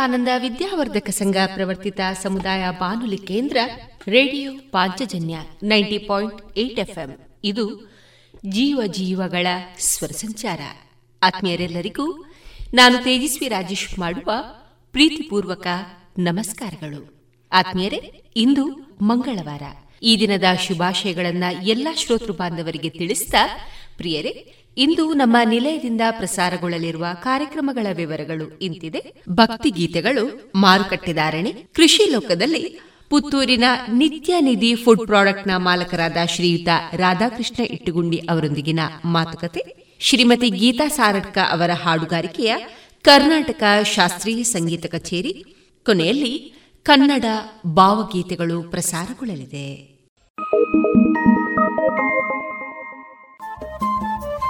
ವಿವೇಕಾನಂದ ವಿದ್ಯಾವರ್ಧಕ ಸಂಘ ಪ್ರವರ್ತಿತ ಸಮುದಾಯ ಬಾನುಲಿ ಕೇಂದ್ರ radio Panchajanya ninety point eight FM. ಇದು ಜೀವ ಜೀವಗಳ ಸ್ವರ ಸಂಚಾರ. ಆತ್ಮೀಯರೆಲ್ಲರಿಗೂ ನಾನು ತೇಜಸ್ವಿ ರಾಜೇಶ್ ಮಾಡುವ ಪ್ರೀತಿಪೂರ್ವಕ ನಮಸ್ಕಾರಗಳು. ಆತ್ಮೀಯರೇ, ಇಂದು ಮಂಗಳವಾರ. ಈ ದಿನದ ಶುಭಾಶಯಗಳನ್ನ ಎಲ್ಲಾ ಶ್ರೋತೃ ಬಾಂಧವರಿಗೆ ತಿಳಿಸಿದ ಪ್ರಿಯರೇ ಇಂದು ನಮ್ಮ ನಿಲಯದಿಂದ ಪ್ರಸಾರಗೊಳ್ಳಲಿರುವ ಕಾರ್ಯಕ್ರಮಗಳ ವಿವರಗಳು ಇಂತಿದೆ. ಭಕ್ತಿ ಗೀತೆಗಳು ಮಾರುಕಟ್ಟೆದಾರಣೆ ಕೃಷಿ ಲೋಕದಲ್ಲಿ ಪುತ್ತೂರಿನ ನಿತ್ಯ ನಿಧಿ ಫುಡ್ ಪ್ರಾಡಕ್ಟ್ನ ಮಾಲಕರಾದ ಶ್ರೀಯುತ ರಾಧಾಕೃಷ್ಣ ಇಟ್ಟುಗುಂಡಿ ಅವರೊಂದಿಗಿನ ಮಾತುಕತೆ. ಶ್ರೀಮತಿ ಗೀತಾ ಸಾರಡ್ಕ ಅವರ ಹಾಡುಗಾರಿಕೆಯ ಕರ್ನಾಟಕ ಶಾಸ್ತ್ರೀಯ ಸಂಗೀತ ಕಚೇರಿ. ಕೊನೆಯಲ್ಲಿ ಕನ್ನಡ ಭಾವಗೀತೆಗಳು ಪ್ರಸಾರಗೊಳ್ಳಲಿದೆ.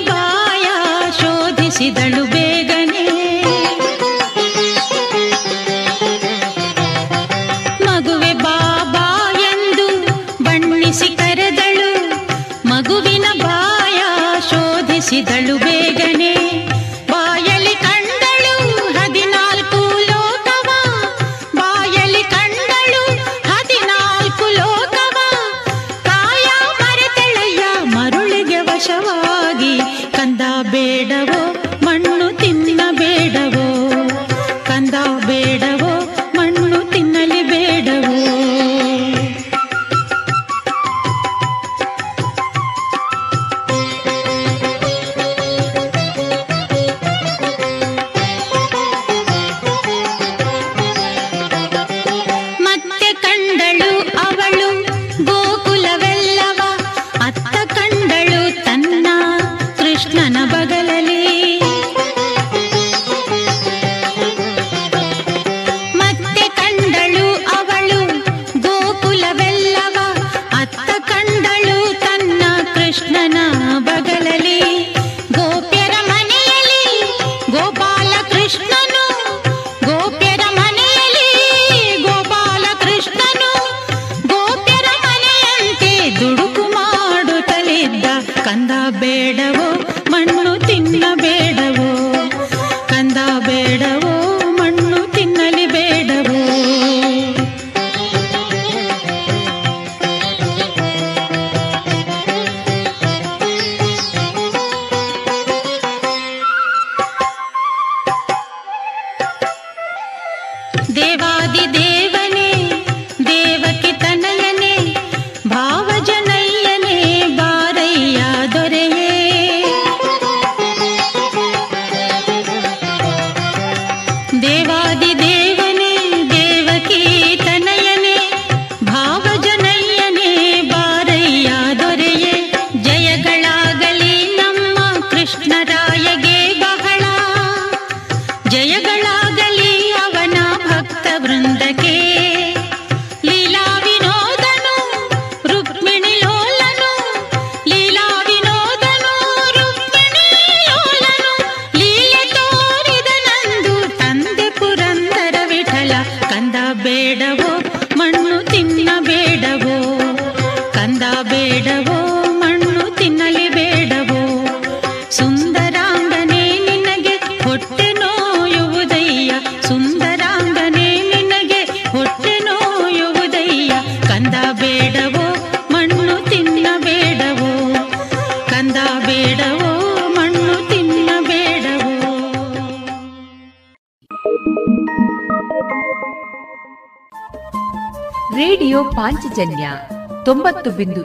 ಬಾಯಾ ಶೋಧಿಸಿದಳು ಬೇಗನೆ. ಮಗುವೆ ಬಾಬಾ ಎಂದು ಬಣ್ಣಿಸಿ ಕರೆದಳು. ಮಗುವಿನ ಬಾಯ ಶೋಧಿಸಿದಳು ಬೇಗ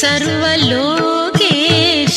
सर्वलोकेश।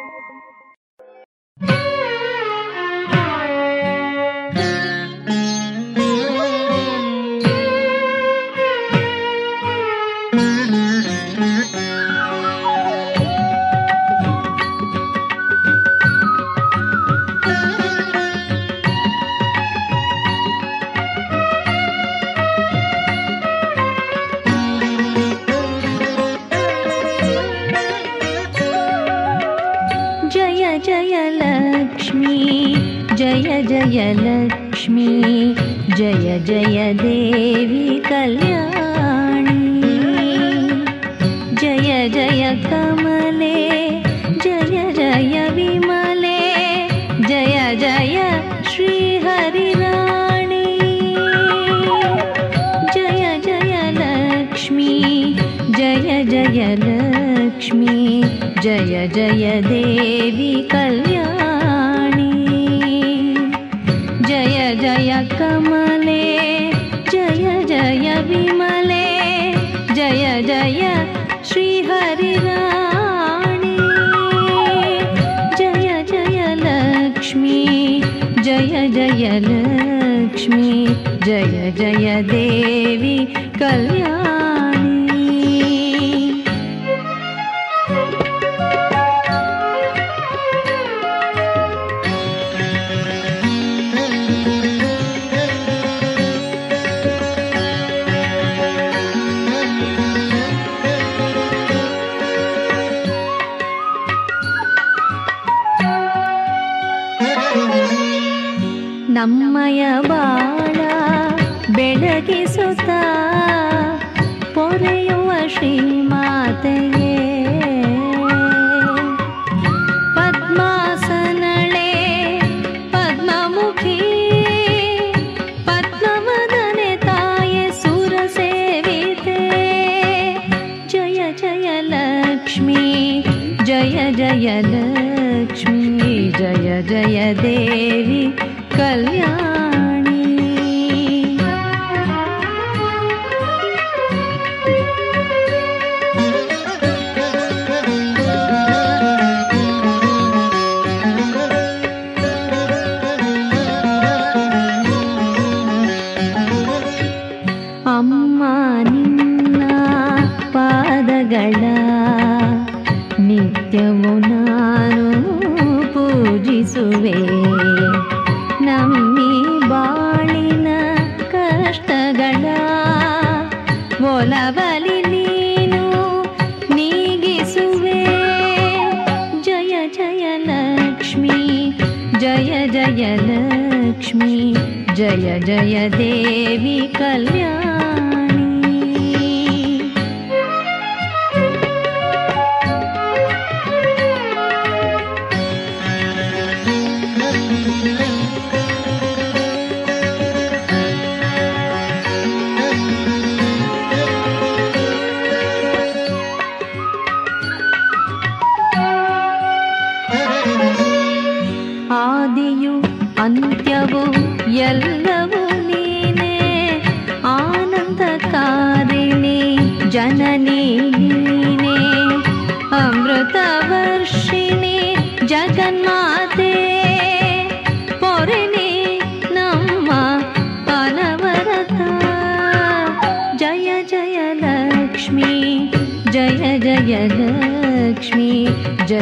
लक्ष्मी जय जय देवी कल्याणी। जय जय कमले, जय जय विमले, जय जय श्रीहरिराणी। जय जय लक्ष्मी, जय जय लक्ष्मी, जय जय देवी कल्याणी। कमले जय जय विमले जय जय श्रीहरिराणी। जय जय लक्ष्मी जय जय लक्ष्मी जय जय देवी कल्याणी जय जय देवी कल्याण।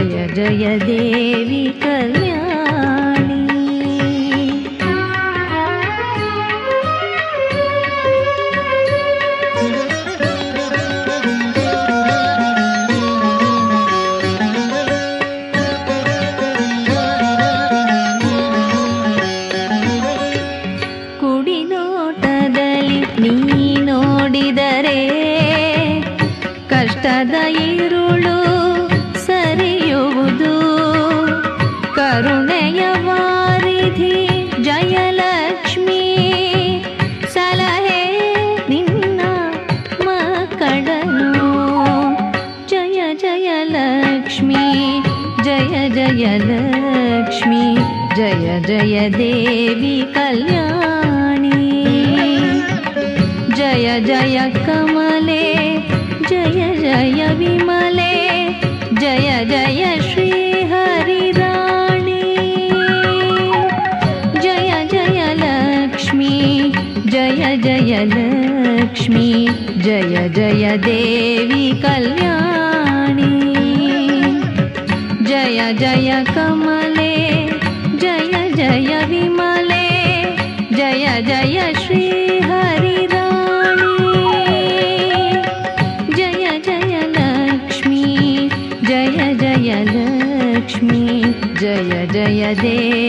ಜಯ ಜಯ ದೇವಿ जय जय देवी कल्याणी। जय जय कमले जय जय विमले जय जय श्रीहरिदाणि जय जय लक्ष्मी जय जय लक्ष्मी जय जय देवी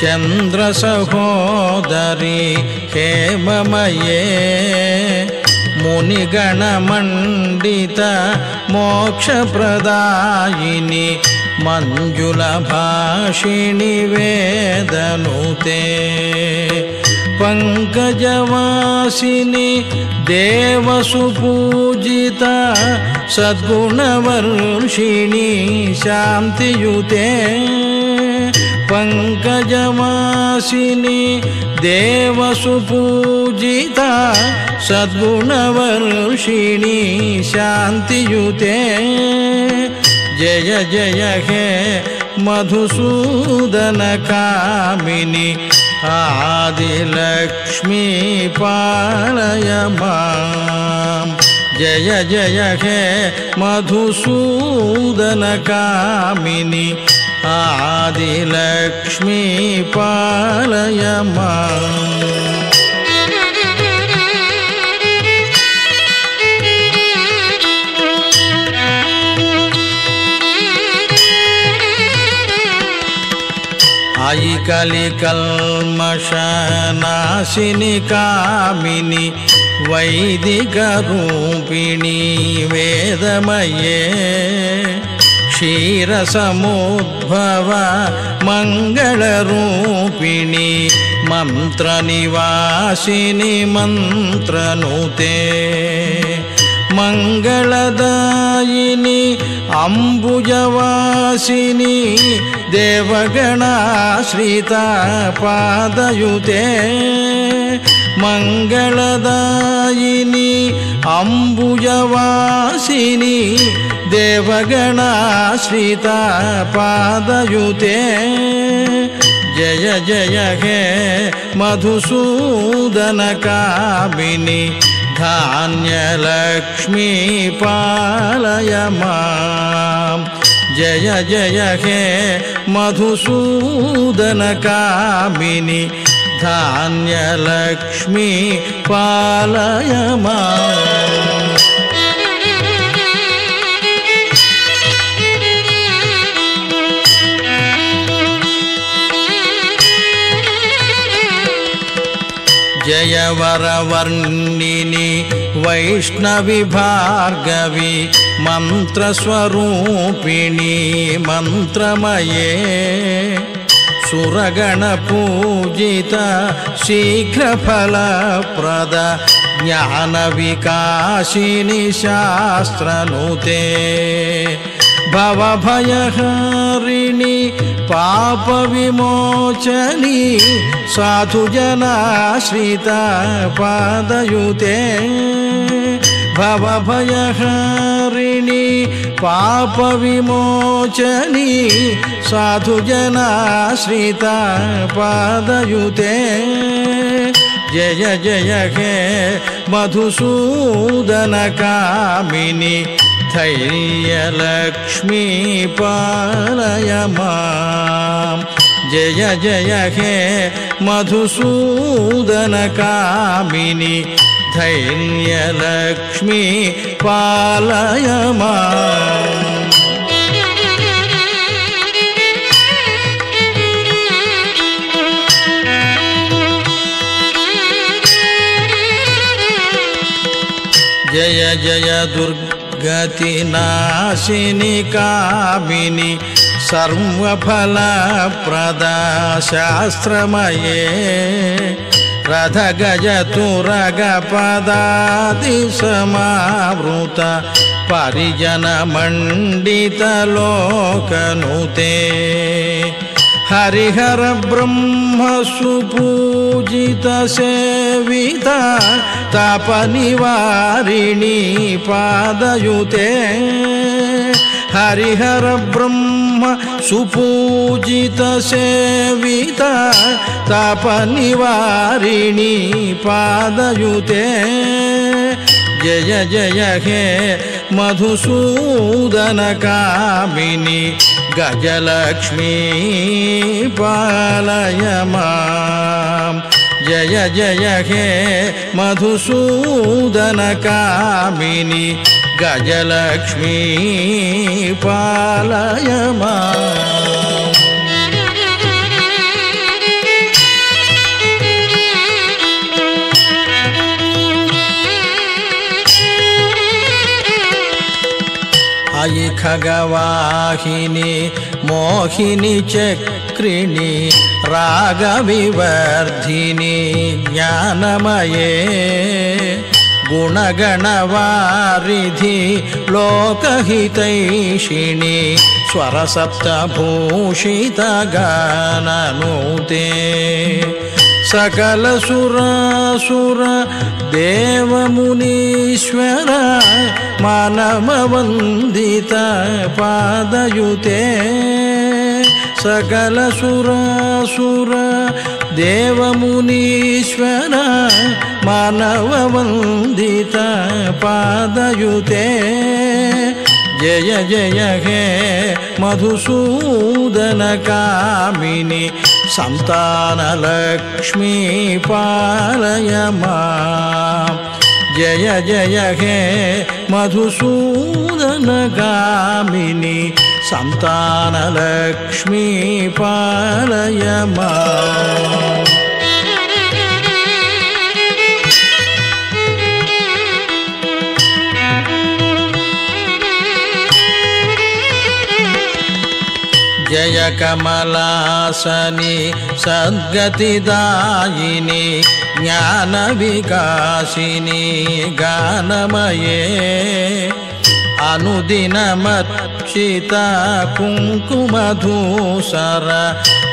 चन्द्रसहोदरी हेममये मुनिगणमण्डित मोक्षप्रदायिनि मञ्जुलभाषिणि वेदनुते। पङ्कजवासिनि देवसुपूजिता सद्गुणवर्षिणि शान्तियुते पङ्कजवासिनि देवसुपूजिता सद्गुणवर्षिणि शान्तियुते। जय जय हे मधुसूदनकामिनि आदिलक्ष्मी पालय माम्। जय जय हे मधुसूदनकामिनि ஆதிலக்ஷ்மி பாலயமா ஐகலி கல்மஷநாசினி காமினி வைதிகரூபிணி வேதமயே क्षीरसमुद्भव मङ्गलरूपिणि मन्त्रनिवासिनि मन्त्रनुते मङ्गलदायिनि अम्बुजवासिनि देवगणाश्रिता पादयुते मङ्गलदायिनि अम्बुजवासिनि देवगणाश्रिता पादयुते जय जय हे मधुसूदनकामिनि धान्यलक्ष्मी पालय माम् जय जय हे मधुसूदनकामिनि धान्यलक्ष्मी पालय माम् जयवरवर्णिनि वैष्णवि भार्गवि मन्त्रस्वरूपिणि मन्त्रमये सुरगणपूजित शीघ्रफलप्रद ज्ञानविकासिनि शास्त्रनुते। भवभयहरिणि पापविमोचनि साधुजनाश्रिता पादयुते भवभयहरिणि पापविमोचनि साधुजनाश्रिता पादयुते जय जय हे मधुसूदनकामिनि धैर्यलक्ष्मी पालय माम्। जय जय हे मधुसूदनकामिनि धैर्यलक्ष्मी पालय जय जय दुर्गतिनाशिनि कामिनि सर्वफलप्रदा शास्त्रमये रथ गजतु रगपदादिसमावृत परिजनमण्डितलोकनुते। हरिहर तापनिवारिणी पादयुते हरिहर ब्रह्म ब्रह्म सुपूजित सेविता तापनिवारिणी पादयुते। जय जय हे मधुसूदनकामिनि गजलक्ष्मी पालय माम्। जय जय हे मधुसूदनकामिनि గజలక్ష్మీ పాలయమా. అయి ఖగవాహిని మోహిని చక్రిణి రాగ వివర్ధిని జ్ఞానమయే. गुणगणवारिधि लोकहितैषिणि स्वरसप्तभूषितगाननुते। सकलसुरासुर देवमुनीश्वर मानववन्दित पादयुते। सकलसुरासुर देवमुनीश्वर मानववन्दित पादयुते। जय जय हे मधुसूदनकामिनि सन्तानलक्ष्मी पालय माम् जय जय हे मधुसूदनगामिनि सन्तानलक्ष्मी पालय माम् जय कमलासनि सद्गतिदायिनि ज्ञानविकासिनि गानमये। अनुदिनमर्चित कुङ्कुमधूसर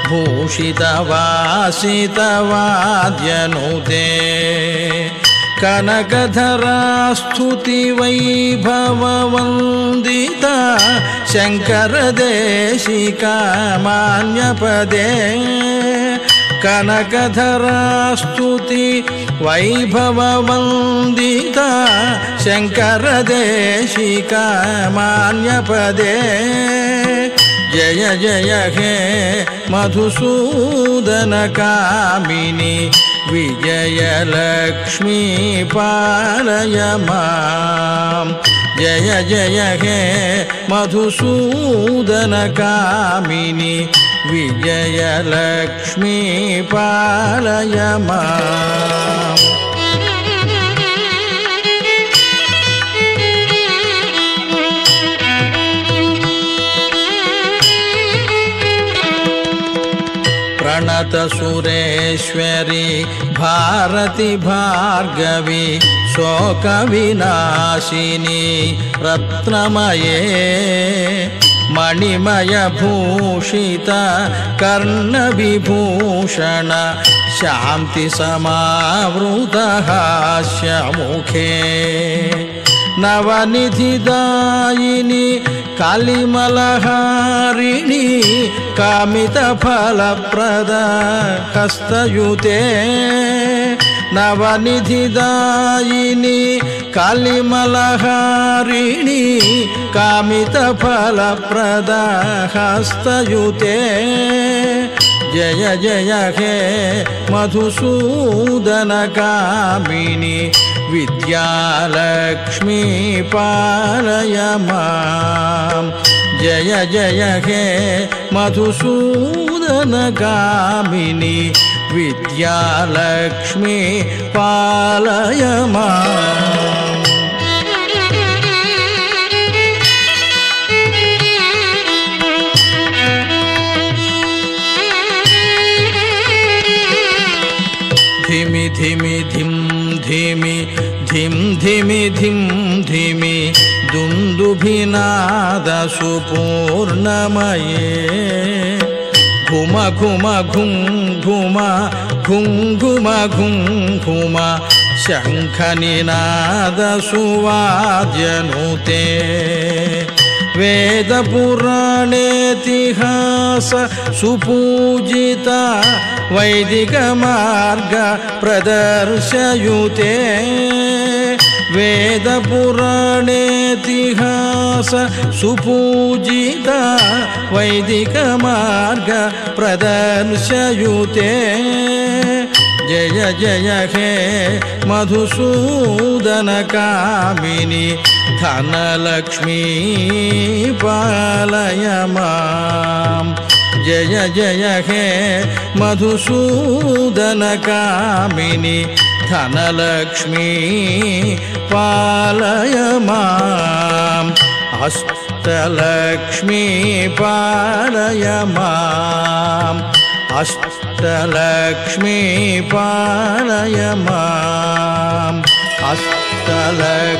भूषितवासितवाद्यनुदे कनकधरास्तुतिवैभववन्दिता शङ्करदेशिकामान्यपदे कनकधरास्तुति वैभववन्दिता शङ्करदेशिकामान्यपदे जय जय हे मधुसूदनकामिनि विजयलक्ष्मी पालय माम्। जय जय हे मधुसूदनकामिनि। विजयलक्ष्मी पालय माम् प्रणतसुरेश्वरि भारति भार्गवि शोकविनाशिनि रत्नमये मणिमयभूषित कर्णविभूषण शान्तिसमावृतहास्यमुखे नवनिधिदायिनि कालिमलहारिणि कामितफलप्रद हस्तयुते नवनिधिदायिनि कालिमलहारिणि कामितफलप्रद हस्तयुते जय जय हे मधुसूदनकामिनि विद्यालक्ष्मी पालय माम्। जय जय हे मधुसूदनकामिनि विद्यालक्ष्मी पालय माम्। धिमि धिमि धिं धिमि धिं धिमि धिं धिमि दुन्दुभिनादसुपूर्णमये। घुम घुम घुं घुम घुं घुम घुं घुम शङ्खनिनादसुवाद्यनुते वेदपुराणेतिहास सुपूजिता वैदिकमार्ग प्रदर्शयुते। वेदपुराणेतिहास सुपूजिता वैदिकमार्ग प्रदर्शयुते जय जय हे मधुसूदनकामिनि धनलक्ष्मी पालय माम्। जय जय हे मधुसूदनकामिनि धनलक्ष्मी पालय माम्। अष्टलक्ष्मी पालय माम् अष्टलक्ष्मीपालय माम्। अष्टलक्ष्मीपालय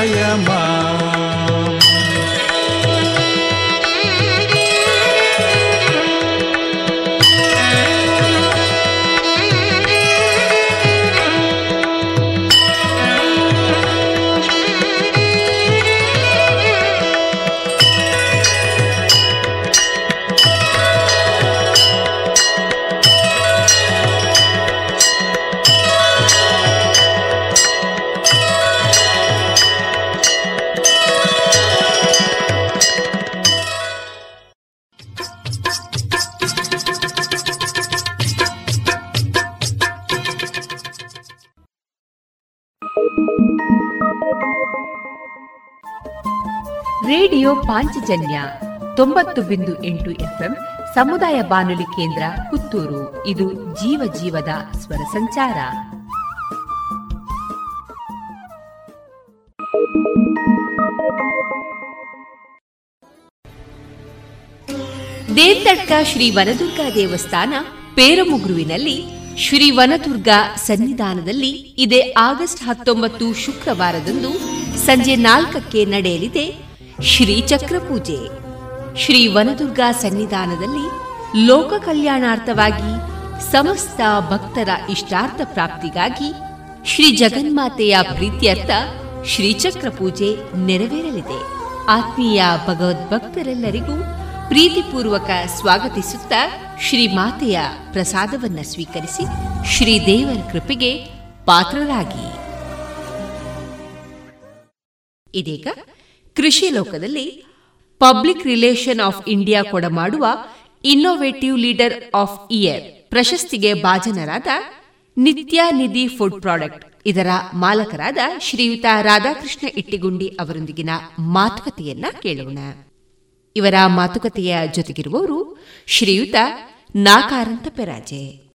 अष्टलक्ष्मी मा ರೇಡಿಯೋ ಪಾಂಚಜನ್ಯ ತೊಂಬತ್ತು ಬಿಂದು ಎಂಟು ಎಫ್ಎಂ ಸಮುದಾಯ ಬಾನುಲಿ ಕೇಂದ್ರ ಪುತ್ತೂರು. ಇದು ಜೀವ ಜೀವದ ಸ್ವರ ಸಂಚಾರ. ದೇವತಡ್ಕ ಶ್ರೀ ವನದುರ್ಗಾ ದೇವಸ್ಥಾನ ಪೇರಮುಗುರುವಿನಲ್ಲಿ ಶ್ರೀ ವನದುರ್ಗಾ ಸನ್ನಿಧಾನದಲ್ಲಿ ಇದೇ ಆಗಸ್ಟ್ ಹತ್ತೊಂಬತ್ತು ಶುಕ್ರವಾರದಂದು ಸಂಜೆ ನಾಲ್ಕಕ್ಕೆ ನಡೆಯಲಿದೆ. ಶ್ರೀಚಕ್ರ ಪೂಜೆ. ಶ್ರೀ ವನದುರ್ಗಾ ಸನ್ನಿಧಾನದಲ್ಲಿ ಲೋಕ ಕಲ್ಯಾಣಾರ್ಥವಾಗಿ ಸಮಸ್ತ ಭಕ್ತರ ಇಷ್ಟಾರ್ಥ ಪ್ರಾಪ್ತಿಗಾಗಿ ಶ್ರೀ ಜಗನ್ಮಾತೆಯ ಪ್ರೀತ್ಯರ್ಥ ಶ್ರೀಚಕ್ರ ಪೂಜೆ ನೆರವೇರಲಿದೆ. ಆತ್ಮೀಯ ಭಗವದ್ಭಕ್ತರೆಲ್ಲರಿಗೂ ಪ್ರೀತಿಪೂರ್ವಕ ಸ್ವಾಗತಿಸುತ್ತ ಶ್ರೀ ಮಾತೆಯ ಪ್ರಸಾದವನ್ನು ಸ್ವೀಕರಿಸಿ ಶ್ರೀದೇವರ ಕೃಪೆಗೆ ಪಾತ್ರರಾಗಿ. ಇದೀಗ ಕೃಷಿ ಲೋಕದಲ್ಲಿ ಪಬ್ಲಿಕ್ ರಿಲೇಷನ್ ಆಫ್ ಇಂಡಿಯಾ ಕೊಡಮಾಡುವ ಇನ್ನೋವೇಟಿವ್ ಲೀಡರ್ ಆಫ್ ಇಯರ್ ಪ್ರಶಸ್ತಿಗೆ ಭಾಜನರಾದ ನಿತ್ಯ ನಿಧಿ ಫುಡ್ ಪ್ರಾಡಕ್ಟ್ ಇದರ ಮಾಲಕರಾದ ಶ್ರೀಯುತ ರಾಧಾಕೃಷ್ಣ ಇಟ್ಟಿಗುಂಡಿ ಅವರೊಂದಿಗಿನ ಮಾತುಕತೆಯನ್ನ ಕೇಳೋಣ. ಇವರ ಮಾತುಕತೆಯ ಜೊತೆಗಿರುವವರು ಶ್ರೀಯುತ ನಾಕಾರಂತ ಪೆರಾಜೆ.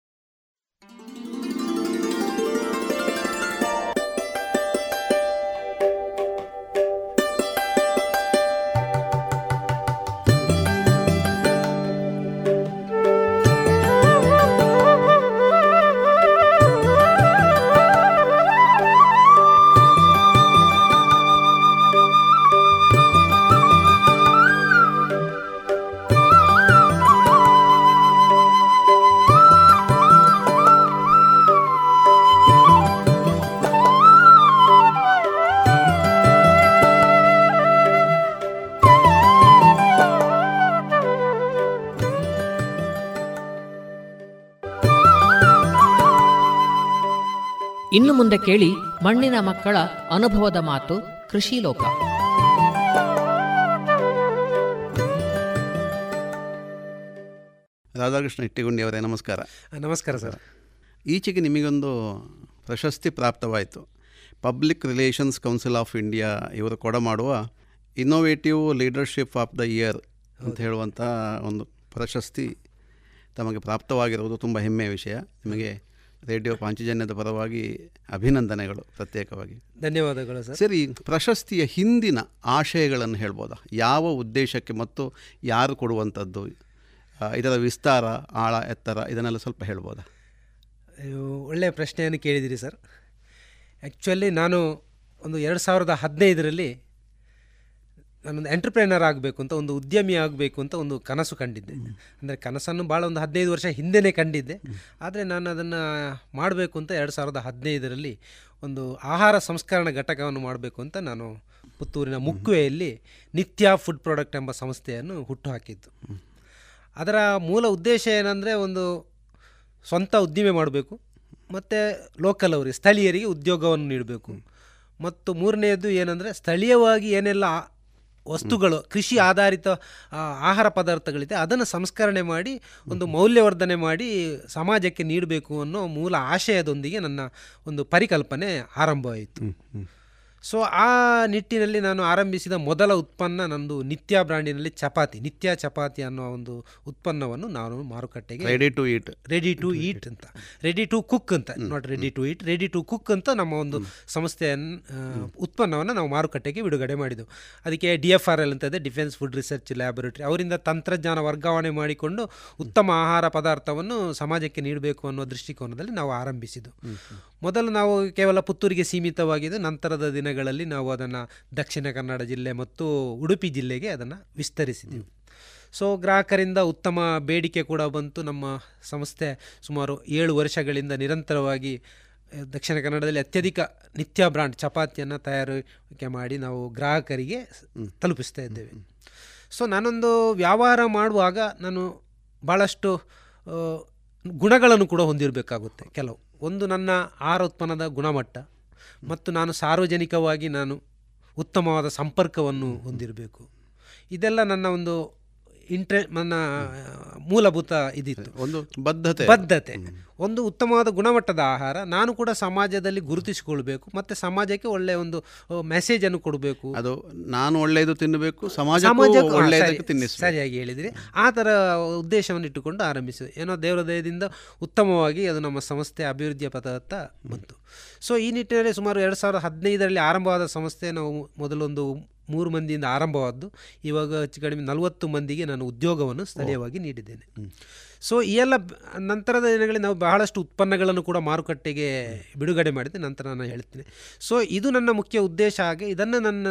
ಇನ್ನು ಮುಂದೆ ಕೇಳಿ ಮಣ್ಣಿನ ಮಕ್ಕಳ ಅನುಭವದ ಮಾತು ಕೃಷಿ ಲೋಕ ರಾಧಾಕೃಷ್ಣ ಇಟ್ಟಿಗುಂಡಿ ಅವರೇ ನಮಸ್ಕಾರ ನಮಸ್ಕಾರ ಸರ್. ಈಚೆಗೆ ನಿಮಗೊಂದು ಪ್ರಶಸ್ತಿ ಪ್ರಾಪ್ತವಾಯಿತು. Public relations council of India ಇವರು ಕೊಡ ಮಾಡುವ innovative leadership of the year ಅಂತ ಹೇಳುವಂಥ ಒಂದು ಪ್ರಶಸ್ತಿ ತಮಗೆ ಪ್ರಾಪ್ತವಾಗಿರುವುದು ತುಂಬ ಹೆಮ್ಮೆಯ ವಿಷಯ. ನಿಮಗೆ ರೇಡಿಯೋ ಪಾಂಚಜನ್ಯದ ಪರವಾಗಿ ಅಭಿನಂದನೆಗಳು ಪ್ರತ್ಯೇಕವಾಗಿ. ಧನ್ಯವಾದಗಳು ಸರ್. ಸರಿ ಪ್ರಶಸ್ತಿಯ ಹಿಂದಿನ ಆಶಯಗಳನ್ನು ಹೇಳ್ಬೋದಾ? ಯಾವ ಉದ್ದೇಶಕ್ಕೆ ಮತ್ತು ಯಾರು ಕೊಡುವಂಥದ್ದು? ಇದರ ವಿಸ್ತಾರ ಆಳ ಎತ್ತರ ಇದನ್ನೆಲ್ಲ ಸ್ವಲ್ಪ ಹೇಳ್ಬೋದಾ? ಒಳ್ಳೆಯ ಪ್ರಶ್ನೆಯನ್ನು ಕೇಳಿದಿರಿ ಸರ್. ಆ್ಯಕ್ಚುಲಿ ನಾನು ಒಂದು ಎರಡು ಸಾವಿರದ ಹದಿನೈದರಲ್ಲಿ ನಾನೊಂದು ಎಂಟರ್ಪ್ರೈನರ್ ಆಗಬೇಕು ಅಂತ ಒಂದು ಉದ್ಯಮಿ ಆಗಬೇಕು ಅಂತ ಒಂದು ಕನಸು ಕಂಡಿದ್ದೆ. ಅಂದರೆ ಕನಸನ್ನು ಭಾಳ ಒಂದು ಹದಿನೈದು ವರ್ಷ ಹಿಂದೆನೇ ಕಂಡಿದ್ದೆ. ಆದರೆ ನಾನು ಅದನ್ನು ಮಾಡಬೇಕು ಅಂತ ಎರಡು ಸಾವಿರದ ಹದಿನೈದರಲ್ಲಿ ಒಂದು ಆಹಾರ ಸಂಸ್ಕರಣ ಘಟಕವನ್ನು ಮಾಡಬೇಕು ಅಂತ ನಾನು ಪುತ್ತೂರಿನ ಮುಕ್ವೆಯಲ್ಲಿ ನಿತ್ಯ ಫುಡ್ ಪ್ರಾಡಕ್ಟ್ ಎಂಬ ಸಂಸ್ಥೆಯನ್ನು ಹುಟ್ಟು ಹಾಕಿದ್ದು ಅದರ ಮೂಲ ಉದ್ದೇಶ ಏನಂದರೆ ಒಂದು ಸ್ವಂತ ಉದ್ದಿಮೆ ಮಾಡಬೇಕು ಮತ್ತು ಲೋಕಲ್ ಅವರಿಗೆ ಸ್ಥಳೀಯರಿಗೆ ಉದ್ಯೋಗವನ್ನು ನೀಡಬೇಕು. ಮತ್ತು ಮೂರನೆಯದು ಏನಂದರೆ ಸ್ಥಳೀಯವಾಗಿ ಏನೆಲ್ಲ ವಸ್ತುಗಳು, ಕೃಷಿ ಆಧಾರಿತ ಆಹಾರ ಪದಾರ್ಥಗಳಿದೆ, ಅದನ್ನು ಸಂಸ್ಕರಣೆ ಮಾಡಿ, ಒಂದು ಮೌಲ್ಯವರ್ಧನೆ ಮಾಡಿ ಸಮಾಜಕ್ಕೆ ನೀಡಬೇಕು ಅನ್ನೋ ಮೂಲ ಆಶಯದೊಂದಿಗೆ ನನ್ನ ಒಂದು ಪರಿಕಲ್ಪನೆ ಆರಂಭವಾಯಿತು. ಸೊ ಆ ನಿಟ್ಟಿನಲ್ಲಿ ನಾನು ಆರಂಭಿಸಿದ ಮೊದಲ ಉತ್ಪನ್ನ ನಂದು ನಿತ್ಯ ಬ್ರ್ಯಾಂಡಿನಲ್ಲಿ ಚಪಾತಿ. ನಿತ್ಯ ಚಪಾತಿ ಅನ್ನೋ ಒಂದು ಉತ್ಪನ್ನವನ್ನು ನಾನು ಮಾರುಕಟ್ಟೆಗೆ ready to eat ready to eat ಅಂತ. ರೆಡಿ ಟು ಕುಕ್ ಅಂತ. Not ready to eat ready to cook ಅಂತ ನಮ್ಮ ಒಂದು ಸಂಸ್ಥೆಯ ಉತ್ಪನ್ನವನ್ನು ನಾವು ಮಾರುಕಟ್ಟೆಗೆ ಬಿಡುಗಡೆ ಮಾಡಿದೆವು. ಅದಕ್ಕೆ ಡಿ ಎಫ್ ಆರ್ ಎಲ್ ಅಂತ ಇದೆ ಡಿಫೆನ್ಸ್ ಫುಡ್ ರಿಸರ್ಚ್ ಲ್ಯಾಬೊರೇಟರಿ ಅವರಿಂದ ತಂತ್ರಜ್ಞಾನ ವರ್ಗಾವಣೆ ಮಾಡಿಕೊಂಡು ಉತ್ತಮ ಆಹಾರ ಪದಾರ್ಥವನ್ನು ಸಮಾಜಕ್ಕೆ ನೀಡಬೇಕು ಅನ್ನೋ ದೃಷ್ಟಿಕೋನದಲ್ಲಿ ನಾವು ಆರಂಭಿಸಿದ್ದು ಮೊದಲು ನಾವು ಕೇವಲ ಪುತ್ತೂರಿಗೆ ಸೀಮಿತವಾಗಿದ್ದು ನಂತರದ ದಿನಗಳಲ್ಲಿ ನಾವು ಅದನ್ನು ದಕ್ಷಿಣ ಕನ್ನಡ ಜಿಲ್ಲೆ ಮತ್ತು ಉಡುಪಿ ಜಿಲ್ಲೆಗೆ ಅದನ್ನು ವಿಸ್ತರಿಸಿದ್ದೀವಿ ಸೊ ಗ್ರಾಹಕರಿಂದ ಉತ್ತಮ ಬೇಡಿಕೆ ಕೂಡ ಬಂತು. ನಮ್ಮ ಸಂಸ್ಥೆ ಸುಮಾರು ಏಳು ವರ್ಷಗಳಿಂದ ನಿರಂತರವಾಗಿ ದಕ್ಷಿಣ ಕನ್ನಡದಲ್ಲಿ ಅತ್ಯಧಿಕ ನಿತ್ಯ ಬ್ರಾಂಡ್ ಚಪಾತಿಯನ್ನು ತಯಾರಿಕೆ ಮಾಡಿ ನಾವು ಗ್ರಾಹಕರಿಗೆ ತಲುಪಿಸ್ತಾ ಇದ್ದೇವೆ. ಸೊ ನಾನೊಂದು ವ್ಯವಹಾರ ಮಾಡುವಾಗ ನಾನು ಭಾಳಷ್ಟು ಗುಣಗಳನ್ನು ಕೂಡ ಹೊಂದಿರಬೇಕಾಗುತ್ತೆ. ಕೆಲವು. ಒಂದು ನನ್ನ ಆಹಾರ ಉತ್ಪನ್ನದ ಗುಣಮಟ್ಟ ಮತ್ತು ನಾನು ಸಾರ್ವಜನಿಕವಾಗಿ ನಾನು ಉತ್ತಮವಾದ ಸಂಪರ್ಕವನ್ನು ಹೊಂದಿರಬೇಕು. ಇದೆಲ್ಲ ನನ್ನ ಒಂದು ಇಂಟ್ರೆ ನನ್ನ ಮೂಲಭೂತ ಇದಿತ್ತು. ಒಂದು ಬದ್ಧತೆ. ಬದ್ಧತೆ. ಒಂದು ಉತ್ತಮವಾದ ಗುಣಮಟ್ಟದ ಆಹಾರ ನಾನು ಕೂಡ ಸಮಾಜದಲ್ಲಿ ಗುರುತಿಸಿಕೊಳ್ಬೇಕು ಮತ್ತೆ ಸಮಾಜಕ್ಕೆ ಒಳ್ಳೆಯ ಒಂದು ಮೆಸೇಜ್ ಅನ್ನು ಕೊಡಬೇಕು. ಅದು ನಾನು ಒಳ್ಳೆಯದು ತಿನ್ನಬೇಕು ಸಮಾಜ ಸರಿಯಾಗಿ ಹೇಳಿದ್ರಿ. ಆ ಥರ ಉದ್ದೇಶವನ್ನು ಇಟ್ಟುಕೊಂಡು ಆರಂಭಿಸಿದೆ. ಏನೋ ದೇವರ ದಯದಿಂದ ಉತ್ತಮವಾಗಿ ಅದು ನಮ್ಮ ಸಂಸ್ಥೆ ಅಭಿವೃದ್ಧಿಯ ಪದತ್ತ ಬಂತು. ಸೊ ಈ ನಿಟ್ಟಿನಲ್ಲಿ ಸುಮಾರು ಎರಡು ಸಾವಿರದ ಹದಿನೈದರಲ್ಲಿ ಆರಂಭವಾದ ಸಂಸ್ಥೆ ನಾವು ಮೊದಲೊಂದು ಮೂರು ಮಂದಿಯಿಂದ ಆರಂಭವಾದ್ದು. ಇವಾಗ ಹೆಚ್ಚು ಕಡಿಮೆ ನಲವತ್ತು ಮಂದಿಗೆ ನಾನು ಉದ್ಯೋಗವನ್ನು ಸ್ಥಳೀಯವಾಗಿ ನೀಡಿದ್ದೇನೆ. ಸೊ ಈ ಎಲ್ಲ ನಂತರದ ದಿನಗಳಲ್ಲಿ ನಾವು ಬಹಳಷ್ಟು ಉತ್ಪನ್ನಗಳನ್ನು ಕೂಡ ಮಾರುಕಟ್ಟೆಗೆ ಬಿಡುಗಡೆ ಮಾಡಿದೆ ನಂತರ ನಾನು ಹೇಳ್ತೇನೆ. ಸೊ ಇದು ನನ್ನ ಮುಖ್ಯ ಉದ್ದೇಶ. ಹಾಗೆ ಇದನ್ನು ನನ್ನ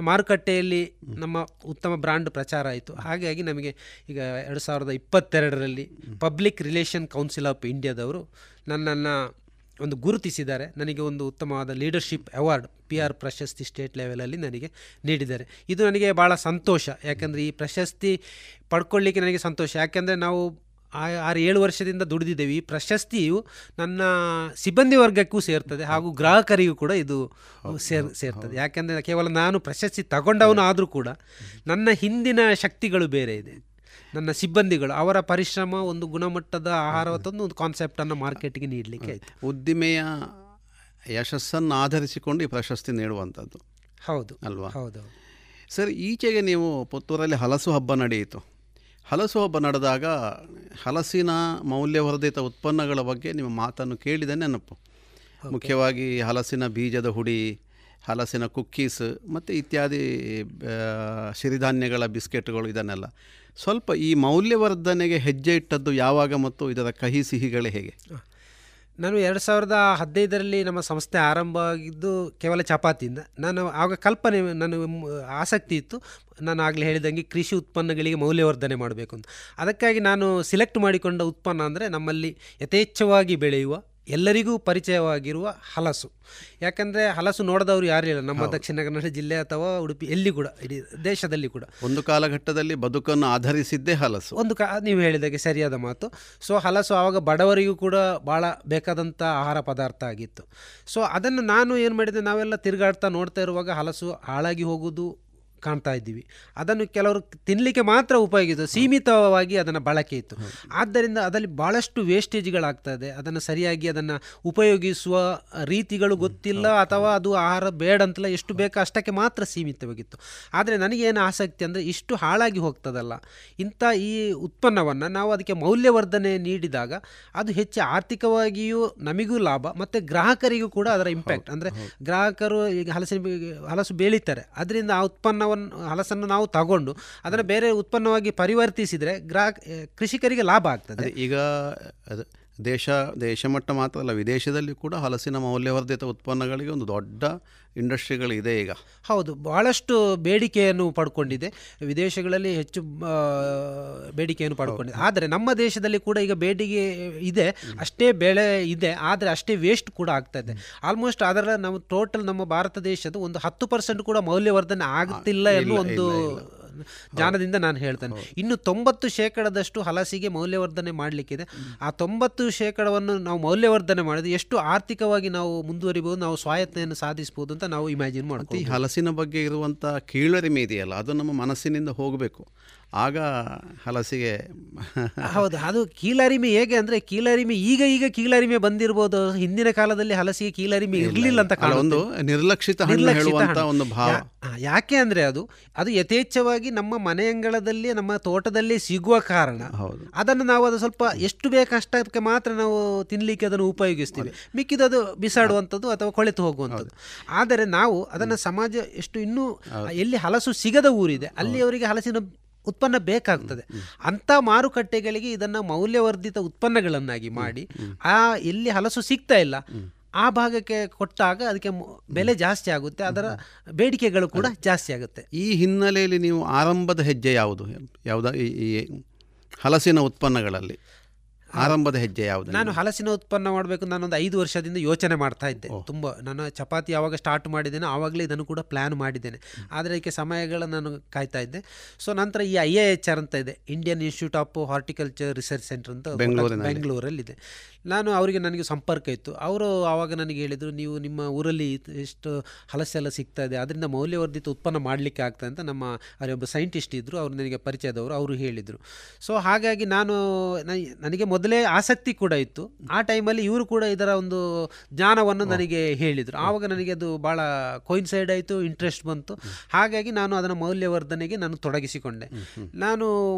ಮಾರುಕಟ್ಟೆಯಲ್ಲಿ ನಮ್ಮ ಉತ್ತಮ ಬ್ರ್ಯಾಂಡ್ ಪ್ರಚಾರ ಆಯಿತು. ಹಾಗಾಗಿ ನಮಗೆ ಈಗ ಎರಡು ಸಾವಿರದ ಇಪ್ಪತ್ತೆರಡರಲ್ಲಿ ಪಬ್ಲಿಕ್ ರಿಲೇಷನ್ ಕೌನ್ಸಿಲ್ ಆಫ್ ಇಂಡಿಯಾದವರು ನನ್ನನ್ನು ಒಂದು ಗುರುತಿಸಿದ್ದಾರೆ. ನನಗೆ ಒಂದು ಉತ್ತಮವಾದ ಲೀಡರ್ಶಿಪ್ ಅವಾರ್ಡ್ ಪಿ ಆರ್ ಪ್ರಶಸ್ತಿ ಸ್ಟೇಟ್ ಲೆವೆಲಲ್ಲಿ ನನಗೆ ನೀಡಿದ್ದಾರೆ. ಇದು ನನಗೆ ಭಾಳ ಸಂತೋಷ. ಯಾಕೆಂದರೆ ಈ ಪ್ರಶಸ್ತಿ ಪಡ್ಕೊಳ್ಳಿಕ್ಕೆ ನನಗೆ ಸಂತೋಷ. ಯಾಕೆಂದರೆ ನಾವು ಆರು ಏಳು ವರ್ಷದಿಂದ ದುಡಿದಿದ್ದೇವೆ. ಈ ಪ್ರಶಸ್ತಿಯು ನನ್ನ ಸಿಬ್ಬಂದಿ ವರ್ಗಕ್ಕೂ ಸೇರ್ತದೆ ಹಾಗೂ ಗ್ರಾಹಕರಿಗೂ ಕೂಡ ಇದು ಸೇರ್ ಸೇರ್ತದೆ. ಯಾಕೆಂದರೆ ಕೇವಲ ನಾನು ಪ್ರಶಸ್ತಿ ತಗೊಂಡವನು ಆದರೂ ಕೂಡ ನನ್ನ ಹಿಂದಿನ ಶಕ್ತಿಗಳು ಬೇರೆ ಇದೆ. ನನ್ನ ಸಿಬ್ಬಂದಿಗಳು ಅವರ ಪರಿಶ್ರಮ ಒಂದು ಗುಣಮಟ್ಟದ ಆಹಾರ ತಂದು ಒಂದು ಕಾನ್ಸೆಪ್ಟನ್ನು ಮಾರ್ಕೆಟ್ಗೆ ನೀಡಲಿಕ್ಕೆ ಆಯಿತು. ಉದ್ದಿಮೆಯ ಯಶಸ್ಸನ್ನು ಆಧರಿಸಿಕೊಂಡು ಈ ಪ್ರಶಸ್ತಿ ನೀಡುವಂಥದ್ದು. ಹೌದು. ಅಲ್ವಾ? ಹೌದು. ಸರ್ ಈಚೆಗೆ ನೀವು ಪುತ್ತೂರಲ್ಲಿ ಹಲಸು ಹಬ್ಬ ನಡೆಯಿತು. ಹಲಸು ಹಬ್ಬ ನಡೆದಾಗ ಹಲಸಿನ ಮೌಲ್ಯವರ್ಧಿತ ಉತ್ಪನ್ನಗಳ ಬಗ್ಗೆ ನಿಮ್ಮ ಮಾತನ್ನು ಕೇಳಿದ ನೆನಪು. ಮುಖ್ಯವಾಗಿ ಹಲಸಿನ ಬೀಜದ ಹುಡಿ ಹಲಸಿನ ಕುಕ್ಕೀಸ್ ಮತ್ತು ಇತ್ಯಾದಿ ಸಿರಿಧಾನ್ಯಗಳ ಬಿಸ್ಕೆಟ್ಗಳು ಇದನ್ನೆಲ್ಲ. ಸ್ವಲ್ಪ ಈ ಮೌಲ್ಯವರ್ಧನೆಗೆ ಹೆಜ್ಜೆ ಇಟ್ಟದ್ದು ಯಾವಾಗ ಮತ್ತು ಇದರ ಕಹಿ ಸಿಹಿಗಳೇ ಹೇಗೆ? ನಾನು ಎರಡು ಸಾವಿರದ ಹದಿನೈದರಲ್ಲಿ ನಮ್ಮ ಸಂಸ್ಥೆ ಆರಂಭ ಆಗಿದ್ದು ಕೇವಲ ಚಪಾತಿಯಿಂದ. ನಾನು ಆಗ ಕಲ್ಪನೆ, ನಾನು ಆಸಕ್ತಿ ಇತ್ತು. ನಾನು ಆಗಲೇ ಹೇಳಿದಂಗೆ ಕೃಷಿ ಉತ್ಪನ್ನಗಳಿಗೆ ಮೌಲ್ಯವರ್ಧನೆ ಮಾಡಬೇಕು ಅಂತ. ಅದಕ್ಕಾಗಿ ನಾನು ಸಿಲೆಕ್ಟ್ ಮಾಡಿಕೊಂಡ ಉತ್ಪನ್ನ ಅಂದರೆ ನಮ್ಮಲ್ಲಿ ಯಥೇಚ್ಛವಾಗಿ ಬೆಳೆಯುವ ಎಲ್ಲರಿಗೂ ಪರಿಚಯವಾಗಿರುವ ಹಲಸು. ಯಾಕಂದರೆ ಹಲಸು ನೋಡದವರು ಯಾರಿಲ್ಲ ನಮ್ಮ ದಕ್ಷಿಣ ಕನ್ನಡ ಜಿಲ್ಲೆ ಅಥವಾ ಉಡುಪಿ ಎಲ್ಲಿ ಕೂಡ ಇಡೀ ದೇಶದಲ್ಲಿ ಕೂಡ. ಒಂದು ಕಾಲಘಟ್ಟದಲ್ಲಿ ಬದುಕನ್ನು ಆಧರಿಸಿದ್ದೇ ಹಲಸು. ಒಂದು ಕಾ ನೀವು ಹೇಳಿದಾಗೆ ಸರಿಯಾದ ಮಾತು. ಸೊ ಹಲಸು ಆವಾಗ ಬಡವರಿಗೂ ಕೂಡ ಭಾಳ ಬೇಕಾದಂಥ ಆಹಾರ ಪದಾರ್ಥ ಆಗಿತ್ತು. ಸೊ ಅದನ್ನು ನಾನು ಏನು ಮಾಡಿದೆ ನಾವೆಲ್ಲ ತಿರುಗಾಡ್ತಾ ನೋಡ್ತಾ ಇರುವಾಗ ಹಲಸು ಹಾಳಾಗಿ ಹೋಗುವುದು ಕಾಣ್ತಾ ಇದ್ದೀವಿ. ಅದನ್ನು ಕೆಲವರು ತಿನ್ನಲಿಕ್ಕೆ ಮಾತ್ರ ಉಪಯೋಗಿಸಿದ್ರು. ಸೀಮಿತವಾಗಿ ಅದನ್ನು ಬಳಕೆ ಇತ್ತು. ಆದ್ದರಿಂದ ಅದರಲ್ಲಿ ಭಾಳಷ್ಟು ವೇಸ್ಟೇಜ್ಗಳಾಗ್ತದೆ ಅದನ್ನು ಸರಿಯಾಗಿ ಅದನ್ನು ಉಪಯೋಗಿಸುವ ರೀತಿಗಳು ಗೊತ್ತಿಲ್ಲ ಅಥವಾ ಅದು ಆಹಾರ ಬೇಡ ಅಂತಲ್ಲ ಎಷ್ಟು ಬೇಕೋ ಅಷ್ಟಕ್ಕೆ ಮಾತ್ರ ಸೀಮಿತವಾಗಿತ್ತು. ಆದರೆ ನನಗೇನು ಆಸಕ್ತಿ ಅಂದರೆ ಇಷ್ಟು ಹಾಳಾಗಿ ಹೋಗ್ತದಲ್ಲ. ಇಂಥ ಈ ಉತ್ಪನ್ನವನ್ನು ನಾವು ಅದಕ್ಕೆ ಮೌಲ್ಯವರ್ಧನೆ ನೀಡಿದಾಗ ಅದು ಹೆಚ್ಚು ಆರ್ಥಿಕವಾಗಿಯೂ ನಮಗೂ ಲಾಭ ಮತ್ತು ಗ್ರಾಹಕರಿಗೂ ಕೂಡ ಅದರ ಇಂಪ್ಯಾಕ್ಟ್ ಅಂದರೆ ಗ್ರಾಹಕರು ಈಗ ಹಲಸಿನ ಹಲಸು ಬೆಳೀತಾರೆ. ಅದರಿಂದ ಆ ಉತ್ಪನ್ನವನ್ನು ಹಲಸನ್ನು ನಾವು ತಗೊಂಡು ಅದನ್ನು ಬೇರೆ ಉತ್ಪನ್ನವಾಗಿ ಪರಿವರ್ತಿಸಿದರೆ ಗ್ರಾಹಕ ಕೃಷಿಕರಿಗೆ ಲಾಭ ಆಗ್ತದೆ. ಈಗ ಅದು ದೇಶ ದೇಶಮಟ್ಟ ಮಾತ್ರ ಅಲ್ಲ ವಿದೇಶದಲ್ಲಿ ಕೂಡ ಹಲಸಿನ ಮೌಲ್ಯವರ್ಧಿತ ಉತ್ಪನ್ನಗಳಿಗೆ ಒಂದು ದೊಡ್ಡ ಇಂಡಸ್ಟ್ರಿಗಳಿದೆ ಈಗ. ಹೌದು ಬಹಳಷ್ಟು ಬೇಡಿಕೆಯನ್ನು ಪಡ್ಕೊಂಡಿದೆ. ವಿದೇಶಗಳಲ್ಲಿ ಹೆಚ್ಚು ಬೇಡಿಕೆಯನ್ನು ಪಡ್ಕೊಂಡಿದೆ. ಆದರೆ ನಮ್ಮ ದೇಶದಲ್ಲಿ ಕೂಡ ಈಗ ಬೇಡಿಕೆ ಇದೆ ಅಷ್ಟೇ ಬೆಳೆ ಇದೆ ಆದರೆ ಅಷ್ಟೇ ವೇಸ್ಟ್ ಕೂಡ ಆಗ್ತಾ ಇದೆ. ಆಲ್ಮೋಸ್ಟ್ ಅದರ ನಮ್ಮ ಟೋಟಲ್ ನಮ್ಮ ಭಾರತ ದೇಶದ ಒಂದು ಹತ್ತು ಪರ್ಸೆಂಟ್ ಕೂಡ ಮೌಲ್ಯವರ್ಧನೆ ಆಗುತ್ತಿಲ್ಲ ಎನ್ನುವ ಒಂದು ಜಾನದಿಂದ ನಾನು ಹೇಳ್ತೇನೆ. ಇನ್ನು ತೊಂಬತ್ತು ಶೇಕಡದಷ್ಟು ಹಲಸಿಗೆ ಮೌಲ್ಯವರ್ಧನೆ ಮಾಡಲಿಕ್ಕಿದೆ. ಆ ತೊಂಬತ್ತು ಶೇಕಡವನ್ನು ನಾವು ಮೌಲ್ಯವರ್ಧನೆ ಮಾಡಿದ್ರೆ ಎಷ್ಟು ಆರ್ಥಿಕವಾಗಿ ನಾವು ಮುಂದುವರಿಬಹುದು ನಾವು ಸ್ವಾಯತ್ತೆಯನ್ನು ಸಾಧಿಸಬಹುದು ಅಂತ ನಾವು ಇಮ್ಯಾಜಿನ್ ಈ ಮಾಡ್ತೀವಿ ಹಲಸಿನ ಬಗ್ಗೆ ಇರುವಂಥ ಕೀಳರಿಮೆ ಇದೆಯಲ್ಲ ಅದು ನಮ್ಮ ಮನಸ್ಸಿನಿಂದ ಹೋಗಬೇಕು. ಆಗ ಹಲಸಿಗೆ ಹೌದು ಅದು ಕೀಳರಿಮೆ ಹೇಗೆ ಅಂದ್ರೆ ಕೀಳರಿಮೆ ಈಗ ಈಗ ಕೀಳರಿಮೆ ಬಂದಿರ್ಬೋದು. ಹಿಂದಿನ ಕಾಲದಲ್ಲಿ ಹಲಸಿಗೆ ಕೀಳರಿಮೆ ಇರಲಿಲ್ಲ ಅಂತ ಒಂದು ನಿರ್ಲಕ್ಷಿತ ಒಂದು ಭಾವ. ಯಾಕೆ ಅಂದ್ರೆ ಅದು ಅದು ಯಥೇಚ್ಛವಾಗಿ ನಮ್ಮ ಮನೆಯಂಗಳದಲ್ಲಿ ನಮ್ಮ ತೋಟದಲ್ಲಿ ಸಿಗುವ ಕಾರಣ. ಹೌದು. ಅದನ್ನು ನಾವು ಅದು ಸ್ವಲ್ಪ ಎಷ್ಟು ಬೇಕಷ್ಟಕ್ಕೆ ಮಾತ್ರ ನಾವು ತಿನ್ಲಿಕ್ಕೆ ಅದನ್ನು ಉಪಯೋಗಿಸ್ತೀವಿ. ಮಿಕ್ಕಿದದು ಬಿಸಾಡುವಂಥದ್ದು ಅಥವಾ ಕೊಳೆತು ಹೋಗುವಂಥದ್ದು. ಆದರೆ ನಾವು ಅದನ್ನು ಸಮಾಜ ಎಷ್ಟು ಇನ್ನೂ ಎಲ್ಲಿ ಹಲಸು ಸಿಗದ ಊರಿದೆ ಅಲ್ಲಿ ಅವರಿಗೆ ಹಲಸಿನ ಉತ್ಪನ್ನ ಬೇಕಾಗ್ತದೆ. ಅಂಥ ಮಾರುಕಟ್ಟೆಗಳಿಗೆ ಇದನ್ನು ಮೌಲ್ಯವರ್ಧಿತ ಉತ್ಪನ್ನಗಳನ್ನಾಗಿ ಮಾಡಿ ಆ ಎಲ್ಲಿ ಹಲಸು ಸಿಗ್ತಾ ಇಲ್ಲ. ಆ ಭಾಗಕ್ಕೆ ಕೊಟ್ಟಾಗ ಅದಕ್ಕೆ ಬೆಲೆ ಜಾಸ್ತಿ ಆಗುತ್ತೆ. ಅದರ ಬೇಡಿಕೆಗಳು ಕೂಡ ಜಾಸ್ತಿ ಆಗುತ್ತೆ. ಈ ಹಿನ್ನೆಲೆಯಲ್ಲಿ ನೀವು ಆರಂಭದ ಹೆಜ್ಜೆ ಯಾವುದು? ಯಾವುದ ಈ ಈ ಹಲಸಿನ ಉತ್ಪನ್ನಗಳಲ್ಲಿ. ಆರಂಭದ ಹೆಜ್ಜೆ ಯಾವುದು ನಾನು ಹಲಸಿನ ಉತ್ಪನ್ನ ಮಾಡಬೇಕು ನಾನೊಂದು ಐದು ವರ್ಷದಿಂದ ಯೋಚನೆ ಮಾಡ್ತಾ ಇದ್ದೆ. ತುಂಬ ನಾನು ಚಪಾತಿ ಯಾವಾಗ ಸ್ಟಾರ್ಟ್ ಮಾಡಿದ್ದೇನೆ ಆವಾಗಲೇ ಇದನ್ನು ಕೂಡ ಪ್ಲ್ಯಾನ್ ಮಾಡಿದ್ದೇನೆ. ಆದರೆ ಇದಕ್ಕೆ ಸಮಯಗಳ ನಾನು ಕಾಯ್ತಾ ಇದ್ದೆ. ಸೊ ನಂತರ ಈ ಐ ಎ ಎಚ್ ಆರ್ ಅಂತ ಇದೆ. Indian institute of horticulture research centre ಅಂತ ಬೆಂಗಳೂರು ಬೆಂಗಳೂರಲ್ಲಿದೆ. ನಾನು ಅವರಿಗೆ ನನಗೆ ಸಂಪರ್ಕ ಇತ್ತು. ಅವರು ಆವಾಗ ನನಗೆ ಹೇಳಿದರು ನೀವು ನಿಮ್ಮ ಊರಲ್ಲಿ ಎಷ್ಟು ಹಲಸೆಲ್ಲ ಸಿಗ್ತಾ ಇದೆ. ಅದರಿಂದ ಮೌಲ್ಯವರ್ಧಿತ ಉತ್ಪನ್ನ ಮಾಡಲಿಕ್ಕೆ ಆಗ್ತದೆ ಅಂತ ನಮ್ಮ ಅಲ್ಲಿ ಒಬ್ಬ ಸೈಂಟಿಸ್ಟ್ ಇದ್ದರು ಅವರು ನನಗೆ ಪರಿಚಯದವರು. ಅವರು ಹೇಳಿದರು. ಸೊ ಹಾಗಾಗಿ ನಾನು ನನಗೆ ಮೊದಲೇ ಆಸಕ್ತಿ ಕೂಡ ಇತ್ತು. ಆ ಟೈಮಲ್ಲಿ ಇವರು ಕೂಡ ಇದರ ಒಂದು ಜ್ಞಾನವನ್ನು ನನಗೆ ಹೇಳಿದರು. ಆವಾಗ ನನಗೆ ಅದು ಭಾಳ ಕೋಯಿನ್ಸೈಡ್ ಆಯಿತು ಇಂಟ್ರೆಸ್ಟ್ ಬಂತು. ಹಾಗಾಗಿ ನಾನು ಅದನ್ನು ಮೌಲ್ಯವರ್ಧನೆಗೆ ನಾನು ತೊಡಗಿಸಿಕೊಂಡೆ. ನಾನು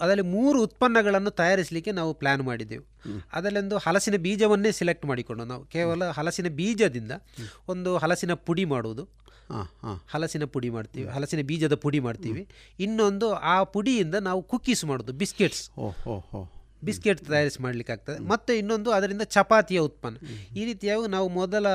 ಅದರಲ್ಲಿ ಮೂರು ಉತ್ಪನ್ನಗಳನ್ನು ತಯಾರಿಸಲಿಕ್ಕೆ ನಾವು ಪ್ಲ್ಯಾನ್ ಮಾಡಿದ್ದೆವು. ಅದರಲ್ಲೊಂದು ಹಲಸಿನ ಬೀಜವನ್ನೇ ಸೆಲೆಕ್ಟ್ ಮಾಡಿಕೊಂಡು ನಾವು. ಕೇವಲ ಹಲಸಿನ ಬೀಜದಿಂದ ಒಂದು ಹಲಸಿನ ಪುಡಿ ಮಾಡುವುದು. ಹಾಂ ಹಾಂ. ಹಲಸಿನ ಪುಡಿ ಮಾಡ್ತೀವಿ ಹಲಸಿನ ಬೀಜದ ಪುಡಿ ಮಾಡ್ತೀವಿ. ಇನ್ನೊಂದು ಆ ಪುಡಿಯಿಂದ ನಾವು ಕುಕ್ಕೀಸ್ ಮಾಡೋದು ಬಿಸ್ಕೆಟ್ಸ್ ಓ ಹೋ ಹೋ ಬಿಸ್ಕೆಟ್ ತಯಾರಿಸಿ ಮಾಡಲಿಕ್ಕೆ ಆಗ್ತದೆ. ಮತ್ತು ಇನ್ನೊಂದು ಅದರಿಂದ ಚಪಾತಿಯ ಉತ್ಪನ್ನ. ಈ ರೀತಿಯಾಗಿ ನಾವು ಮೊದಲ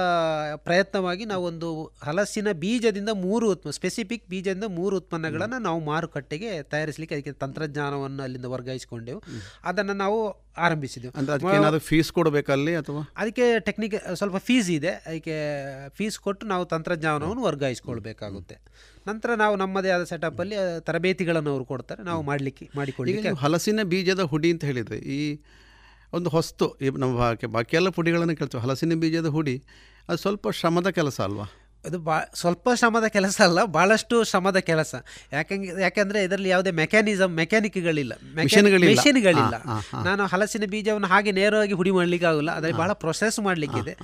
ಪ್ರಯತ್ನವಾಗಿ ನಾವು ಒಂದು ಹಲಸಿನ ಬೀಜದಿಂದ ಮೂರು ಉತ್ಪನ್ನ ಸ್ಪೆಸಿಫಿಕ್ ಬೀಜದಿಂದ ಮೂರು ಉತ್ಪನ್ನಗಳನ್ನು ನಾವು ಮಾರುಕಟ್ಟೆಗೆ ತಯಾರಿಸಲಿಕ್ಕೆ ಅದಕ್ಕೆ ತಂತ್ರಜ್ಞಾನವನ್ನು ಅಲ್ಲಿಂದ ವರ್ಗಾಯಿಸಿಕೊಂಡೆವು. ಅದನ್ನು ನಾವು ಆರಂಭಿಸಿದೆವು ಅಂದರೆ ಅದಕ್ಕೆ ಏನಾದರೂ ಫೀಸ್ ಕೊಡಬೇಕಲ್ಲಿ ಅಥವಾ? ಅದಕ್ಕೆ ಟೆಕ್ನಿಕ್ ಸ್ವಲ್ಪ ಫೀಸ್ ಇದೆ. ಅದಕ್ಕೆ ಫೀಸ್ ಕೊಟ್ಟು ನಾವು ತಂತ್ರಜ್ಞಾನವನ್ನು ವರ್ಗಾಯಿಸ್ಕೊಳ್ಬೇಕಾಗುತ್ತೆ. ನಂತರ ನಾವು ನಮ್ಮದೇ ಆದ ಸೆಟಪ್ಪಲ್ಲಿ ತರಬೇತಿಗಳನ್ನು ಅವರು ಕೊಡ್ತಾರೆ. ನಾವು ಮಾಡಲಿಕ್ಕೆ ಮಾಡಿಕೊಳ್ಳಿ ಹಲಸಿನ ಬೀಜದ ಹುಡಿ ಅಂತ ಹೇಳಿದರೆ ಈ ಒಂದು ಹೊಸ್ತು ಈ ನಮ್ಮ ಬಾಕಿ ಎಲ್ಲ ಪುಡಿಗಳನ್ನು ಕೇಳ್ತೀವಿ. ಹಲಸಿನ ಬೀಜದ ಹುಡಿ ಅದು ಸ್ವಲ್ಪ ಶ್ರಮದ ಕೆಲಸ ಅಲ್ವಾ? ಅದು ಬಾ ಸ್ವಲ್ಪ ಶ್ರಮದ ಕೆಲಸ ಅಲ್ಲ ಭಾಳಷ್ಟು ಶ್ರಮದ ಕೆಲಸ. ಯಾಕಂಗೆ ಯಾಕಂದರೆ ಇದರಲ್ಲಿ ಯಾವುದೇ ಮೆಕ್ಯಾನಿಸಮ್ ಮೆಕ್ಯಾನಿಕ್ಗಳಿಲ್ಲ. ಮಿಷನ್ಗಳಿಲ್ಲ. ನಾನು ಹಲಸಿನ ಬೀಜವನ್ನು ಹಾಗೆ ನೇರವಾಗಿ ಹುಡಿ ಮಾಡಲಿಕ್ಕೆ ಆಗೋಲ್ಲ ಅದರಲ್ಲಿ ಭಾಳ ಪ್ರೊಸೆಸ್ ಮಾಡಲಿಕ್ಕಿದೆ.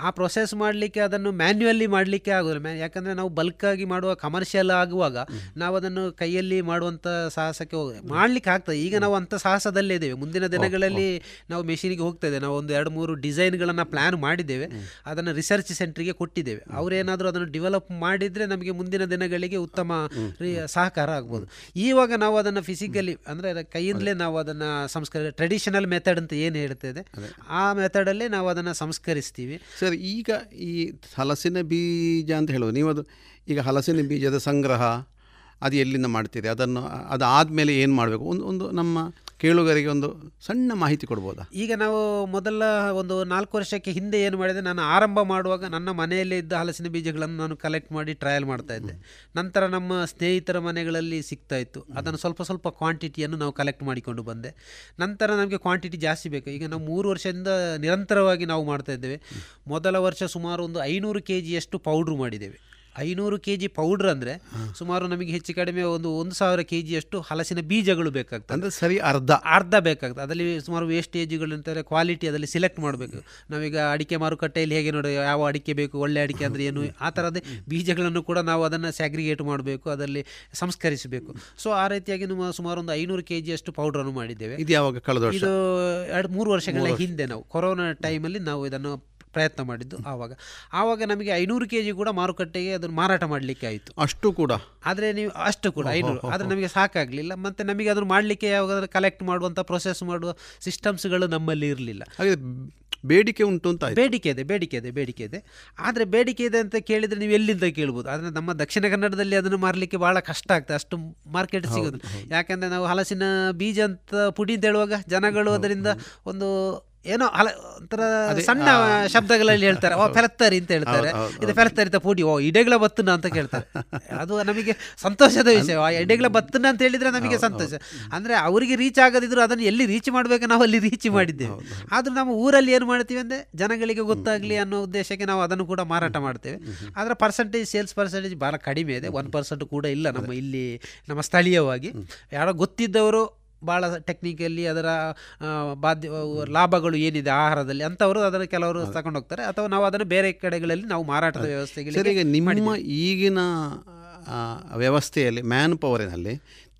ಆ ಪ್ರೊಸೆಸ್ ಮಾಡಲಿಕ್ಕೆ ಅದನ್ನು ಮ್ಯಾನ್ಯುವಲ್ಲಿ ಮಾಡಲಿಕ್ಕೆ ಆಗೋದಿಲ್ಲ. ಮ್ಯಾ ಯಾಕಂದರೆ ನಾವು ಬಲ್ಕಾಗಿ ಮಾಡುವ ಕಮರ್ಷಿಯಲ್ ಆಗುವಾಗ ನಾವು ಅದನ್ನು ಕೈಯಲ್ಲಿ ಮಾಡುವಂಥ ಸಾಹಸಕ್ಕೆ ಹೋಗ ಮಾಡಲಿಕ್ಕೆ ಆಗ್ತದೆ. ಈಗ ನಾವು ಅಂಥ ಸಾಹಸದಲ್ಲೇ ಇದ್ದೇವೆ. ಮುಂದಿನ ದಿನಗಳಲ್ಲಿ ನಾವು ಮೆಷಿನಿಗೆ ಹೋಗ್ತಾ ಇದ್ದೇವೆ. ನಾವು ಒಂದು ಎರಡು ಮೂರು ಡಿಸೈನ್ಗಳನ್ನು ಪ್ಲ್ಯಾನ್ ಮಾಡಿದ್ದೇವೆ. ಅದನ್ನು ರಿಸರ್ಚ್ ಸೆಂಟ್ರಿಗೆ ಕೊಟ್ಟಿದ್ದೇವೆ. ಅವರೇನಾದರೂ ಅದನ್ನು ಡೆವಲಪ್ ಮಾಡಿದರೆ ನಮಗೆ ಮುಂದಿನ ದಿನಗಳಿಗೆ ಉತ್ತಮ ರೀ- ಸಹಕಾರ ಆಗ್ಬೋದು. ಈವಾಗ ನಾವು ಅದನ್ನು ಫಿಸಿಕಲಿ ಅಂದರೆ ಕೈಯಿಂದಲೇ ನಾವು ಅದನ್ನು ಸಂಸ್ಕರಿ ಟ್ರೆಡಿಷನಲ್ ಮೆಥಡ್ ಅಂತ ಏನು ಹೇಳ್ತದೆ ಆ ಮೆಥಡಲ್ಲೇ ನಾವು ಅದನ್ನು ಸಂಸ್ಕರಿಸ್ತೀವಿ. ಸರ್ ಈಗ ಈ ಹಲಸಿನ ಬೀಜ ಅಂತ ಹೇಳೋದು ನೀವು ಅದು ಈಗ ಹಲಸಿನ ಬೀಜದ ಸಂಗ್ರಹ ಅದು ಎಲ್ಲಿಂದ ಮಾಡ್ತೀರಿ? ಅದನ್ನು, ಅದಾದಮೇಲೆ ಏನು ಮಾಡಬೇಕು? ಒಂದು ಒಂದು ನಮ್ಮ ಕೇಳುಗರಿಗೆ ಒಂದು ಸಣ್ಣ ಮಾಹಿತಿ ಕೊಡ್ಬೋದಾ? ಈಗ ನಾವು ಮೊದಲ ಒಂದು ನಾಲ್ಕು ವರ್ಷಕ್ಕೆ ಹಿಂದೆ ಏನು ಮಾಡಿದೆ ನಾನು ಆರಂಭ ಮಾಡುವಾಗ ನನ್ನ ಮನೆಯಲ್ಲೇ ಇದ್ದ ಹಲಸಿನ ಬೀಜಗಳನ್ನು ನಾನು ಕಲೆಕ್ಟ್ ಮಾಡಿ ಟ್ರಯಲ್ ಮಾಡ್ತಾ ಇದ್ದೆ. ನಂತರ ನಮ್ಮ ಸ್ನೇಹಿತರ ಮನೆಗಳಲ್ಲಿ ಸಿಗ್ತಾ ಇತ್ತು. ಅದನ್ನು ಸ್ವಲ್ಪ ಸ್ವಲ್ಪ ಕ್ವಾಂಟಿಟಿಯನ್ನು ನಾವು ಕಲೆಕ್ಟ್ ಮಾಡಿಕೊಂಡು ಬಂದೆ. ನಂತರ ನಮಗೆ ಕ್ವಾಂಟಿಟಿ ಜಾಸ್ತಿ ಬೇಕು. ಈಗ ನಾವು ಮೂರು ವರ್ಷದಿಂದ ನಿರಂತರವಾಗಿ ನಾವು ಮಾಡ್ತಾ ಇದ್ದೇವೆ. ಮೊದಲ ವರ್ಷ ಸುಮಾರು ಒಂದು ಐನೂರು ಕೆ ಜಿಯಷ್ಟು ಪೌಡ್ರು ಮಾಡಿದ್ದೇವೆ. ಐನೂರು ಕೆ ಜಿ ಪೌಡ್ರ್ ಅಂದರೆ ಸುಮಾರು ನಮಗೆ ಹೆಚ್ಚು ಕಡಿಮೆ ಒಂದು ಒಂದು ಸಾವಿರ ಕೆ ಜಿಯಷ್ಟು ಹಲಸಿನ ಬೀಜಗಳು ಬೇಕಾಗ್ತದೆ. ಅಂದರೆ ಸರಿ ಅರ್ಧ. ಅರ್ಧ ಬೇಕಾಗ್ತದೆ. ಅದರಲ್ಲಿ ಸುಮಾರು ವೇಸ್ಟೇಜ್ಗಳು ಅಂತಾರೆ ಕ್ವಾಲಿಟಿ ಅದರಲ್ಲಿ ಸೆಲೆಕ್ಟ್ ಮಾಡಬೇಕು. ನಾವೀಗ ಅಡಿಕೆ ಮಾರುಕಟ್ಟೆಯಲ್ಲಿ ಹೇಗೆ ನೋಡಿ ಯಾವ ಅಡಿಕೆ ಬೇಕು ಒಳ್ಳೆ ಅಡಿಕೆ ಅಂದರೆ ಏನು ಆ ಥರದ ಬೀಜಗಳನ್ನು ಕೂಡ ನಾವು ಅದನ್ನು ಸ್ಯಾಗ್ರಿಗೇಟ್ ಮಾಡಬೇಕು ಅದರಲ್ಲಿ ಸಂಸ್ಕರಿಸಬೇಕು. ಸೊ ಆ ರೀತಿಯಾಗಿ ನಮ್ಮ ಸುಮಾರು ಒಂದು ಐನೂರು ಕೆ ಜಿಯಷ್ಟು ಪೌಡ್ರನ್ನು ಮಾಡಿದ್ದೇವೆ. ಇದು ಯಾವಾಗ? ಕಳೆದ ಇದು ಎರಡು ಮೂರು ವರ್ಷಗಳ ಹಿಂದೆ ನಾವು. ಕೊರೋನಾ ಟೈಮಲ್ಲಿ ನಾವು ಇದನ್ನು ಪ್ರಯತ್ನ ಮಾಡಿದ್ದು ಆವಾಗ. ಆವಾಗ ನಮಗೆ ಐನೂರು ಕೆ ಜಿ ಕೂಡ ಮಾರುಕಟ್ಟೆಗೆ ಅದನ್ನು ಮಾರಾಟ ಮಾಡಲಿಕ್ಕೆ ಆಯಿತು. ಅಷ್ಟು ಕೂಡ? ಆದರೆ ನೀವು ಅಷ್ಟು ಕೂಡ ಐನೂರು. ಆದರೆ ನಮಗೆ ಸಾಕಾಗಲಿಲ್ಲ. ಮತ್ತು ನಮಗೆ ಅದನ್ನು ಮಾಡಲಿಕ್ಕೆ ಯಾವಾಗ ಕಲೆಕ್ಟ್ ಮಾಡುವಂಥ ಪ್ರೊಸೆಸ್ ಮಾಡುವ ಸಿಸ್ಟಮ್ಸ್ಗಳು ನಮ್ಮಲ್ಲಿ ಇರಲಿಲ್ಲ. ಹಾಗೆ ಬೇಡಿಕೆ ಉಂಟು ಅಂತ ಬೇಡಿಕೆ ಇದೆ ಬೇಡಿಕೆ ಇದೆ ಬೇಡಿಕೆ ಇದೆ. ಆದರೆ ಬೇಡಿಕೆ ಇದೆ ಅಂತ ಕೇಳಿದರೆ ನೀವು ಎಲ್ಲಿಂದ ಕೇಳ್ಬೋದು? ಆದರೆ ನಮ್ಮ ದಕ್ಷಿಣ ಕನ್ನಡದಲ್ಲಿ ಅದನ್ನು ಮಾರಲಿಕ್ಕೆ ಭಾಳ ಕಷ್ಟ ಆಗ್ತದೆ. ಅಷ್ಟು ಮಾರ್ಕೆಟ್ ಸಿಗೋದಿಲ್ಲ. ಯಾಕಂದರೆ ನಾವು ಹಲಸಿನ ಬೀಜ ಅಂತ ಪುಡಿ ಅಂತ ಹೇಳುವಾಗ ಜನಗಳು ಅದರಿಂದ ಒಂದು ಏನೋ ಹಲ ಒಂಥರ ಸಣ್ಣ ಶಬ್ದಗಳಲ್ಲಿ ಹೇಳ್ತಾರೆ. ಓ ಫೆಲತ್ತರಿ ಅಂತ ಹೇಳ್ತಾರೆ. ಇದು ಫೆಲತ್ತರಿತ ಪೂಡಿ. ಓ ಇಡೆಗಳ ಬತ್ತನ ಅಂತ ಕೇಳ್ತಾರೆ. ಅದು ನಮಗೆ ಸಂತೋಷದ ವಿಷಯ. ಆ ಎಡೆಗಳ ಬತ್ತನ ಅಂತ ಹೇಳಿದ್ರೆ ನಮಗೆ ಸಂತೋಷ. ಅಂದರೆ ಅವರಿಗೆ ರೀಚ್ ಆಗದಿದ್ರು ಅದನ್ನು ಎಲ್ಲಿ ರೀಚ್ ಮಾಡಬೇಕು ನಾವು ಅಲ್ಲಿ ರೀಚ್ ಮಾಡಿದ್ದೇವೆ. ಆದರೂ ನಮ್ಮ ಊರಲ್ಲಿ ಏನು ಮಾಡ್ತೀವಿ ಅಂದರೆ ಜನಗಳಿಗೆ ಗೊತ್ತಾಗಲಿ ಅನ್ನೋ ಉದ್ದೇಶಕ್ಕೆ ನಾವು ಅದನ್ನು ಕೂಡ ಮಾರಾಟ ಮಾಡ್ತೇವೆ. ಅದರ ಪರ್ಸೆಂಟೇಜ್ ಸೇಲ್ಸ್ ಪರ್ಸೆಂಟೇಜ್ ಭಾಳ ಕಡಿಮೆ ಇದೆ. ಒನ್ ಪರ್ಸೆಂಟ್ ಕೂಡ ಇಲ್ಲ ನಮ್ಮ ಇಲ್ಲಿ ನಮ್ಮ ಸ್ಥಳೀಯವಾಗಿ. ಯಾರೋ ಗೊತ್ತಿದ್ದವರು ಭಾಳ ಟೆಕ್ನಿಕಲ್ಲಿ ಅದರ ಬಾಧ್ಯ ಲಾಭಗಳು ಏನಿದೆ ಆಹಾರದಲ್ಲಿ ಅಂಥವರು ಅದನ್ನು ಕೆಲವರು ತಗೊಂಡೋಗ್ತಾರೆ. ಅಥವಾ ನಾವು ಅದನ್ನು ಬೇರೆ ಕಡೆಗಳಲ್ಲಿ ನಾವು ಮಾರಾಟದ ವ್ಯವಸ್ಥೆಗೆ ನಿಮ್ಮ ಈಗಿನ ವ್ಯವಸ್ಥೆಯಲ್ಲಿ ಮ್ಯಾನ್ ಪವರಿನಲ್ಲಿ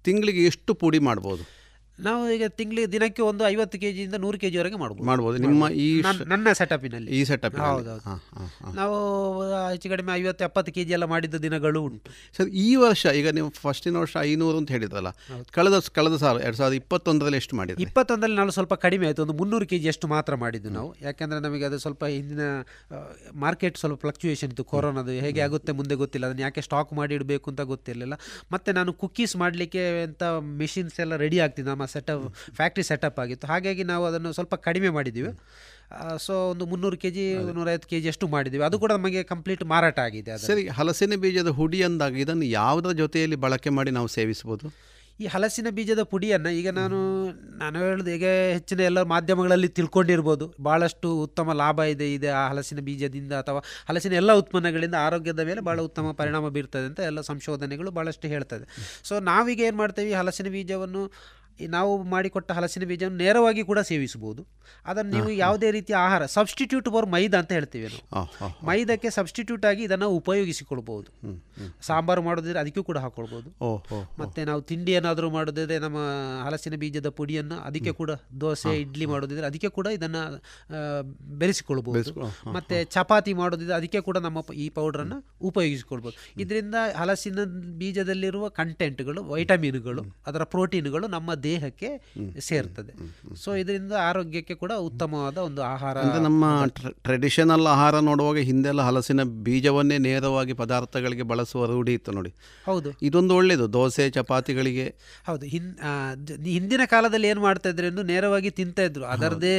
ತಿಂಗಳಿಗೆ ಎಷ್ಟು ಪುಡಿ ಮಾಡ್ಬೋದು? ನಾವು ಈಗ ತಿಂಗಳಿಗೆ ದಿನಕ್ಕೆ ಒಂದು ಐವತ್ತು ಕೆ ಜಿಯಿಂದ ನೂರು ಕೆ ಜಿವರೆಗೆ ಮಾಡ್ಬೋದು. ಮಾಡ್ಬೋದು. ನಿಮ್ಮ ಈ ನನ್- ನನ್ನ ಸೆಟಪಿನಲ್ಲಿ ಈ ಸೆಟಪ್ ಹೌದೌದು. ನಾವು ಹೆಚ್ಚು ಕಡಿಮೆ ಐವತ್ತು ಎಪ್ಪತ್ತು ಕೆ ಜಿ ಎಲ್ಲ ಮಾಡಿದ್ದ ದಿನಗಳು ಉಂಟು. ಸರ್ ಈ ವರ್ಷ ಈಗ ನೀವು ಫಸ್ಟಿನ ವರ್ಷ ಐನೂರು ಅಂತ ಹೇಳಿದ್ರಲ್ಲ ಕಳೆದ ಕಳೆದ ಸಾಲ ಎರಡು ಸಾವಿರದ ಇಪ್ಪತ್ತೊಂದರಲ್ಲಿ ಎಷ್ಟು ಮಾಡಿದ್ರಿ? ಇಪ್ಪತ್ತೊಂದರಲ್ಲಿ ನಾನು ಸ್ವಲ್ಪ ಕಡಿಮೆ ಆಯಿತು. ಒಂದು ಮುನ್ನೂರು ಕೆ ಜಿ ಅಷ್ಟು ಮಾತ್ರ ಮಾಡಿದ್ದು ನಾವು. ಯಾಕೆಂದರೆ ನಮಗೆ ಅದು ಸ್ವಲ್ಪ ಹಿಂದಿನ ಮಾರ್ಕೆಟ್ ಸ್ವಲ್ಪ ಫ್ಲಕ್ಚುಯೇಷನ್ ಇತ್ತು. ಕೊರೋನಾದು ಹೇಗೆ ಆಗುತ್ತೆ ಮುಂದೆ ಗೊತ್ತಿಲ್ಲ. ಅದನ್ನು ಯಾಕೆ ಸ್ಟಾಕ್ ಮಾಡಿ ಇಡಬೇಕು ಅಂತ ಗೊತ್ತಿರಲಿಲ್ಲ. ಮತ್ತು ನಾನು ಕುಕ್ಕೀಸ್ ಮಾಡಲಿಕ್ಕೆ ಅಂತ ಮೆಷಿನ್ಸ್ ಎಲ್ಲ ರೆಡಿ ಆಗ್ತಿದ್ದೆ ನಮ್ಮ ಸೆಟಪ್ ಫ್ಯಾಕ್ಟ್ರಿ ಸೆಟಪ್ ಆಗಿತ್ತು. ಹಾಗಾಗಿ ನಾವು ಅದನ್ನು ಸ್ವಲ್ಪ ಕಡಿಮೆ ಮಾಡಿದ್ದೀವಿ. ಸೊ ಒಂದು ಮುನ್ನೂರು ಕೆ ಜಿ ನೂರೈವತ್ತು ಕೆ ಜಿ ಅಷ್ಟು ಮಾಡಿದ್ದೀವಿ. ಅದು ಕೂಡ ನಮಗೆ ಕಂಪ್ಲೀಟ್ ಮಾರಾಟ ಆಗಿದೆ ಸರಿ ಹಲಸಿನ ಬೀಜದ ಹುಡಿ ಅಂದಾಗ ಇದನ್ನು ಯಾವುದರ ಜೊತೆಯಲ್ಲಿ ಬಳಕೆ ಮಾಡಿ ನಾವು ಸೇವಿಸ್ಬೋದು? ಈ ಹಲಸಿನ ಬೀಜದ ಪುಡಿಯನ್ನು ಈಗ ನಾನು ನಾನು ಹೇಳೋದು ಈಗ ಹೆಚ್ಚಿನ ಎಲ್ಲ ಮಾಧ್ಯಮಗಳಲ್ಲಿ ತಿಳ್ಕೊಂಡಿರ್ಬೋದು. ಭಾಳಷ್ಟು ಉತ್ತಮ ಲಾಭ ಇದೆ ಇದೆ ಆ ಹಲಸಿನ ಬೀಜದಿಂದ ಅಥವಾ ಹಲಸಿನ ಎಲ್ಲ ಉತ್ಪನ್ನಗಳಿಂದ ಆರೋಗ್ಯದ ಮೇಲೆ ಭಾಳ ಉತ್ತಮ ಪರಿಣಾಮ ಬೀರ್ತದೆ ಅಂತ ಎಲ್ಲ ಸಂಶೋಧನೆಗಳು ಭಾಳಷ್ಟು ಹೇಳ್ತದೆ. ಸೊ ನಾವೀಗ ಏನು ಮಾಡ್ತೇವೆ? ಹಲಸಿನ ಬೀಜವನ್ನು ನಾವು ಮಾಡಿಕೊಟ್ಟ ಹಲಸಿನ ಬೀಜವನ್ನು ನೇರವಾಗಿ ಕೂಡ ಸೇವಿಸಬಹುದು. ಅದನ್ನು ನೀವು ಯಾವುದೇ ರೀತಿಯ ಆಹಾರ ಸಬ್ಸ್ಟಿಟ್ಯೂಟ್ ಫಾರ್ ಮೈದಾ ಅಂತ ಹೇಳ್ತೀವಿ ನಾವು. ಮೈದಕ್ಕೆ ಸಬ್ಸ್ಟಿಟ್ಯೂಟ್ ಆಗಿ ಇದನ್ನು ಉಪಯೋಗಿಸಿಕೊಳ್ಬಹುದು. ಸಾಂಬಾರು ಮಾಡೋದಿದ್ರೆ ಅದಕ್ಕೂ ಕೂಡ ಹಾಕೊಳ್ಬಹುದು. ಮತ್ತೆ ನಾವು ತಿಂಡಿ ಏನಾದರೂ ಮಾಡೋದಿದ್ರೆ ನಮ್ಮ ಹಲಸಿನ ಬೀಜದ ಪುಡಿಯನ್ನು ಅದಕ್ಕೆ ಕೂಡ ದೋಸೆ ಇಡ್ಲಿ ಮಾಡೋದಿದ್ರೆ ಅದಕ್ಕೆ ಕೂಡ ಇದನ್ನು ಬೆರೆಸಿಕೊಳ್ಬಹುದು. ಬೆರೆಸ್ಕೊ- ಮತ್ತೆ ಚಪಾತಿ ಮಾಡೋದಿದ್ರೆ ಅದಕ್ಕೆ ಕೂಡ ನಮ್ಮ ಈ ಪೌಡ್ರನ್ನು ಉಪಯೋಗಿಸಿಕೊಳ್ಬೋದು ಇದರಿಂದ ಹಲಸಿನ ಬೀಜದಲ್ಲಿರುವ ಕಂಟೆಂಟ್ಗಳು ವೈಟಮಿನ್ಗಳು ಅದರ ಪ್ರೋಟೀನ್ಗಳು ನಮ್ಮ ದೇಹಕ್ಕೆ ಸೇರ್ತದೆ. ಸೊ ಇದರಿಂದ ಆರೋಗ್ಯಕ್ಕೆ ಕೂಡ ಉತ್ತಮವಾದ ಒಂದು ಆಹಾರ ನಮ್ಮ ಟ್ರೆಡಿಷನಲ್ ಆಹಾರ ನೋಡುವಾಗ ಹಿಂದೆಲ್ಲ ಹಲಸಿನ ಬೀಜವನ್ನೇ ನೇರವಾಗಿ ಪದಾರ್ಥಗಳಿಗೆ ಬಳಸುವ ರೂಢಿ ಇತ್ತು ನೋಡಿ. ಹೌದು. ಇದೊಂದು ಒಳ್ಳೆಯದು ದೋಸೆ ಚಪಾತಿಗಳಿಗೆ. ಹೌದು. ಹಿಂದಿನ ಕಾಲದಲ್ಲಿ ಏನು ಮಾಡ್ತಾ ಇದ್ರು ಎಂದು ನೇರವಾಗಿ ತಿಂತಾ ಇದ್ರು. ಅದರದೇ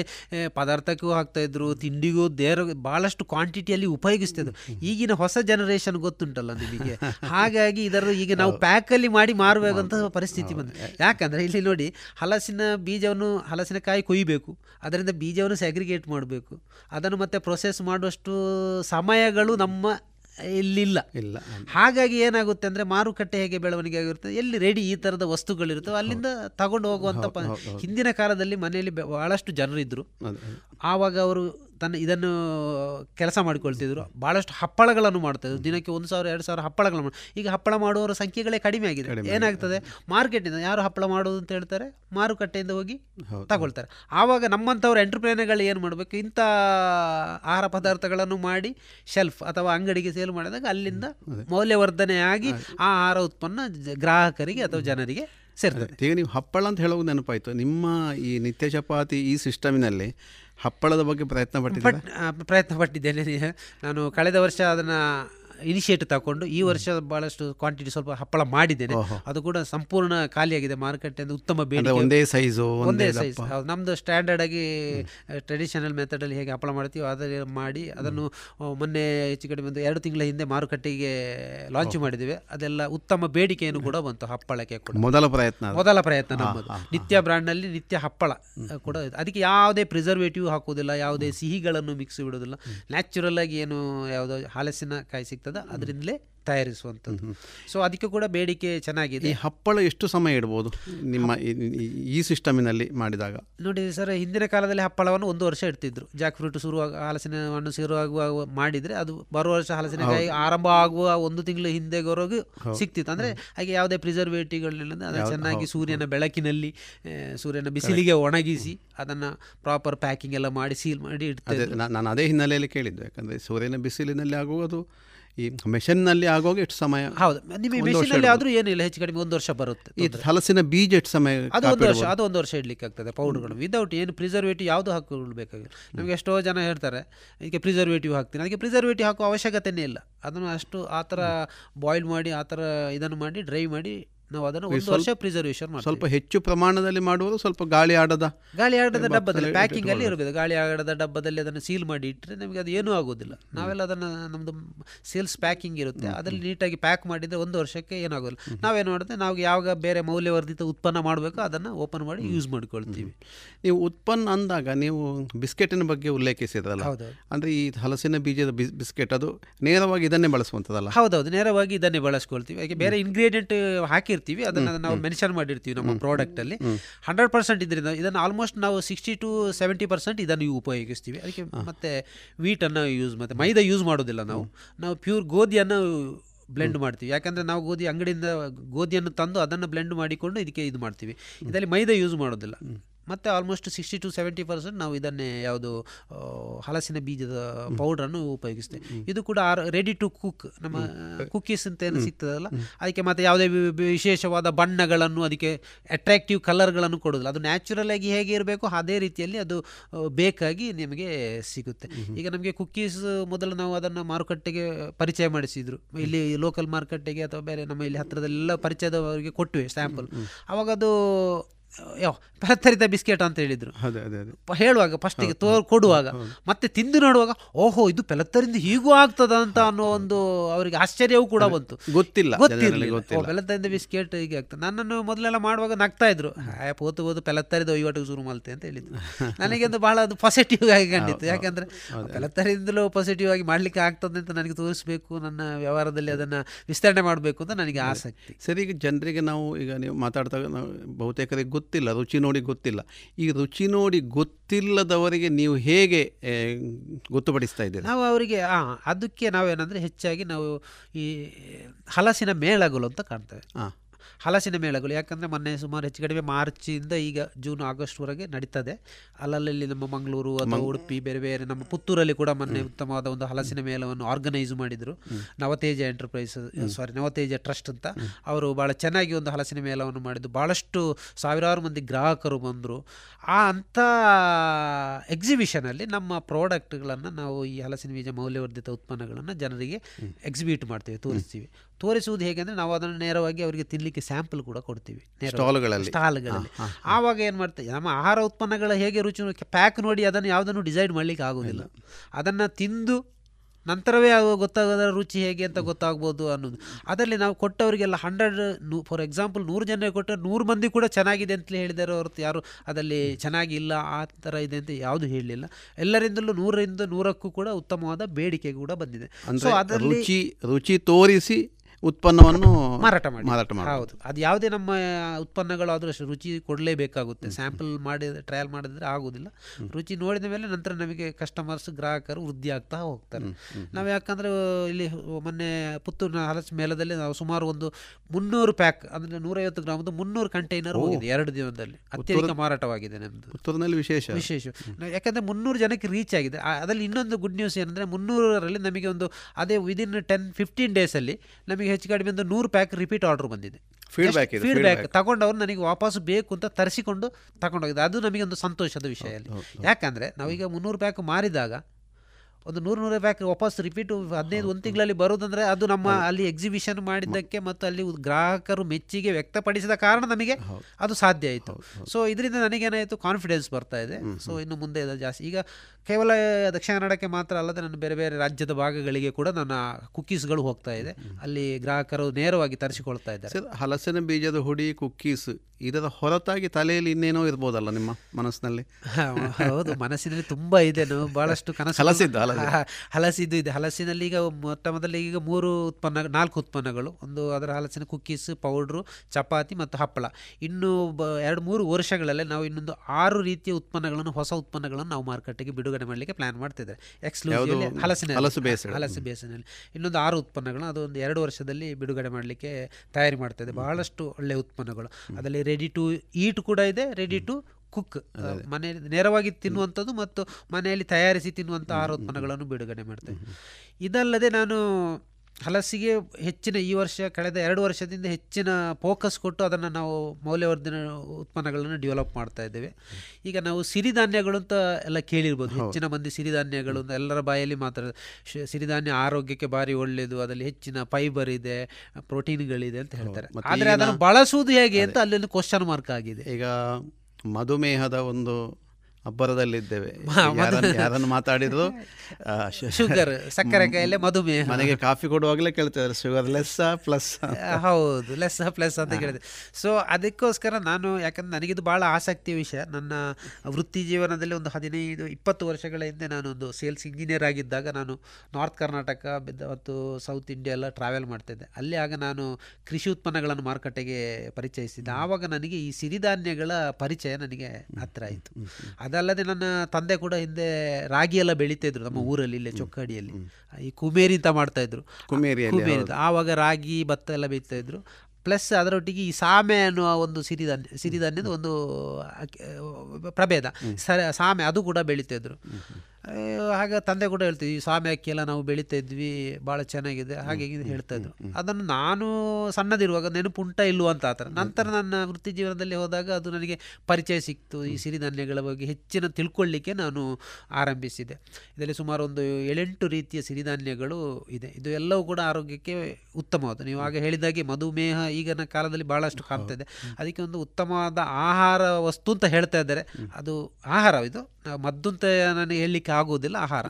ಪದಾರ್ಥಕ್ಕೂ ಹಾಕ್ತಾ ಇದ್ರು ತಿಂಡಿಗೂ ದೇರ ಬಹಳಷ್ಟು ಕ್ವಾಂಟಿಟಿಯಲ್ಲಿ ಉಪಯೋಗಿಸ್ತಾ ಇದ್ರು. ಈಗಿನ ಹೊಸ ಜನರೇಷನ್ ಗೊತ್ತುಂಟಲ್ಲ ನಿಮಗೆ. ಹಾಗಾಗಿ ಇದರ ಈಗ ನಾವು ಪ್ಯಾಕಲ್ಲಿ ಮಾಡಿ ಮಾರಬೇಕಂತ ಪರಿಸ್ಥಿತಿ ಬಂದಿದೆ ಯಾಕಂದ್ರೆ ಇಲ್ಲಿ ನೋಡಿ ಹಲಸಿನ ಬೀಜವನ್ನು ಹಲಸಿನಕಾಯಿ ಕೊಯ್ಯಬೇಕು ಅದರಿಂದ ಬೀಜವನ್ನು ಸ್ಯಾಗ್ರಿಗೇಟ್ ಮಾಡಬೇಕು. ಅದನ್ನು ಮತ್ತೆ ಪ್ರೊಸೆಸ್ ಮಾಡುವಷ್ಟು ಸಮಯಗಳು ನಮ್ಮ ಇಲ್ಲಿಲ್ಲ. ಇಲ್ಲ. ಹಾಗಾಗಿ ಏನಾಗುತ್ತೆ ಅಂದರೆ ಮಾರುಕಟ್ಟೆ ಹೇಗೆ ಬೆಳವಣಿಗೆ ಆಗಿರುತ್ತೆ? ಎಲ್ಲಿ ರೆಡಿ ಈ ಥರದ ವಸ್ತುಗಳಿರುತ್ತೋ ಅಲ್ಲಿಂದ ತಗೊಂಡು ಹೋಗುವಂಥ ಪ ಹಿಂದಿನ ಕಾಲದಲ್ಲಿ ಮನೆಯಲ್ಲಿ ಬಹಳಷ್ಟು ಜನರಿದ್ದರು. ಆವಾಗ ಅವರು ತನ್ನ ಇದನ್ನು ಕೆಲಸ ಮಾಡಿಕೊಳ್ತಿದ್ರು. ಭಾಳಷ್ಟು ಹಪ್ಪಳಗಳನ್ನು ಮಾಡ್ತಾಯಿದ್ರು ದಿನಕ್ಕೆ ಒಂದು ಸಾವಿರ ಎರಡು ಸಾವಿರ ಹಪ್ಪಳಗಳನ್ನು ಮಾಡಿ ಈಗ ಹಪ್ಪಳ ಮಾಡುವವರ ಸಂಖ್ಯೆಗಳೇ ಕಡಿಮೆ ಆಗಿದೆ. ಏನಾಗ್ತದೆ? ಮಾರ್ಕೆಟಿಂದ ಯಾರು ಹಪ್ಪಳ ಮಾಡೋದು ಅಂತ ಹೇಳ್ತಾರೆ? ಮಾರುಕಟ್ಟೆಯಿಂದ ಹೋಗಿ ತಗೊಳ್ತಾರೆ. ಆವಾಗ ನಮ್ಮಂಥವ್ರ ಎಂಟರ್ಪ್ರೇನರ್ಗಳು ಏನು ಮಾಡಬೇಕು? ಇಂಥ ಆಹಾರ ಪದಾರ್ಥಗಳನ್ನು ಮಾಡಿ ಶೆಲ್ಫ್ ಅಥವಾ ಅಂಗಡಿಗೆ ಸೇಲ್ ಮಾಡಿದಾಗ ಅಲ್ಲಿಂದ ಮೌಲ್ಯವರ್ಧನೆಯಾಗಿ ಆ ಆಹಾರ ಉತ್ಪನ್ನ ಜ- ಗ್ರಾಹಕರಿಗೆ ಅಥವಾ ಜನರಿಗೆ ಸೇರ್ತದೆ. ಈಗ ನೀವು ಹಪ್ಪಳ ಅಂತ ಹೇಳೋದು ನೆನಪಾಯಿತು. ನಿಮ್ಮ ಈ ನಿತ್ಯ ಚಪಾತಿ ಈ ಸಿಸ್ಟಮಿನಲ್ಲಿ ಹಪ್ಪಳದ ಬಗ್ಗೆ ಪ್ರಯತ್ನ ಪಟ್ಟಿದ್ದೆ ಪ್ರಯತ್ನ ಪಟ್ಟಿದ್ದೇನೆ. ನಾನು ಕಳೆದ ವರ್ಷ ಅದನ್ನು ಇನಿಷಿಯೇಟಿವ್ ತಗೊಂಡು ಈ ವರ್ಷ ಬಹಳಷ್ಟು ಕ್ವಾಂಟಿಟಿ ಸ್ವಲ್ಪ ಹಪ್ಪಳ ಮಾಡಿದ್ದೇನೆ. ಅದು ಕೂಡ ಸಂಪೂರ್ಣ ಖಾಲಿಯಾಗಿದೆ ಉತ್ತಮ ಅಂದ್ರೆ ಬೇಡಿಕೆ. ಒಂದೇ ಸೈಜ್ ಒಂದೇ ಸೈಜ್ ಹೌದು ನಮ್ಮದು ಸ್ಟ್ಯಾಂಡರ್ಡ್ ಆಗಿ ಟ್ರೆಡಿಷನಲ್ ಮೆಥಡಲ್ಲಿ ಹೇಗೆ ಹಪ್ಪಳ ಮಾಡ್ತೀವೋ ಅದೇ ಮಾಡಿ ಅದನ್ನು ಮೊನ್ನೆ ಹೆಚ್ಚು ಕಡಿಮೆ ಒಂದು ಎರಡು ತಿಂಗಳ ಹಿಂದೆ ಮಾರುಕಟ್ಟೆಗೆ ಲಾಂಚ್ ಮಾಡಿದ್ದೇವೆ. ಅದೆಲ್ಲ ಉತ್ತಮ ಬೇಡಿಕೆಯನ್ನು ಕೂಡ ಬಂತು ಹಪ್ಪಳಕ್ಕೆ ಕೂಡ. ಮೊದಲ ಪ್ರಯತ್ನ ಮೊದಲ ಪ್ರಯತ್ನ ನಮ್ಮದು. ನಿತ್ಯ ಬ್ರ್ಯಾಂಡ್ನಲ್ಲಿ ನಿತ್ಯ ಹಪ್ಪಳ ಕೂಡ ಅದಕ್ಕೆ ಯಾವುದೇ ಪ್ರಿಸರ್ವೇಟಿವ್ ಹಾಕುವುದಿಲ್ಲ ಯಾವುದೇ ಸಿಹಿಗಳನ್ನು ಮಿಕ್ಸ್ ಬಿಡೋದಿಲ್ಲ ನ್ಯಾಚುರಲ್ ಆಗಿ ಏನು ಯಾವುದೋ ಹಲಸಿನ ಕಾಯಿ ಸಿಗ್ತದೆ ಅದರಿಂದಲೇ ತಯಾರಿಸುವಂಥದ್ದು. ಸೊ ಅದಕ್ಕೆ ಕೂಡ ಬೇಡಿಕೆ ಚೆನ್ನಾಗಿದೆ. ಈ ಹಪ್ಪಳ ಎಷ್ಟು ಸಮಯ ಇಡ್ಬೋದು ನಿಮ್ಮ ಈ- ಸಿಸ್ಟಮಿನಲ್ಲಿ ಮಾಡಿದಾಗ? ನೋಡಿ ಸರ್ ಹಿಂದಿನ ಕಾಲದಲ್ಲಿ ಹಪ್ಪಳವನ್ನು ಒಂದು ವರ್ಷ ಇಡ್ತಿದ್ರು. ಜಾಕ್ ಫ್ರೂಟ್ ಶುರುವಾಗ ಹಲಸಿನ ಹಣ್ಣು ಶುರುವಾಗುವ ಮಾಡಿದರೆ ಅದು ಬರುವ ವರ್ಷ ಹಲಸಿನಕಾಯಿ ಆರಂಭ ಆಗುವ ಒಂದು ತಿಂಗಳು ಹಿಂದೆವರೆಗೂ ಸಿಕ್ತಿತ್ತು. ಅಂದರೆ ಹಾಗೆ ಯಾವುದೇ ಪ್ರಿಸರ್ವೇಟಿವ್ಗಳಿಲ್ಲ ಅದನ್ನು ಚೆನ್ನಾಗಿ ಸೂರ್ಯನ ಬೆಳಕಿನಲ್ಲಿ ಸೂರ್ಯನ ಬಿಸಿಲಿಗೆ ಒಣಗಿಸಿ ಅದನ್ನು ಪ್ರಾಪರ್ ಪ್ಯಾಕಿಂಗ್ ಎಲ್ಲ ಮಾಡಿ ಸೀಲ್ ಮಾಡಿ ಇಡ್ತೇವೆ ಇಡ್ತಾರೆ ನಾನು ಅದೇ ಹಿನ್ನೆಲೆಯಲ್ಲಿ ಕೇಳಿದ್ದು. ಯಾಕಂದರೆ ಸೂರ್ಯನ ಬಿಸಿಲಿನಲ್ಲಿ ಆಗುವುದು ಈ ಮೆಷಿನ್ನಲ್ಲಿ ಆಗುವಾಗ ಎಷ್ಟು ಸಮಯ ಹೌದು. ನಿಮಗೆ ಮೆಷಿನಲ್ಲಿ ಆದರೂ ಏನಿಲ್ಲ ಹೆಚ್ಚು ಕಡಿಮೆ ಒಂದು ವರ್ಷ ಬರುತ್ತೆ ಈ ಹಲಸಿನ ಬೀಜ ಎಷ್ಟು ಸಮಯ ಅದು ಒಂದು ವರ್ಷ ಅದು ಒಂದು ವರ್ಷ ಇಡ್ಲಿಕ್ಕೆ ಆಗ್ತದೆ ಪೌಡರ್ಗಳು. ವಿದೌಟ್ ಏನು ಪ್ರಿಸರ್ವೇಟಿವ್ ಯಾವುದು ಹಾಕೊಳ್ಬೇಕಾಗಿಲ್ಲ ನಮಗೆ ಎಷ್ಟೋ ಜನ ಹೇಳ್ತಾರೆ ಇದಕ್ಕೆ ಪ್ರಿಸರ್ವೇಟಿವ್ ಹಾಕ್ತೀನಿ. ಅದಕ್ಕೆ ಪ್ರಿಸರ್ವೇಟಿವ್ ಹಾಕುವ ಅವಶ್ಯಕತೆನೇ ಇಲ್ಲ. ಅದನ್ನು ಅಷ್ಟು ಆ ಥರ ಬಾಯ್ಲ್ ಮಾಡಿ ಆ ಥರ ಇದನ್ನು ಮಾಡಿ ಡ್ರೈ ಮಾಡಿ ನಾವು ಅದನ್ನು ಒಂದು ವರ್ಷ ಪ್ರಿಸರ್ವೇಷನ್ ಮಾಡಿ ಸ್ವಲ್ಪ ಹೆಚ್ಚು ಪ್ರಮಾಣದಲ್ಲಿ ಮಾಡುವುದು ಸ್ವಲ್ಪ ಗಾಳಿ ಆಡದ ಗಾಳಿ ಆಡದ ಡಬ್ಬದಲ್ಲಿ ಪ್ಯಾಕಿಂಗ್ ಅಲ್ಲಿ ಇರಬೇಕು ಗಾಳಿ ಆಡದ ಡಬ್ಬದಲ್ಲಿ ಅದನ್ನು ಸೀಲ್ ಮಾಡಿ ಇಟ್ಟರೆ ನಮಗೆ ಅದು ಏನೂ ಆಗೋದಿಲ್ಲ ನಾವೆಲ್ಲ ಅದನ್ನು ನಮ್ಮದು ಸೇಲ್ಸ್ ಪ್ಯಾಕಿಂಗ್ ಇರುತ್ತೆ. ಅದರಲ್ಲಿ ನೀಟಾಗಿ ಪ್ಯಾಕ್ ಮಾಡಿದರೆ ಒಂದು ವರ್ಷಕ್ಕೆ ಏನಾಗೋಲ್ಲ. ನಾವೇನು ಮಾಡಿದ್ರೆ ನಾವು ಯಾವಾಗ ಬೇರೆ ಮೌಲ್ಯವರ್ಧಿತ ಉತ್ಪನ್ನ ಮಾಡಬೇಕು ಅದನ್ನು ಓಪನ್ ಮಾಡಿ ಯೂಸ್ ಮಾಡ್ಕೊಳ್ತೀವಿ. ನೀವು ಉತ್ಪನ್ನ ಅಂದಾಗ ನೀವು ಬಿಸ್ಕೆಟಿನ ಬಗ್ಗೆ ಉಲ್ಲೇಖಿಸಿದ್ರಲ್ಲ. ಅಂದರೆ ಈ ಹಲಸಿನ ಬೀಜದ ಬಿಸ್ ಬಿಸ್ಕೆಟ್ ಅದು ನೇರವಾಗಿ ಇದನ್ನೇ ಬಳಸುವಂಥದ್ದಲ್ಲ? ಹೌದೌದು. ನೇರವಾಗಿ ಇದನ್ನೇ ಬಳಸ್ಕೊಳ್ತೀವಿ. ಹಾಗೆ ಬೇರೆ ಇಂಗ್ರೀಡಿಯೆಂಟ್ ಹಾಕಿರ್ತೀವಿ. ಅದನ್ನು ನಾವು ಮೆನ್ಷನ್ ಮಾಡಿರ್ತೀವಿ ನಮ್ಮ ಪ್ರಾಡಕ್ಟಲ್ಲಿ ಹಂಡ್ರೆಡ್ ಪರ್ಸೆಂಟ್ ಇದರಿಂದ ಇದನ್ನು ಆಲ್ಮೋಸ್ಟ್ ನಾವು ಸಿಕ್ಸ್ಟಿ ಟು ಸೆವೆಂಟಿ ಪರ್ಸೆಂಟ್ ಇದನ್ನು ಉಪಯೋಗಿಸ್ತೀವಿ. ಅದಕ್ಕೆ ಮತ್ತೆ ವೀಟನ್ನು ಯೂಸ್ ಮತ್ತು ಮೈದಾ ಯೂಸ್ ಮಾಡೋದಿಲ್ಲ ನಾವು. ನಾವು ಪ್ಯೂರ್ ಗೋಧಿಯನ್ನು ಬ್ಲೆಂಡ್ ಮಾಡ್ತೀವಿ. ಯಾಕಂದರೆ ನಾವು ಗೋಧಿ ಅಂಗಡಿಯಿಂದ ಗೋಧಿಯನ್ನು ತಂದು ಅದನ್ನು ಬ್ಲೆಂಡ್ ಮಾಡಿಕೊಂಡು ಇದಕ್ಕೆ ಇದು ಮಾಡ್ತೀವಿ. ಇದರಲ್ಲಿ ಮೈದಾ ಯೂಸ್ ಮಾಡೋದಿಲ್ಲ. ಮತ್ತು almost sixty to seventy percent ನಾವು ಇದನ್ನೇ ಯಾವುದು ಹಲಸಿನ ಬೀಜದ ಪೌಡ್ರನ್ನು ಉಪಯೋಗಿಸ್ತೇವೆ. ಇದು ಕೂಡ ರೆಡಿ ಟು ಕುಕ್ ನಮ್ಮ ಕುಕ್ಕೀಸ್ ಅಂತ ಏನು ಸಿಗ್ತದಲ್ಲ ಅದಕ್ಕೆ ಮತ್ತೆ ಯಾವುದೇ ವಿಶೇಷವಾದ ಬಣ್ಣಗಳನ್ನು ಅದಕ್ಕೆ ಅಟ್ರಾಕ್ಟಿವ್ ಕಲರ್ಗಳನ್ನು ಕೊಡೋದಿಲ್ಲ. ಅದು ನ್ಯಾಚುರಲ್ ಆಗಿ ಹೇಗೆ ಇರಬೇಕು ಅದೇ ರೀತಿಯಲ್ಲಿ ಅದು ಬೇಕಾಗಿ ನಿಮಗೆ ಸಿಗುತ್ತೆ. ಈಗ ನಮಗೆ ಕುಕ್ಕೀಸ್ ಮೊದಲು ನಾವು ಅದನ್ನು ಮಾರುಕಟ್ಟೆಗೆ ಪರಿಚಯ ಮಾಡಿಸಿದ್ರು. ಇಲ್ಲಿ ಲೋಕಲ್ ಮಾರುಕಟ್ಟೆಗೆ ಅಥವಾ ಬೇರೆ ನಮ್ಮ ಇಲ್ಲಿ ಹತ್ತಿರದಲ್ಲೆಲ್ಲ ಪರಿಚಯದವರಿಗೆ ಕೊಟ್ಟುವೆ ಸ್ಯಾಂಪಲ್ ಅವಾಗ ಅದು ಯಾವ ಪ್ರತರಿತ ಬಿಸ್ಕೆಟ್ ಅಂತ ಹೇಳಿದ್ರು. ಹೇಳುವಾಗ ಫಸ್ಟಿಗೆ ತೋ ಕೊಡುವಾಗ ಮತ್ತೆ ತಿಂದು ನೋಡುವಾಗ ಓಹೋ ಇದು ಪೆಲತ್ತರಿಂದ ಹೀಗೂ ಆಗ್ತದ ಅಂತ ಅನ್ನೋ ಒಂದು ಅವರಿಗೆ ಆಶ್ಚರ್ಯವೂ ಕೂಡ ಬಂತು. ಗೊತ್ತಿಲ್ಲ ಗೊತ್ತಿರಲಿಲ್ಲ. ಗೊತ್ತಿಲ್ಲ. ಪೆಲತ್ತರಿಂದ ಬಿಸ್ಕೆಟ್ ಹೀಗೆ ಆಗ್ತದೆ. ನನ್ನನ್ನು ಮೊದಲೆಲ್ಲ ಮಾಡುವಾಗ ನಗ್ತಾ ಇದ್ರು. ಹಾಯ್ ಪೋತು ಹೋದು ಪೆಲತ್ತರಿದ ಒಯ್ಯಟಿಗೆ ಶುರು ಮಲ್ತೆ ಅಂತ ಹೇಳಿದ್ರು. ನನಗೆ ಅದು ಬಹಳ ಅದು ಪಾಸಿಟಿವ್ ಆಗಿ ಕಂಡಿತ್ತು. ಯಾಕಂದ್ರೆ ಪೆಲತ್ತರಿಂದಲೂ ಪಾಸಿಟಿವ್ ಆಗಿ ಮಾಡ್ಲಿಕ್ಕೆ ಆಗ್ತದೆ ಅಂತ ನನಗೆ ತೋರಿಸಬೇಕು. ನನ್ನ ವ್ಯವಹಾರದಲ್ಲಿ ಅದನ್ನ ವಿಸ್ತರಣೆ ಮಾಡಬೇಕು ಅಂತ ನನಗೆ ಆಸಕ್ತಿ. ಸರಿ ಈಗ ಜನರಿಗೆ ನಾವು ಈಗ ನೀವು ಮಾತಾಡ್ತಾ ನಾವು ಬಹುತೇಕರಿಗೆ ಗೊತ್ತಿಲ್ಲ ರುಚಿ ನೋಡಿ ಗೊತ್ತಿಲ್ಲ. ಈ ರುಚಿ ನೋಡಿ ಗೊತ್ತಿಲ್ಲದವರಿಗೆ ನೀವು ಹೇಗೆ ಗೊತ್ತುಪಡಿಸ್ತಾ ಇದ್ದೀರಿ? ನಾವು ಅವರಿಗೆ ಹಾಂ ಅದಕ್ಕೆ ನಾವೇನಂದರೆ ಹೆಚ್ಚಾಗಿ ನಾವು ಈ ಹಲಸಿನ ಮೇಳಗಳು ಅಂತ ಕಾಣ್ತೇವೆ. ಹಾಂ ಹಲಸಿನ ಮೇಳಗಳು. ಯಾಕಂದರೆ ಮೊನ್ನೆ ಸುಮಾರು ಹೆಚ್ಚು ಕಡಿಮೆ ಮಾರ್ಚಿಂದ ಈಗ ಜೂನ್ ಆಗಸ್ಟ್ವರೆಗೆ ನಡೀತದೆ. ಅಲ್ಲಲ್ಲಿ ನಮ್ಮ ಮಂಗಳೂರು ಅಥವಾ ಉಡುಪಿ ಬೇರೆ ಬೇರೆ ನಮ್ಮ ಪುತ್ತೂರಲ್ಲಿ ಕೂಡ ಮೊನ್ನೆ ಉತ್ತಮವಾದ ಒಂದು ಹಲಸಿನ ಮೇಳವನ್ನು ಆರ್ಗನೈಸ್ ಮಾಡಿದರು. ನವತೇಜ ಎಂಟರ್ಪ್ರೈಸ್ ಸಾರಿ ನವತೇಜ ಟ್ರಸ್ಟ್ ಅಂತ. ಅವರು ಭಾಳ ಚೆನ್ನಾಗಿ ಒಂದು ಹಲಸಿನ ಮೇಳವನ್ನು ಮಾಡಿದ್ದು ಭಾಳಷ್ಟು ಸಾವಿರಾರು ಮಂದಿ ಗ್ರಾಹಕರು ಬಂದರು. ಆ ಅಂಥ ಎಕ್ಸಿಬಿಷನಲ್ಲಿ ನಮ್ಮ ಪ್ರಾಡಕ್ಟ್ಗಳನ್ನು ನಾವು ಈ ಹಲಸಿನ ಬೀಜ ಮೌಲ್ಯವರ್ಧಿತ ಉತ್ಪನ್ನಗಳನ್ನು ಜನರಿಗೆ ಎಕ್ಸಿಬಿಟ್ ಮಾಡ್ತೇವೆ ತೋರಿಸ್ತೀವಿ. ತೋರಿಸುವುದು ಹೇಗೆ ಅಂದರೆ ನಾವು ಅದನ್ನು ನೇರವಾಗಿ ಅವರಿಗೆ ತಿನ್ನಲಿಕ್ಕೆ ಸ್ಯಾಂಪಲ್ ಕೂಡ ಕೊಡ್ತೀವಿ. ಸ್ಟಾಲ್ಗಳಲ್ಲಿ. ಸ್ಟಾಲ್ಗಳಲ್ಲಿ. ಆವಾಗ ಏನು ಮಾಡ್ತೀವಿ ನಮ್ಮ ಆಹಾರ ಉತ್ಪನ್ನಗಳ ಹೇಗೆ ರುಚಿ ಪ್ಯಾಕ್ ನೋಡಿ ಅದನ್ನು ಯಾವುದನ್ನು ಡಿಸೈಡ್ ಮಾಡಲಿಕ್ಕೆ ಆಗೋದಿಲ್ಲ ಅದನ್ನು ತಿಂದು ನಂತರವೇ ಅದು ಗೊತ್ತಾಗೋದರ ರುಚಿ ಹೇಗೆ ಅಂತ ಗೊತ್ತಾಗ್ಬೋದು ಅನ್ನೋದು. ಅದರಲ್ಲಿ ನಾವು ಕೊಟ್ಟವರಿಗೆಲ್ಲ ಹಂಡ್ರೆಡ್ ಫಾರ್ ಎಕ್ಸಾಂಪಲ್ ನೂರು ಜನರಿಗೆ ಕೊಟ್ಟರೆ ನೂರು ಮಂದಿ ಕೂಡ ಚೆನ್ನಾಗಿದೆ ಅಂತಲೇ ಹೇಳಿದಾರೆ ಹೊರತು ಯಾರು ಅದರಲ್ಲಿ ಚೆನ್ನಾಗಿಲ್ಲ ಆ ಥರ ಇದೆ ಅಂತ ಯಾವುದು ಹೇಳಲಿಲ್ಲ. ಎಲ್ಲರಿಂದಲೂ ನೂರರಿಂದ ನೂರಕ್ಕೂ ಕೂಡ ಉತ್ತಮವಾದ ಬೇಡಿಕೆ ಕೂಡ ಬಂದಿದೆ. ಸೊ ಅದರ ಅದರಲ್ಲಿ ರುಚಿ ರುಚಿ ತೋರಿಸಿ ಉತ್ಪನ್ನವನ್ನು ಮಾರಾಟ ಮಾಡಿ. ಮಾರಾಟ ಮಾಡಿ ಹೌದು. ಅದು ಯಾವುದೇ ನಮ್ಮ ಉತ್ಪನ್ನಗಳಾದರೂ ಅಷ್ಟು ರುಚಿ ಕೊಡಲೇಬೇಕಾಗುತ್ತೆ. ಸ್ಯಾಂಪಲ್ ಮಾಡಿ ಟ್ರಯಲ್ ಮಾಡಿದ್ರೆ ಆಗೋದಿಲ್ಲ. ರುಚಿ ನೋಡಿದ ಮೇಲೆ ನಂತರ ನಮಗೆ ಕಸ್ಟಮರ್ಸ್ ಗ್ರಾಹಕರು ವೃದ್ಧಿ ಆಗ್ತಾ ಹೋಗ್ತಾರೆ. ನಾವು ಯಾಕಂದರೆ ಇಲ್ಲಿ ಮೊನ್ನೆ ಪುತ್ತೂರಿನ ಹಲಸು ಮೇಲದಲ್ಲಿ ನಾವು ಸುಮಾರು ಒಂದು ಮುನ್ನೂರು ಪ್ಯಾಕ್ ಅಂದರೆ ನೂರೈವತ್ತು ಗ್ರಾಮದ ಮುನ್ನೂರು ಕಂಟೈನರ್ ಹೋಗಿದೆ ಎರಡು ದಿನದಲ್ಲಿ. ಅತ್ಯಧಿಕ ಮಾರಾಟವಾಗಿದೆ ನಮ್ಮದು ಪುತ್ತೂರಿನಲ್ಲಿ ವಿಶೇಷ? ವಿಶೇಷ. ಯಾಕಂದರೆ ಮುನ್ನೂರು ಜನಕ್ಕೆ ರೀಚ್ ಆಗಿದೆ. ಅದರಲ್ಲಿ ಇನ್ನೊಂದು ಗುಡ್ ನ್ಯೂಸ್ ಏನಂದರೆ ಮುನ್ನೂರರಲ್ಲಿ ನಮಗೆ ಒಂದು ಅದೇ ವಿದಿನ್ ಟೆನ್ ಫಿಫ್ಟೀನ್ ಡೇಸಲ್ಲಿ ನಮಗೆ ಹೆಚ್ಚು ಕಡಿಮೆ ಒಂದು ನೂರು ಪ್ಯಾಕ್ ರಿಪೀಟ್ ಆರ್ಡರ್ ಬಂದಿದೆ. Feedback feedback. ತಗೊಂಡವ್ರು ನನಗೆ ವಾಪಸ್ ಬೇಕು ಅಂತ ತರಿಸಿಕೊಂಡು ತಗೊಂಡೋಗಿದೆ ಅದು ನಮಗೆ ಒಂದು ಸಂತೋಷದ ವಿಷಯ ಅಲ್ಲಿ. ಯಾಕಂದರೆ ನಾವೀಗ ಮುನ್ನೂರು ಪ್ಯಾಕ್ ಮಾರಿದಾಗ ಒಂದು ನೂರು ನೂರು ಪ್ಯಾಕ್ ವಾಪಸ್ ರಿಪೀಟ್ ಹದಿನೈದು ಒಂದು ತಿಂಗಳಲ್ಲಿ ಬರೋದಂದ್ರೆ ಅದು ನಮ್ಮ ಅಲ್ಲಿ ಎಕ್ಸಿಬಿಷನ್ ಮಾಡಿದ್ದಕ್ಕೆ ಮತ್ತು ಅಲ್ಲಿ ಗ್ರಾಹಕರು ಮೆಚ್ಚುಗೆ ವ್ಯಕ್ತಪಡಿಸಿದ ಕಾರಣ ನಮಗೆ ಅದು ಸಾಧ್ಯ ಆಯಿತು. ಸೊ ಇದರಿಂದ ನನಗೇನಾಯಿತು ಕಾನ್ಫಿಡೆನ್ಸ್ ಬರ್ತಾ ಇದೆ. ಸೊ ಇನ್ನು ಮುಂದೆ ಜಾಸ್ತಿ ಈಗ ಕೇವಲ ದಕ್ಷಿಣ ಕನ್ನಡಕ್ಕೆ ಮಾತ್ರ ಅಲ್ಲದೆ ನಾನು ಬೇರೆ ಬೇರೆ ರಾಜ್ಯದ ಭಾಗಗಳಿಗೆ ಕೂಡ ನನ್ನ ಕುಕ್ಕೀಸ್ಗಳು ಹೋಗ್ತಾ ಇದೆ. ಅಲ್ಲಿ ಗ್ರಾಹಕರು ನೇರವಾಗಿ ತರಿಸಿಕೊಳ್ತಾ ಇದ್ದಾರೆ. ಸರ್ ಹಲಸಿನ ಬೀಜದ ಹುಡಿ ಕುಕ್ಕೀಸ್ ಇದರ ಹೊರತಾಗಿ ತಲೆಯಲ್ಲಿ ಇನ್ನೇನೋ ಇರ್ಬೋದಲ್ಲ ನಿಮ್ಮ ಮನಸ್ಸಿನಲ್ಲಿ? ಹೌದು ಮನಸ್ಸಿನಲ್ಲಿ ತುಂಬಾ ಇದೆ. ನಾವು ಬಹಳಷ್ಟು ಕನಸು ಹಲಸಿದ್ದು, ಹಲಸಿದ್ದು. ಇದೆ. ಹಲಸಿನಲ್ಲಿ ಈಗ ಮೊಟ್ಟ ಮೊದಲಿಗೆ ಈಗ ಮೂರು ಉತ್ಪನ್ನ ನಾಲ್ಕು ಉತ್ಪನ್ನಗಳು. ಒಂದು ಅದರ ಹಲಸಿನ ಕುಕ್ಕೀಸ್ ಪೌಡ್ರು ಚಪಾತಿ ಮತ್ತು ಹಪ್ಪಳ. ಇನ್ನು ಎರಡು ಮೂರು ವರ್ಷಗಳಲ್ಲೇ ನಾವು ಇನ್ನೊಂದು ಆರು ರೀತಿಯ ಉತ್ಪನ್ನಗಳನ್ನು ಹೊಸ ಉತ್ಪನ್ನಗಳನ್ನು ನಾವು ಮಾರುಕಟ್ಟೆಗೆ ಬಿಡುಗಡೆ ಮಾಡಲಿಕ್ಕೆ ಪ್ಲಾನ್ ಮಾಡ್ತಿದ್ದಾರೆ. ಎಕ್ಸ್ಕ್ಲೂಸಿವ್ ಯಾವುದು? ಹಲಸಿನ ಹಲಸು ಬೇಸರ. ಹಲಸು ಬೇಸನಲ್ಲಿ ಇನ್ನೊಂದು ಆರು ಉತ್ಪನ್ನಗಳು ಅದು ಒಂದು ಎರಡು ವರ್ಷದಲ್ಲಿ ಬಿಡುಗಡೆ ಮಾಡಲಿಕ್ಕೆ ತಯಾರಿ ಮಾಡ್ತಾ ಇದೆ ಬಹಳಷ್ಟು ಒಳ್ಳೆಯ ಉತ್ಪನ್ನಗಳು. ಅದರಲ್ಲಿ ರೆಡಿ ಟು ಈಟ್ ಕೂಡ ಇದೆ ರೆಡಿ ಟು ಕುಕ್ ಮನೆಯಲ್ಲಿ ನೇರವಾಗಿ ತಿನ್ನುವಂಥದ್ದು ಮತ್ತು ಮನೆಯಲ್ಲಿ ತಯಾರಿಸಿ ತಿನ್ನುವಂಥ ಆಹಾರ ಉತ್ಪನ್ನಗಳನ್ನು ಬಿಡುಗಡೆ ಮಾಡ್ತೇವೆ. ಇದಲ್ಲದೆ ನಾನು ಹಲಸಿಗೆ ಹೆಚ್ಚಿನ ಈ ವರ್ಷ ಕಳೆದ ಎರಡು ವರ್ಷದಿಂದ ಹೆಚ್ಚಿನ ಫೋಕಸ್ ಕೊಟ್ಟು ಅದನ್ನು ನಾವು ಮೌಲ್ಯವರ್ಧನೆ ಉತ್ಪನ್ನಗಳನ್ನು ಡೆವಲಪ್ ಮಾಡ್ತಾ ಇದ್ದೇವೆ. ಈಗ ನಾವು ಸಿರಿಧಾನ್ಯಗಳು ಅಂತ ಎಲ್ಲ ಕೇಳಿರ್ಬೋದು. ಹೆಚ್ಚಿನ ಮಂದಿ ಸಿರಿಧಾನ್ಯಗಳು ಅಂತ ಎಲ್ಲರ ಬಾಯಲ್ಲಿ ಮಾತ್ರ ಸಿರಿಧಾನ್ಯ ಆರೋಗ್ಯಕ್ಕೆ ಭಾರಿ ಒಳ್ಳೆಯದು ಅದರಲ್ಲಿ ಹೆಚ್ಚಿನ ಫೈಬರ್ ಇದೆ ಪ್ರೋಟೀನ್ಗಳಿದೆ ಅಂತ ಹೇಳ್ತಾರೆ. ಆದರೆ ಅದನ್ನು ಬಳಸುವುದು ಹೇಗೆ ಅಂತ ಅಲ್ಲಿ ಒಂದು ಕ್ವಶನ್ ಮಾರ್ಕ್ ಆಗಿದೆ. ಈಗ ಮಧುಮೇಹದ ಒಂದು ಅಬ್ಬರದಲ್ಲಿದ್ದೇವೆ. ಯಾರನ್ನು ಮಾತಾಡಿದ್ರು? ಶುಗರ್ ಸಕ್ಕರೆ ಕಾಯಿಲೆ ಮಧುಮೇಹ. ನನಗೆ ಕಾಫಿ ಕೊಡುವಾಗಲೇ ಕೇಳ್ತಾರೆ ಶುಗರ್ ಲೆಸ್ ಪ್ಲಸ್ ಹೌದು ಲೆಸ್ ಪ್ಲಸ್ ಅಂತ ಕೇಳಿದೆ ಸೊ ಅದಕ್ಕೋಸ್ಕರ ನಾನು ಯಾಕಂದ್ರೆ ನನಗಿದು ಭಾಳ ಆಸಕ್ತಿಯ ವಿಷಯ. ನನ್ನ ವೃತ್ತಿ ಜೀವನದಲ್ಲಿ ಒಂದು ಹದಿನೈದು ಇಪ್ಪತ್ತು ವರ್ಷಗಳ ಹಿಂದೆ ನಾನು ಒಂದು ಸೇಲ್ಸ್ ಇಂಜಿನಿಯರ್ ಆಗಿದ್ದಾಗ ನಾನು ನಾರ್ತ್ ಕರ್ನಾಟಕ ಮತ್ತು ಸೌತ್ ಇಂಡಿಯಾ ಎಲ್ಲ ಟ್ರಾವೆಲ್ ಮಾಡ್ತಿದ್ದೆ. ಅಲ್ಲಿ ಆಗ ನಾನು ಕೃಷಿ ಉತ್ಪನ್ನಗಳನ್ನು ಮಾರುಕಟ್ಟೆಗೆ ಪರಿಚಯಿಸಿದ್ದೆ. ಆವಾಗ ನನಗೆ ಈ ಸಿರಿಧಾನ್ಯಗಳ ಪರಿಚಯ ನನಗೆ ಹತ್ತಿರ ಆಯಿತು. ಅದಲ್ಲದೆ ನನ್ನ ತಂದೆ ಕೂಡ ಹಿಂದೆ ರಾಗಿ ಎಲ್ಲ ಬೆಳೀತಿದ್ರು ನಮ್ಮ ಊರಲ್ಲಿ ಇಲ್ಲೇ ಚೊಕ್ಕಡಿಯಲ್ಲಿ. ಈ ಕುಮೇರಿ ಅಂತ ಮಾಡ್ತಾ ಇದ್ರು. ಕುಮೇರಿ. ಆವಾಗ ರಾಗಿ ಭತ್ತ ಎಲ್ಲ ಬೆಳೀತಾ ಇದ್ರು. ಪ್ಲಸ್ ಅದರೊಟ್ಟಿಗೆ ಈ ಸಾಮೆ ಅನ್ನುವ ಒಂದು ಸಿರಿಧಾನ್ಯ ಸಿರಿಧಾನ್ಯದ ಒಂದು ಪ್ರಭೇದ. ಸರ ಸಾಮೆ ಅದು ಕೂಡ ಬೆಳೀತಾ ಇದ್ರು. ಹಾಗೆ ತಂದೆ ಕೂಡ ಹೇಳ್ತೀವಿ ಈ ಸಾಮೆ ಅಕ್ಕಿ ಎಲ್ಲ ನಾವು ಬೆಳೀತಾ ಇದ್ವಿ ಭಾಳ ಚೆನ್ನಾಗಿದೆ ಹಾಗೆ ಹೇಳ್ತಾ ಇದ್ರು. ಅದನ್ನು ನಾನು ಸಣ್ಣದಿರುವಾಗ ನೆನಪುಂಟ ಇಲ್ಲುವಂತ ಆ ಥರ. ನಂತರ ನನ್ನ ವೃತ್ತಿ ಜೀವನದಲ್ಲಿ ಹೋದಾಗ ಅದು ನನಗೆ ಪರಿಚಯ ಸಿಕ್ತು. ಈ ಸಿರಿಧಾನ್ಯಗಳ ಬಗ್ಗೆ ಹೆಚ್ಚಿನ ತಿಳ್ಕೊಳ್ಳಿಕ್ಕೆ ನಾನು ಆರಂಭಿಸಿದೆ ಇದರಲ್ಲಿ ಸುಮಾರು ಒಂದು ಏಳೆಂಟು ರೀತಿಯ ಸಿರಿಧಾನ್ಯಗಳು ಇದೆ. ಇದು ಎಲ್ಲವೂ ಕೂಡ ಆರೋಗ್ಯಕ್ಕೆ ಉತ್ತಮವಾದ. ನೀವು ಆಗ ಹೇಳಿದಾಗೆ ಮಧುಮೇಹ ಈಗಿನ ಕಾಲದಲ್ಲಿ ಭಾಳಷ್ಟು ಕಾಣ್ತಾ ಇದೆ. ಅದಕ್ಕೆ ಒಂದು ಉತ್ತಮವಾದ ಆಹಾರ ವಸ್ತು ಅಂತ ಹೇಳ್ತಾ ಇದ್ದಾರೆ. ಅದು ಆಹಾರ ಇದು. ಮದ್ದು ಅಂತ ನಾನು ಹೇಳಲಿಕ್ಕೆ ಆಗೋದಿಲ್ಲ ಆಹಾರ.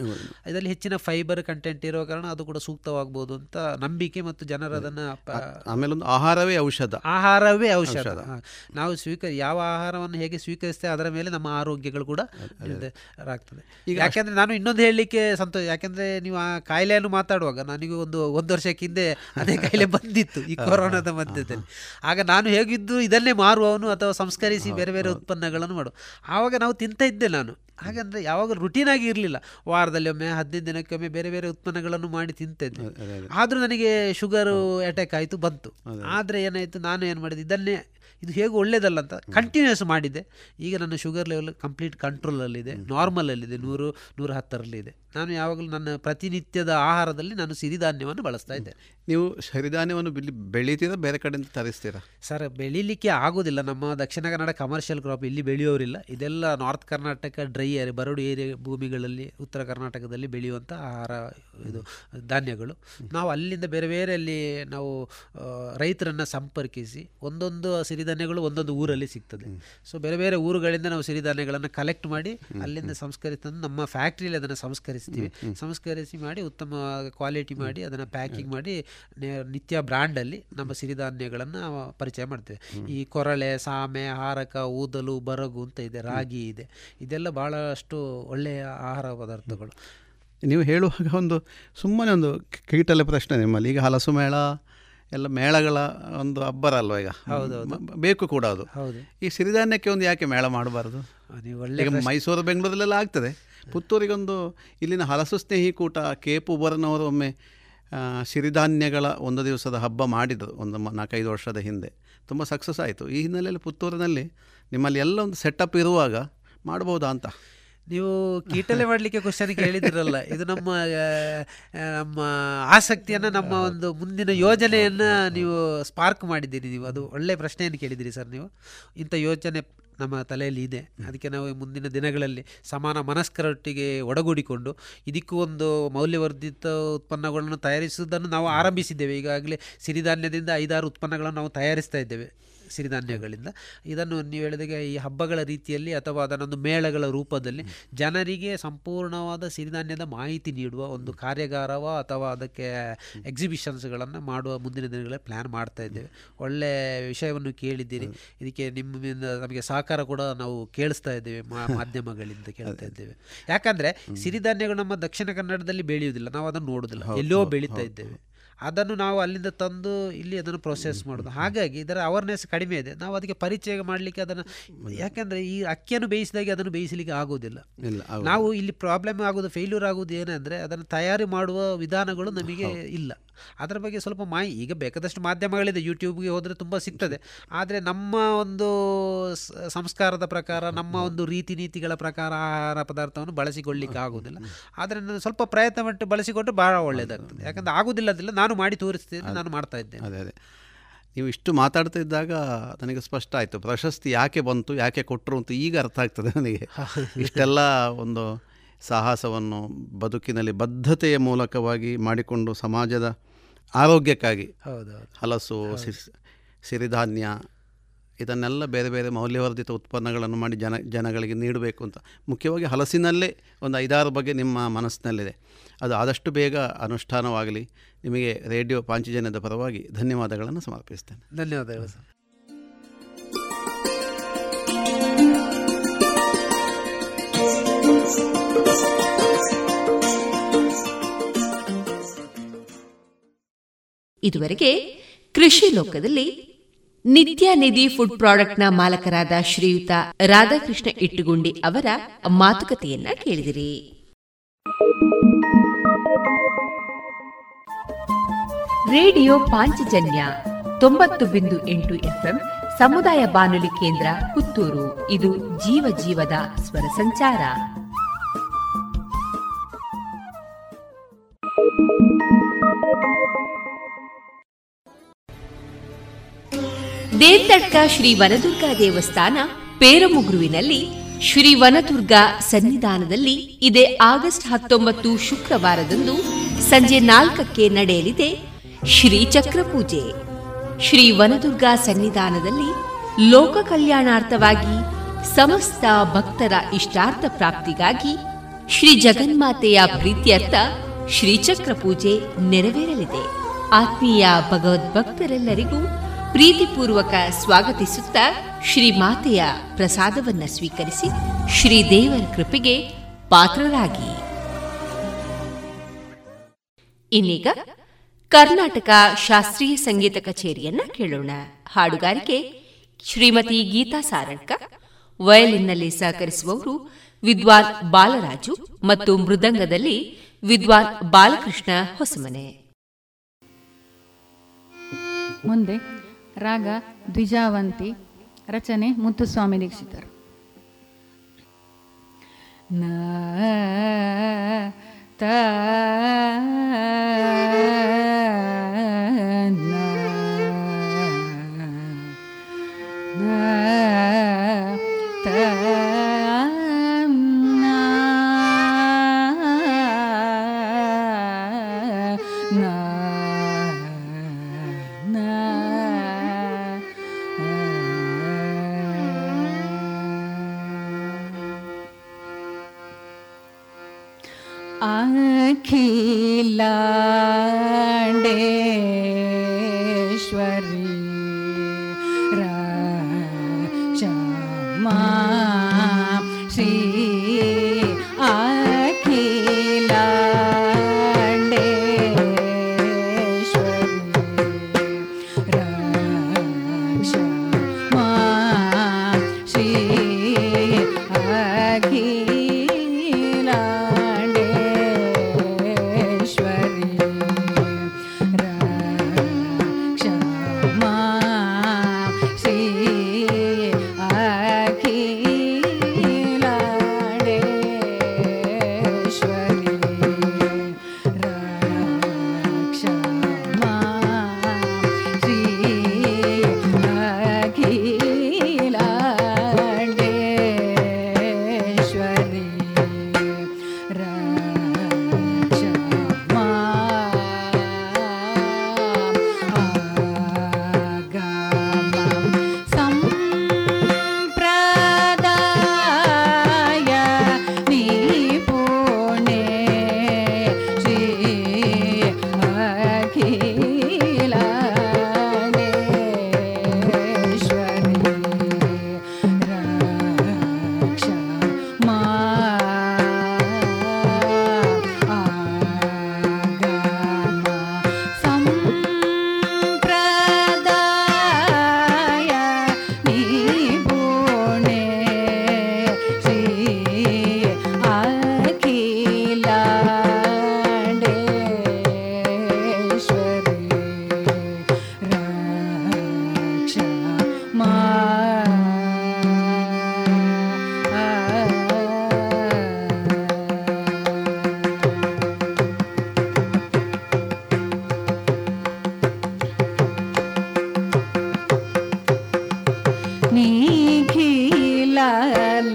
ಇದರಲ್ಲಿ ಹೆಚ್ಚಿನ ಫೈಬರ್ ಕಂಟೆಂಟ್ ಇರೋ ಕಾರಣ ಅದು ಕೂಡ ಸೂಕ್ತವಾಗಬಹುದು ಅಂತ ನಂಬಿಕೆ ಮತ್ತು ಜನರು ಅದನ್ನು ಆಮೇಲೆ ಒಂದು ಆಹಾರವೇ ಔಷಧ. ಆಹಾರವೇ ಔಷಧ. ನಾವು ಸ್ವೀಕರಿ ಯಾವ ಆಹಾರವನ್ನು ಹೇಗೆ ಸ್ವೀಕರಿಸ್ತೇವೆ ಅದರ ಮೇಲೆ ನಮ್ಮ ಆರೋಗ್ಯಗಳು ಕೂಡ ಆಗ್ತದೆ. ಈಗ ಯಾಕೆಂದ್ರೆ ನಾನು ಇನ್ನೊಂದು ಹೇಳಲಿಕ್ಕೆ ಸಂತೋಷ ಯಾಕೆಂದ್ರೆ ನೀವು ಆ ಕಾಯಿಲೆಯನ್ನು ಮಾತಾಡುವಾಗ ನನಗೆ ಒಂದು ಒಂದು ವರ್ಷಕ್ಕೆ ಹಿಂದೆ ಅದೇ ಕಾಯಿಲೆ ಬಂದಿತ್ತು ಈ ಕೊರೋನಾದ ಮಧ್ಯದಲ್ಲಿ ಆಗ ನಾನು ಹೇಗಿದ್ದು ಇದನ್ನೇ ಮಾರುವವನು ಅಥವಾ ಸಂಸ್ಕರಿಸಿ ಬೇರೆ ಬೇರೆ ಉತ್ಪನ್ನಗಳನ್ನು ಮಾಡು. ಆವಾಗ ನಾವು ತಿಂತ ಇದ್ದೆ ನಾನು. ಹಾಗಂದ್ರೆ ಯಾವಾಗ ರುಟೀನ್ ಆಗಿ ಇರಲಿಲ್ಲ. ವಾರದಲ್ಲಿ ಒಮ್ಮೆ ಹದಿನೈದು ದಿನಕ್ಕೊಮ್ಮೆ ಬೇರೆ ಬೇರೆ ಉತ್ಪನ್ನಗಳನ್ನು ಮಾಡಿ ತಿಂತಿದ್ದೆ ಆದರೂ ನನಗೆ ಶುಗರು ಅಟ್ಯಾಕ್ ಆಯಿತು ಬಂತು. ಆದರೆ ಏನಾಯಿತು ನಾನು ಏನು ಮಾಡಿದೆ ಇದನ್ನೇ ಇದು ಹೇಗೆ ಒಳ್ಳೇದಲ್ಲ ಅಂತ ಕಂಟಿನ್ಯೂಸ್ ಮಾಡಿದ್ದೆ ಈಗ ನನ್ನ ಶುಗರ್ ಲೆವೆಲ್ ಕಂಪ್ಲೀಟ್ ಕಂಟ್ರೋಲಲ್ಲಿದೆ ನಾರ್ಮಲಲ್ಲಿದೆ ನೂರು ನೂರ ಹತ್ತರಲ್ಲಿದೆ ನಾನು ಯಾವಾಗಲೂ ನನ್ನ ಪ್ರತಿನಿತ್ಯದ ಆಹಾರದಲ್ಲಿ ನಾನು ಸಿರಿಧಾನ್ಯವನ್ನು ಬಳಸ್ತಾ ಇದ್ದೆ. ನೀವು ಸಿರಿಧಾನ್ಯವನ್ನು ಬೆಳಿತೀರಾ ಬೇರೆ ಕಡೆಯಿಂದ ತರಿಸ್ತೀರಾ? ಸರ್ ಬೆಳೀಲಿಕ್ಕೆ ಆಗೋದಿಲ್ಲ. ನಮ್ಮ ದಕ್ಷಿಣ ಕನ್ನಡ ಕಮರ್ಷಿಯಲ್ ಕ್ರಾಪ್ ಇಲ್ಲಿ ಬೆಳೆಯೋರಿಲ್ಲ. ಇದೆಲ್ಲ ನಾರ್ತ್ ಕರ್ನಾಟಕ ಡ್ರೈ ಏರಿಯಾ ಬರಡು ಏರಿಯ ಭೂಮಿಗಳಲ್ಲಿ ಉತ್ತರ ಕರ್ನಾಟಕದಲ್ಲಿ ಬೆಳೆಯುವಂಥ ಆಹಾರ ಇದು ಧಾನ್ಯಗಳು. ನಾವು ಅಲ್ಲಿಂದ ಬೇರೆ ಬೇರೆ ಅಲ್ಲಿ ನಾವು ರೈತರನ್ನು ಸಂಪರ್ಕಿಸಿ ಒಂದೊಂದು ಸಿರಿಧಾನ್ಯಗಳು ಒಂದೊಂದು ಊರಲ್ಲಿ ಸಿಗ್ತದೆ. ಸೊ ಬೇರೆ ಬೇರೆ ಊರುಗಳಿಂದ ನಾವು ಸಿರಿಧಾನ್ಯಗಳನ್ನು ಕಲೆಕ್ಟ್ ಮಾಡಿ ಅಲ್ಲಿಂದ ಸಂಸ್ಕರಿಸಿ ನಮ್ಮ ಫ್ಯಾಕ್ಟ್ರಿಯಲ್ಲಿ ಅದನ್ನು ಸಂಸ್ಕರಿಸ್ತೀವಿ. ಸಂಸ್ಕರಿಸಿ ಮಾಡಿ ಉತ್ತಮ ಕ್ವಾಲಿಟಿ ಮಾಡಿ ಅದನ್ನು ಪ್ಯಾಕಿಂಗ್ ಮಾಡಿ ನಿತ್ಯ ಬ್ರ್ಯಾಂಡಲ್ಲಿ ನಮ್ಮ ಸಿರಿಧಾನ್ಯಗಳನ್ನು ಪರಿಚಯ ಮಾಡ್ತೇವೆ. ಈ ಕೊರಳೆ, ಸಾಮೆ, ಹಾರಕ, ಊದಲು, ಬರಗು ಅಂತ ಇದೆ, ರಾಗಿ ಇದೆ. ಇದೆಲ್ಲ ಭಾಳಷ್ಟು ಒಳ್ಳೆಯ ಆಹಾರ ಪದಾರ್ಥಗಳು. ನೀವು ಹೇಳುವಾಗ ಒಂದು ಸುಮ್ಮನೆ ಒಂದು ಕೀಟಲೆ ಪ್ರಶ್ನೆ ನಿಮ್ಮಲ್ಲಿ. ಈಗ ಹಲಸು ಮೇಳ ಎಲ್ಲ ಮೇಳಗಳ ಒಂದು ಅಬ್ಬರ ಅಲ್ವಾ ಈಗ? ಹೌದು ಬೇಕು ಕೂಡ ಅದು. ಹೌದು. ಈ ಸಿರಿಧಾನ್ಯಕ್ಕೆ ಒಂದು ಯಾಕೆ ಮೇಳ ಮಾಡಬಾರ್ದು? ನೀವು ಒಳ್ಳೆ ಮೈಸೂರು ಬೆಂಗಳೂರಲ್ಲೆಲ್ಲ ಆಗ್ತದೆ. ಪುತ್ತೂರಿಗೊಂದು ಇಲ್ಲಿನ ಹಲಸು ಸ್ನೇಹಿ ಕೂಟ ಕೇಪು ಬರನವರು ಒಮ್ಮೆ ಸಿರಿಧಾನ್ಯಗಳ ಒಂದು ದಿವಸದ ಹಬ್ಬ ಮಾಡಿದರು ಒಂದು ನಾಲ್ಕೈದು ವರ್ಷದ ಹಿಂದೆ. ತುಂಬ ಸಕ್ಸಸ್ ಆಯಿತು. ಈ ಹಿನ್ನೆಲೆಯಲ್ಲಿ ಪುತ್ತೂರಿನಲ್ಲಿ ನಿಮ್ಮಲ್ಲಿ ಎಲ್ಲ ಒಂದು ಸೆಟಪ್ ಇರುವಾಗ ಮಾಡ್ಬೋದಾ ಅಂತ? ನೀವು ಕೀಟಲೆ ಮಾಡಲಿಕ್ಕೆ ಕ್ವಶನ್ ಕೇಳಿದ್ರಲ್ಲ ಇದು ನಮ್ಮ ನಮ್ಮ ಆಸಕ್ತಿಯನ್ನು, ನಮ್ಮ ಒಂದು ಮುಂದಿನ ಯೋಜನೆಯನ್ನು ನೀವು ಸ್ಪಾರ್ಕ್ ಮಾಡಿದ್ದೀರಿ ನೀವು. ಅದು ಒಳ್ಳೆಯ ಪ್ರಶ್ನೆಯನ್ನು ಕೇಳಿದ್ದೀರಿ ಸರ್ ನೀವು. ಇಂಥ ಯೋಚನೆ ನಮ್ಮ ತಲೆಯಲ್ಲಿ ಇದೆ. ಅದಕ್ಕೆ ನಾವು ಮುಂದಿನ ದಿನಗಳಲ್ಲಿ ಸಮಾನ ಮನಸ್ಕರೊಟ್ಟಿಗೆ ಒಡಗೂಡಿಕೊಂಡು ಇದಕ್ಕೂ ಒಂದು ಮೌಲ್ಯವರ್ಧಿತ ಉತ್ಪನ್ನಗಳನ್ನು ತಯಾರಿಸುವುದನ್ನು ನಾವು ಆರಂಭಿಸಿದ್ದೇವೆ. ಈಗಾಗಲೇ ಸಿರಿಧಾನ್ಯದಿಂದ ಐದಾರು ಉತ್ಪನ್ನಗಳನ್ನು ನಾವು ತಯಾರಿಸ್ತಾ ಇದ್ದೇವೆ. ಸಿರಿಧಾನ್ಯಗಳಿಂದ. ಇದನ್ನು ನೀವು ಹೇಳಿದಾಗೆ ಈ ಹಬ್ಬಗಳ ರೀತಿಯಲ್ಲಿ ಅಥವಾ ಅದನ್ನೊಂದು ಮೇಳಗಳ ರೂಪದಲ್ಲಿ ಜನರಿಗೆ ಸಂಪೂರ್ಣವಾದ ಸಿರಿಧಾನ್ಯದ ಮಾಹಿತಿ ನೀಡುವ ಒಂದು ಕಾರ್ಯಾಗಾರವ ಅಥವಾ ಅದಕ್ಕೆ ಎಕ್ಸಿಬಿಷನ್ಸ್ಗಳನ್ನು ಮಾಡುವ ಮುಂದಿನ ದಿನಗಳಲ್ಲಿ ಪ್ಲ್ಯಾನ್ ಮಾಡ್ತಾ ಇದ್ದೇವೆ. ಒಳ್ಳೆಯ ವಿಷಯವನ್ನು ಕೇಳಿದ್ದೀರಿ. ಇದಕ್ಕೆ ನಿಮ್ಮಿಂದ ನಮಗೆ ಸಹಕಾರ ಕೂಡ ನಾವು ಕೇಳಿಸ್ತಾ ಇದ್ದೇವೆ ಮಾ- ಮಾಧ್ಯಮಗಳಿಂದ ಕೇಳ್ತಾ ಇದ್ದೇವೆ. ಯಾಕಂದರೆ ಸಿರಿಧಾನ್ಯಗಳು ನಮ್ಮ ದಕ್ಷಿಣ ಕನ್ನಡದಲ್ಲಿ ಬೆಳೆಯುವುದಿಲ್ಲ. ನಾವು ಅದನ್ನು ನೋಡುವುದಿಲ್ಲ ಎಲ್ಲೋ ಬೆಳೀತಾ ಇದ್ದೇವೆ. ಅದನ್ನು ನಾವು ಅಲ್ಲಿಂದ ತಂದು ಇಲ್ಲಿ ಅದನ್ನು ಪ್ರೊಸೆಸ್ ಮಾಡೋದು. ಹಾಗಾಗಿ ಇದರ ಅವೇರ್ನೆಸ್ ಕಡಿಮೆ ಇದೆ. ನಾವು ಅದಕ್ಕೆ ಪರಿಚಯ ಮಾಡಲಿಕ್ಕೆ ಅದನ್ನು ಯಾಕೆಂದರೆ ಈ ಅಕ್ಕಿಯನ್ನು ಬೇಯಿಸಿದಾಗೆ ಅದನ್ನು ಬೇಯಿಸಲಿಕ್ಕೆ ಆಗೋದಿಲ್ಲ. ನಾವು ಇಲ್ಲಿ ಪ್ರಾಬ್ಲಮ್ ಆಗೋದು ಫೇಲ್ಯೂರ್ ಆಗೋದು ಏನಂದರೆ ಅದನ್ನು ತಯಾರಿ ಮಾಡುವ ವಿಧಾನಗಳು ನಮಗೆ ಇಲ್ಲ. ಅದರ ಬಗ್ಗೆ ಸ್ವಲ್ಪ ಮಾಹಿತಿ ಈಗ ಬೇಕಾದಷ್ಟು ಮಾಧ್ಯಮಗಳಿದೆ ಯೂಟ್ಯೂಬ್ಗೆ ಹೋದರೆ ತುಂಬ ಸಿಗ್ತದೆ. ಆದರೆ ನಮ್ಮ ಒಂದು ಸಂಸ್ಕಾರದ ಪ್ರಕಾರ ನಮ್ಮ ಒಂದು ರೀತಿ ನೀತಿಗಳ ಪ್ರಕಾರ ಆಹಾರ ಪದಾರ್ಥವನ್ನು ಬಳಸಿಕೊಳ್ಳಿಕ್ಕೆ ಆಗೋದಿಲ್ಲ ಆದರೆ ನಾನು ಸ್ವಲ್ಪ ಪ್ರಯತ್ನ ಪಟ್ಟು ಬಳಸಿಕೊಟ್ಟು ಭಾಳ ಒಳ್ಳೆಯದಾಗ್ತದೆ ಯಾಕಂದರೆ ಆಗೋದಿಲ್ಲದಿಲ್ಲ ನಾನು ಮಾಡಿ ತೋರಿಸ್ತೇನೆ ನಾನು ಮಾಡ್ತಾ ಇದ್ದೇನೆ. ಅದೇ ಅದೇ. ನೀವು ಇಷ್ಟು ಮಾತಾಡ್ತಾ ಇದ್ದಾಗ ನನಗೆ ಸ್ಪಷ್ಟ ಆಯಿತು. ಪ್ರಶಸ್ತಿ ಯಾಕೆ ಬಂತು ಯಾಕೆ ಕೊಟ್ಟರು ಅಂತ ಈಗ ಅರ್ಥ ಆಗ್ತದೆ ನನಗೆ. ಇಷ್ಟೆಲ್ಲ ಒಂದು ಸಾಹಸವನ್ನು ಬದುಕಿನಲ್ಲಿ ಬದ್ಧತೆಯ ಮೂಲಕವಾಗಿ ಮಾಡಿಕೊಂಡು ಸಮಾಜದ ಆರೋಗ್ಯಕ್ಕಾಗಿ. ಹೌದು ಹಲಸು ಸಿರಿಧಾನ್ಯ ಇದನ್ನೆಲ್ಲ ಬೇರೆ ಬೇರೆ ಮೌಲ್ಯವರ್ಧಿತ ಉತ್ಪನ್ನಗಳನ್ನು ಮಾಡಿ ಜನ ಜನಗಳಿಗೆ ನೀಡಬೇಕು ಅಂತ. ಮುಖ್ಯವಾಗಿ ಹಲಸಿನಲ್ಲೇ ಒಂದು ಐದಾರು ಬಗ್ಗೆ ನಿಮ್ಮ ಮನಸ್ಸಿನಲ್ಲಿದೆ. ಅದು ಆದಷ್ಟು ಬೇಗ ಅನುಷ್ಠಾನವಾಗಲಿ. ನಿಮಗೆ ರೇಡಿಯೋ ಪಾಂಚಜನ್ಯದ ಪರವಾಗಿ ಧನ್ಯವಾದಗಳನ್ನು ಸಮರ್ಪಿಸ್ತೇನೆ. ಧನ್ಯವಾದಗಳು ಸರ್. ಇದುವರೆಗೆ ಕೃಷಿ ಲೋಕದಲ್ಲಿ ನಿತ್ಯ ನಿಧಿ ಫುಡ್ ಪ್ರಾಡಕ್ಟ್ನ ಮಾಲಕರಾದ ಶ್ರೀಯುತ ರಾಧಾಕೃಷ್ಣ ಇಟ್ಟುಗುಂಡಿ ಅವರ ಮಾತುಕತೆಯನ್ನ ಕೇಳಿದಿರಿ. ರೇಡಿಯೋ ಪಾಂಚಜನ್ಯ ತೊಂಬತ್ತು ಬಿಂದು ಎಂಟು ಎಫ್ಎಂ ಸಮುದಾಯ ಬಾನುಲಿ ಕೇಂದ್ರ ಪುತ್ತೂರು. ಇದು ಜೀವ ಜೀವದ ಸ್ವರ ಸಂಚಾರ. ದೇಂತಡ್ಕ ಶ್ರೀ ವನದುರ್ಗಾ ದೇವಸ್ಥಾನ ಪೇರಮುಗುರುವಿನಲ್ಲಿ ಶ್ರೀ ವನದುರ್ಗಾ ಸನ್ನಿಧಾನದಲ್ಲಿ ಇದೇ ಆಗಸ್ಟ್ ಹತ್ತೊಂಬತ್ತು ಶುಕ್ರವಾರದಂದು ಸಂಜೆ ನಾಲ್ಕಕ್ಕೆ ನಡೆಯಲಿದೆ ಶ್ರೀ ಚಕ್ರ ಪೂಜೆ ಶ್ರೀ ವನದುರ್ಗಾ ಸನ್ನಿಧಾನದಲ್ಲಿ ಲೋಕ ಕಲ್ಯಾಣಾರ್ಥವಾಗಿ ಸಮಸ್ತ ಭಕ್ತರ ಇಷ್ಟಾರ್ಥ ಪ್ರಾಪ್ತಿಗಾಗಿ ಶ್ರೀ ಜಗನ್ಮಾತೆಯ ಪ್ರೀತ್ಯರ್ಥ ಶ್ರೀಚಕ್ರ ಪೂಜೆ ನೆರವೇರಲಿದೆ. ಆತ್ಮೀಯ ಭಗವದ್ಭಕ್ತರೆಲ್ಲರಿಗೂ ಪ್ರೀತಿಪೂರ್ವಕ ಸ್ವಾಗತಿಸುತ್ತ ಶ್ರೀ ಮಾತೆಯ ಪ್ರಸಾದವನ್ನ ಸ್ವೀಕರಿಸಿ ಶ್ರೀದೇವರ ಕೃಪೆಗೆ ಪಾತ್ರರಾಗಿ. ಇನ್ನೀಗ ಕರ್ನಾಟಕ ಶಾಸ್ತ್ರೀಯ ಸಂಗೀತ ಕಚೇರಿಯನ್ನ ಕೇಳೋಣ. ಹಾಡುಗಾರಿಕೆ ಶ್ರೀಮತಿ ಗೀತಾ ಸಾರಣ್ಕ, ವಯಲಿನ್ನಲ್ಲಿ ಸಹಕರಿಸುವವರು ವಿದ್ವಾನ್ ಬಾಲರಾಜು ಮತ್ತು ಮೃದಂಗದಲ್ಲಿ ವಿದ್ವಾನ್ ಬಾಲಕೃಷ್ಣ ಹೊಸಮನೆ. ಮುಂದೆ ರಾಗ ದ್ವಿಜಾವಂತಿ ರಚನೆ ಮುತ್ತುಸ್ವಾಮಿ ದೀಕ್ಷಿತರು. ನ ತ ನ ഇല്ലാണ്ടേ.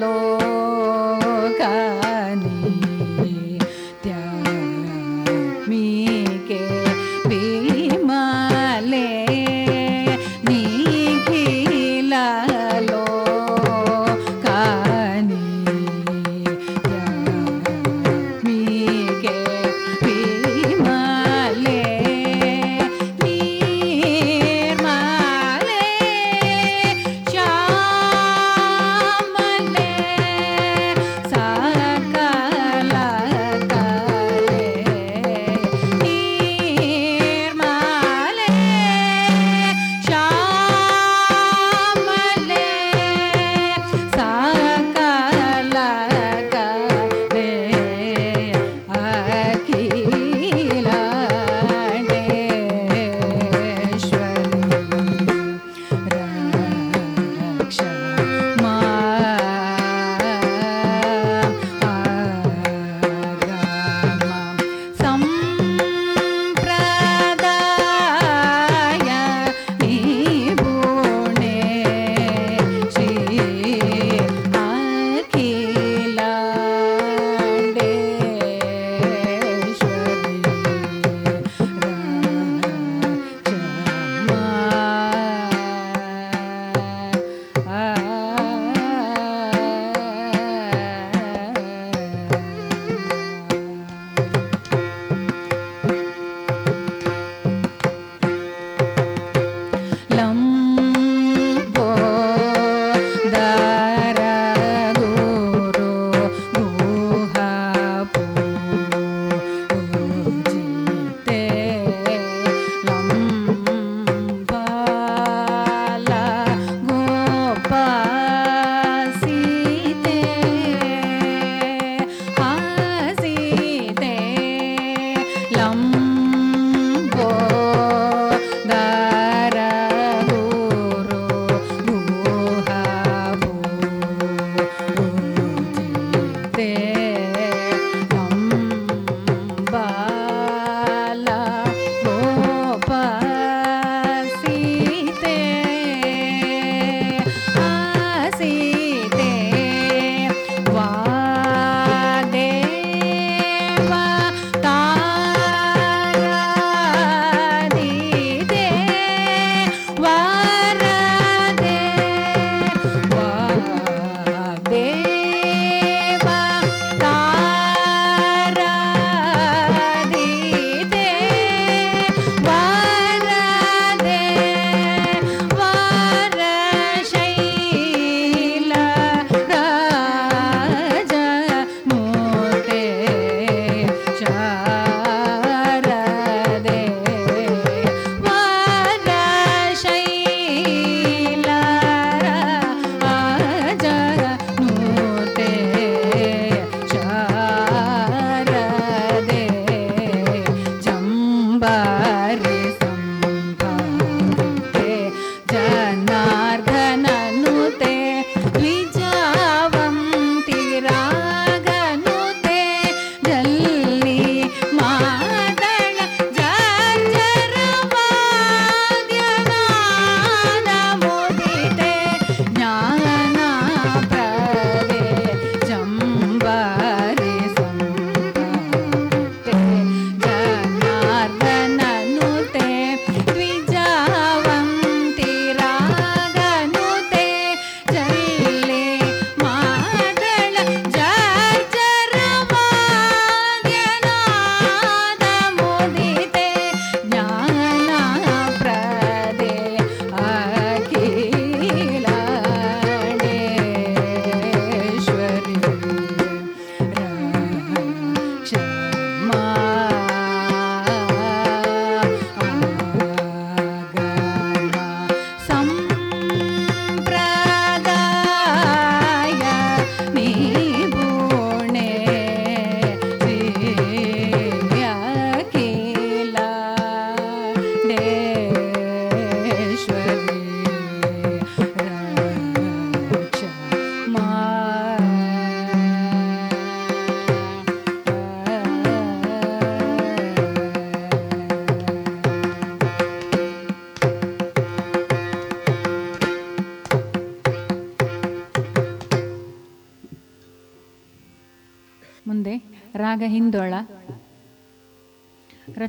Oh.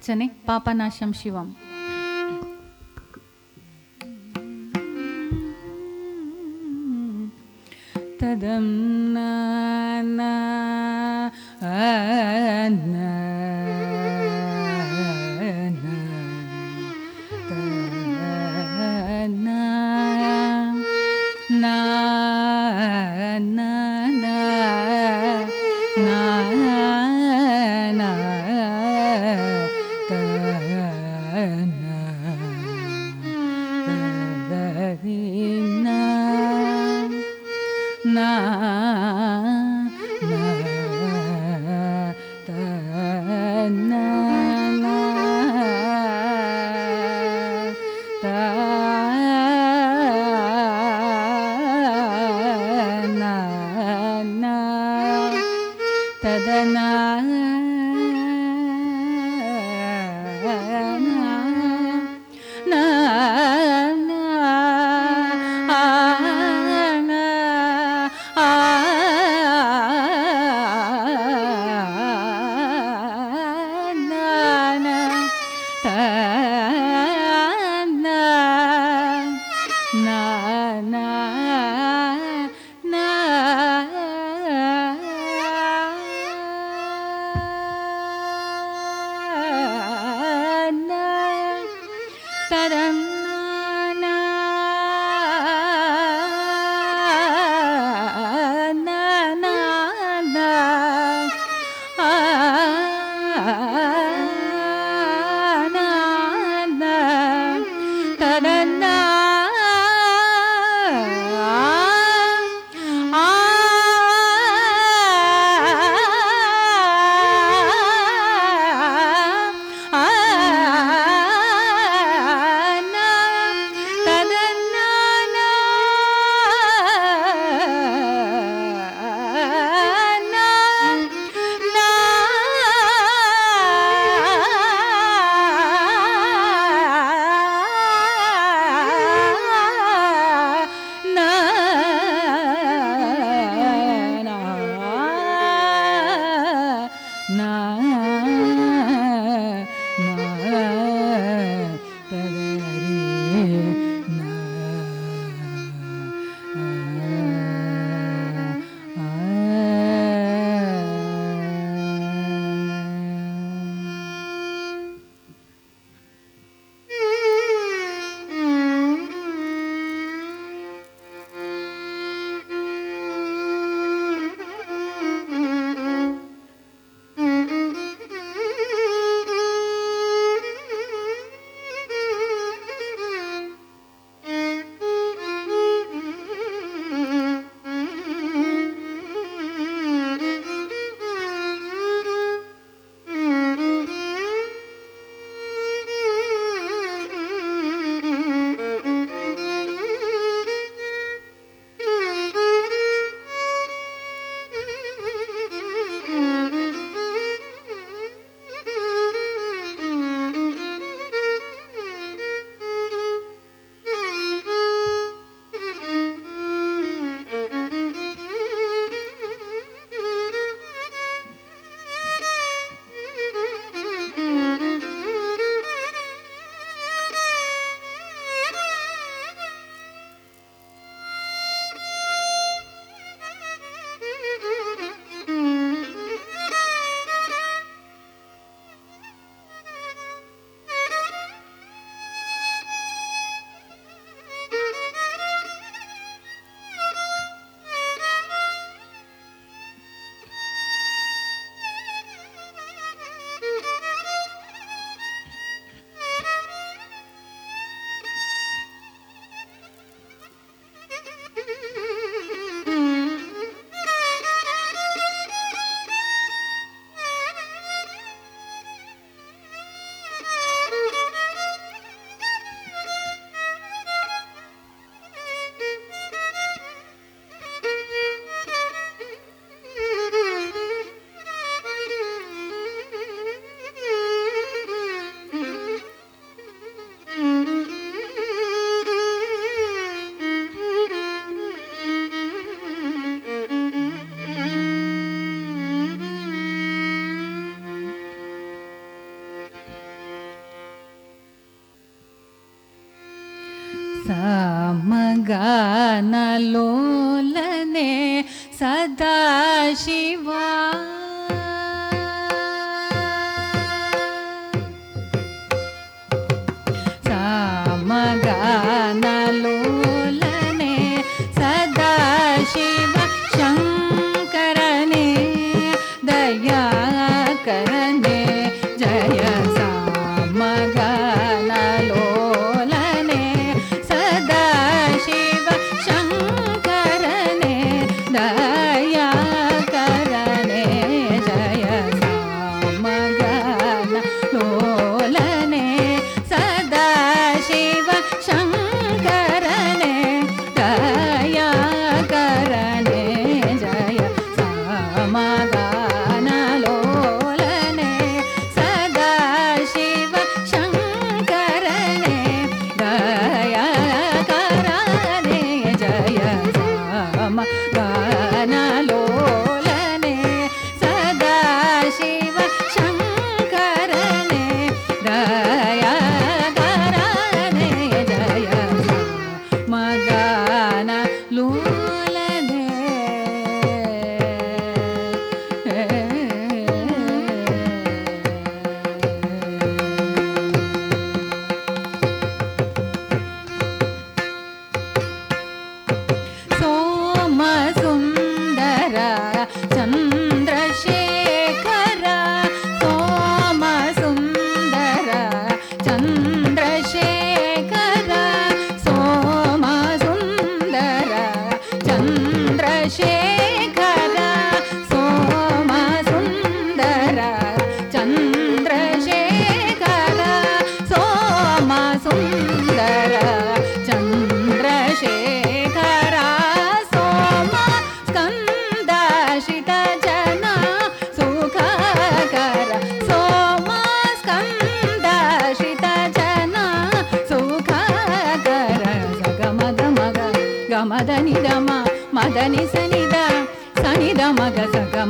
ರಚನೆ ಪಾಪನಾಶಂ ಶಿವಂ. ತದಂ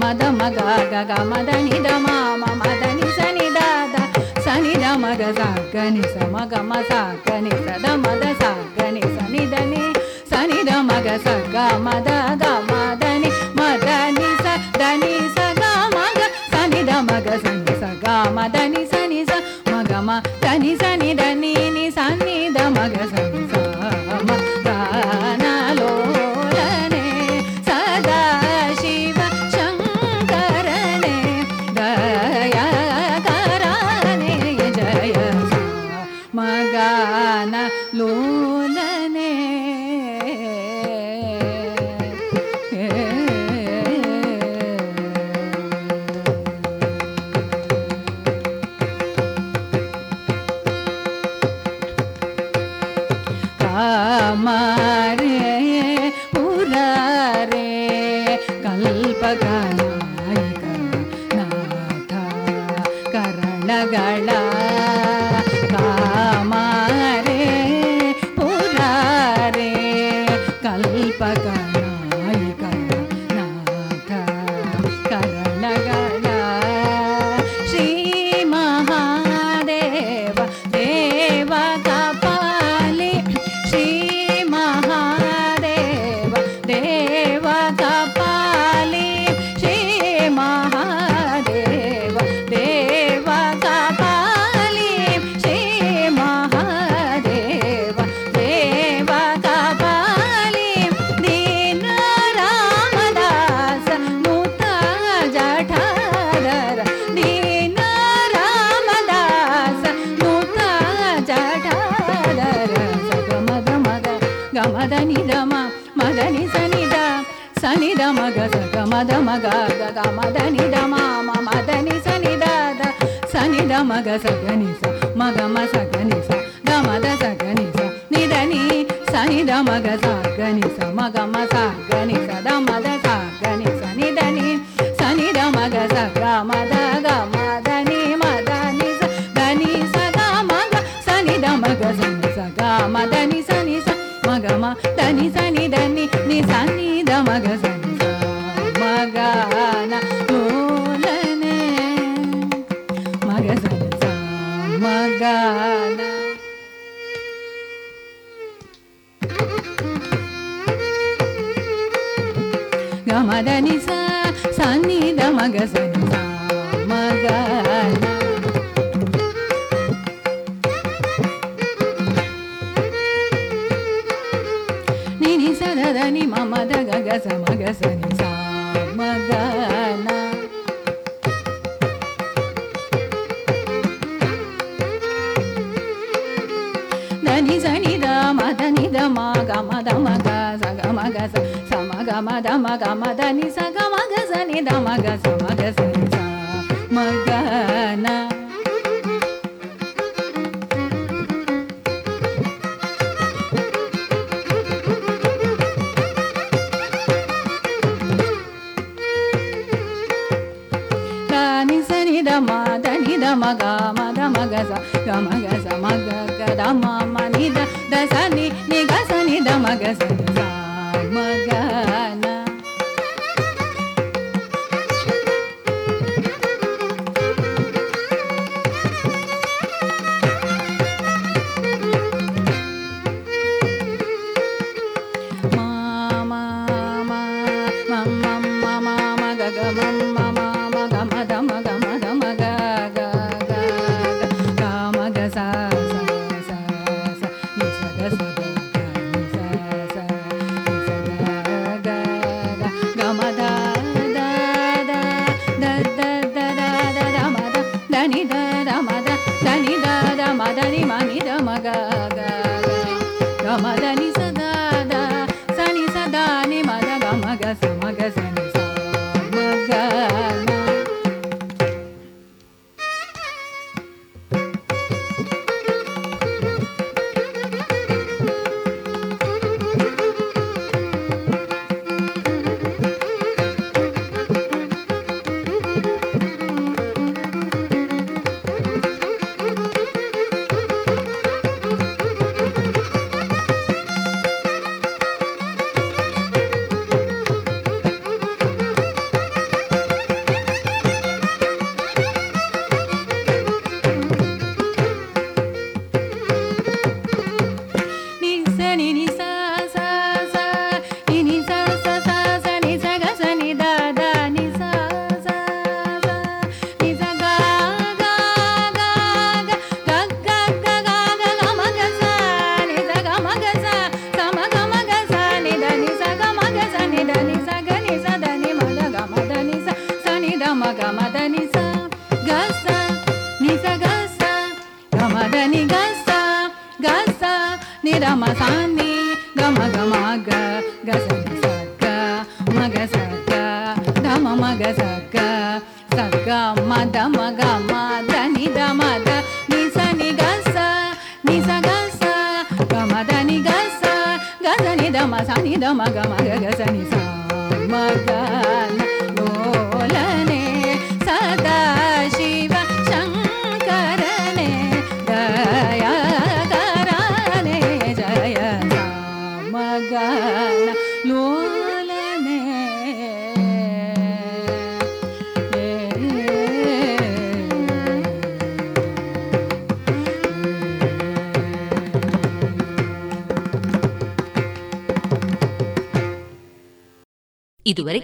म गी दी सनि दा सनि दा गनेश म ग मनेश दनेश निग ग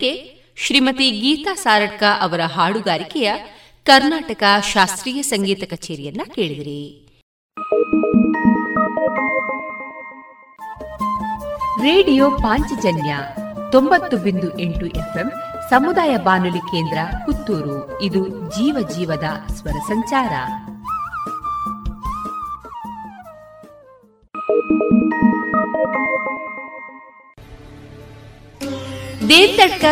ಇದುವರೆಗೆ ಶ್ರೀಮತಿ ಗೀತಾ ಸಾರಡ್ಕ ಅವರ ಹಾಡುಗಾರಿಕೆಯ ಕರ್ನಾಟಕ ಶಾಸ್ತ್ರೀಯ ಸಂಗೀತ ಕಚೇರಿಯನ್ನ ಕೇಳಿದಿರಿ. ರೇಡಿಯೋ ಪಾಂಚಜನ್ಯ ತೊಂಬತ್ತು ಬಿಂದು ಎಂಟು ಎಫ್ಎಂ ಸಮುದಾಯ ಬಾನುಲಿ ಕೇಂದ್ರ ಪುತ್ತೂರು. ಇದು ಜೀವ ಜೀವದ ಸ್ವರ ಸಂಚಾರ.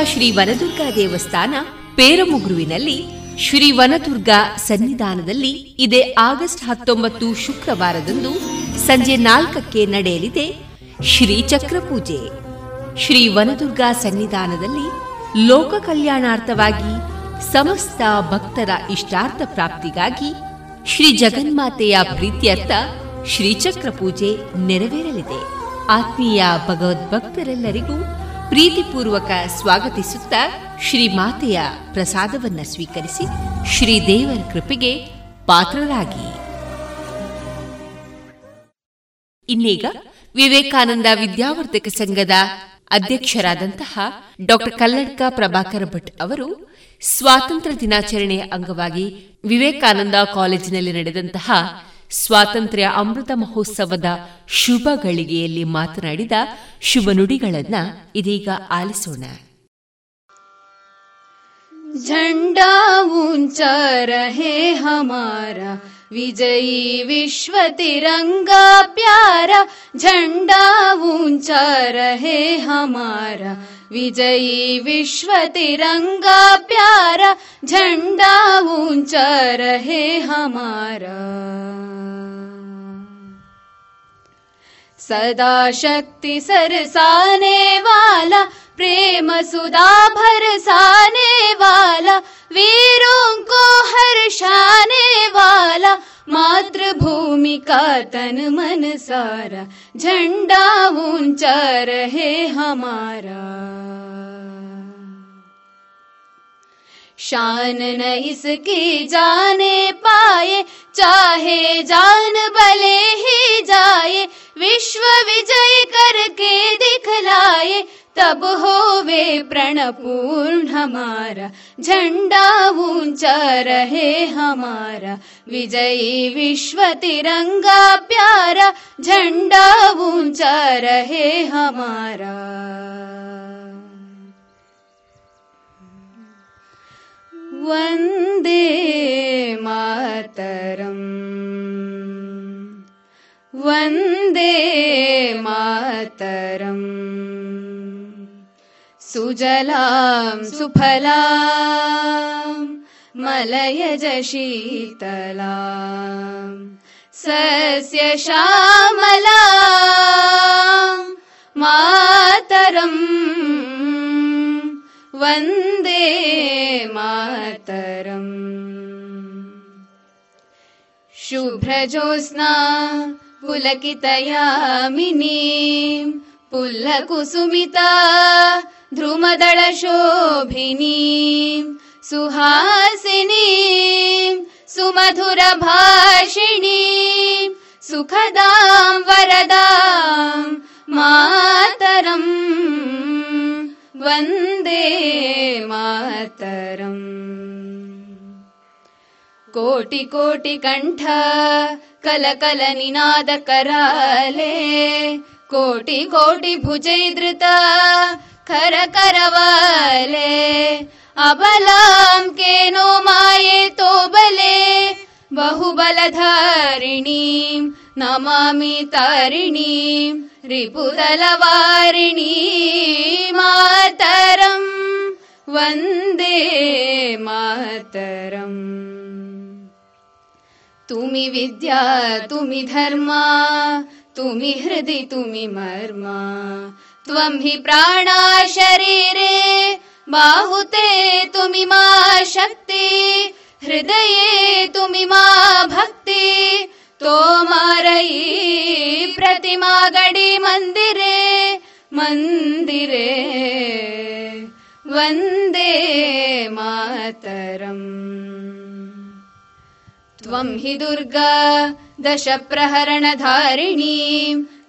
ಶ್ರೀ ವನದುರ್ಗಾ ದೇವಸ್ಥಾನ, ಪೇರಮುಗುರುವಿನಲ್ಲಿ ಶ್ರೀ ವನದುರ್ಗಾ ಸನ್ನಿಧಾನದಲ್ಲಿ ಇದೇ ಆಗಸ್ಟ್ ಹತ್ತೊಂಬತ್ತು ಶುಕ್ರವಾರದಂದು ಸಂಜೆ ನಾಲ್ಕಕ್ಕೆ ನಡೆಯಲಿದೆ ಶ್ರೀ ಚಕ್ರ ಪೂಜೆ. ಶ್ರೀ ವನದುರ್ಗಾ ಸನ್ನಿಧಾನದಲ್ಲಿ ಲೋಕ ಕಲ್ಯಾಣಾರ್ಥವಾಗಿ ಸಮಸ್ತ ಭಕ್ತರ ಇಷ್ಟಾರ್ಥ ಪ್ರಾಪ್ತಿಗಾಗಿ ಶ್ರೀ ಜಗನ್ಮಾತೆಯ ಪ್ರೀತ್ಯರ್ಥ ಶ್ರೀಚಕ್ರ ಪೂಜೆ ನೆರವೇರಲಿದೆ. ಆತ್ಮೀಯ ಭಗವದ್ಭಕ್ತರೆಲ್ಲರಿಗೂ ಪ್ರೀತಿಪೂರ್ವಕ ಸ್ವಾಗತಿಸುತ್ತಾ ಶ್ರೀಮಾತೆಯ ಪ್ರಸಾದವನ್ನ ಸ್ವೀಕರಿಸಿ ಶ್ರೀದೇವರ ಕೃಪೆಗೆ ಪಾತ್ರರಾಗಿ. ಇನ್ನೀಗ ವಿವೇಕಾನಂದ ವಿದ್ಯಾವರ್ಧಕ ಸಂಘದ ಅಧ್ಯಕ್ಷರಾದಂತಹ ಡಾಕ್ಟರ್ ಕಲ್ಲಡ್ಕ ಪ್ರಭಾಕರ ಭಟ್ ಅವರು ಸ್ವಾತಂತ್ರ್ಯ ದಿನಾಚರಣೆಯ ಅಂಗವಾಗಿ ವಿವೇಕಾನಂದ ಕಾಲೇಜಿನಲ್ಲಿ ನಡೆದಂತಹ ಸ್ವಾತಂತ್ರ್ಯ ಅಮೃತ ಮಹೋತ್ಸವದ ಶುಭ ಗಳಿಗೆಯಲ್ಲಿ ಮಾತನಾಡಿದ ಶುಭ ನುಡಿಗಳನ್ನ ಇದೀಗ ಆಲಿಸೋಣ झंडा ऊंचा रहे हमारा विजयी विश्व तिरंगा प्यारा झंडा ऊंचा रहे हमारा। विजयी विश्व तिरंगा प्यारा झंडा ऊंचा रहे हमारा। सदा शक्ति सरसाने वाला प्रेम सुधा भरसाने वाला, वीरों को हर्षाने वाला, मातृभूमि का तन मन सारा, झंडा ऊँचा रहे हमारा। शान न इसकी जाने पाए, चाहे जान भले ही जाए, विश्व विजय करके दिखलाए तब हो वे प्रणपूर्ण हमारा झंडा ऊंचा रहे हमारा। विजयी विश्व तिरंगा प्यारा झंडा ऊंचा रहे हमारा। वन्दे मातरम्। वन्दे मातरम् सुजला सुफला मलयज शीतला सस्य श्यामला मातरम् वन्दे मातरम्। शुभ्रजोत्स्ना पुलकितयामिनी पुल्लकुसुमिता ध्रुमदळशोभिनी सुहासिनी सुमधुरभाषिणी सुखदां वरदां मातरम् वन्दे मातरम् कोटि कोटि कण्ठ करवाले अबलां केनो माये तो बले बहुबलधारिणीं नमामि तारिणीं रिपुदलवारिणी मातरम् वन्दे मातरम्। तुमि विद्या तुमि धर्मा तुमि हृदि तुमि मर्मा त्वं हि प्राणा शरीरे बाहुते तुमि मा शक्ति हृदये तुमि मा भक्ति तोमारयी प्रतिमा गडी मन्दिरे मन्दिरे वन्दे मातरम्। त्वं हि दुर्गा दशप्रहरणधारिणीं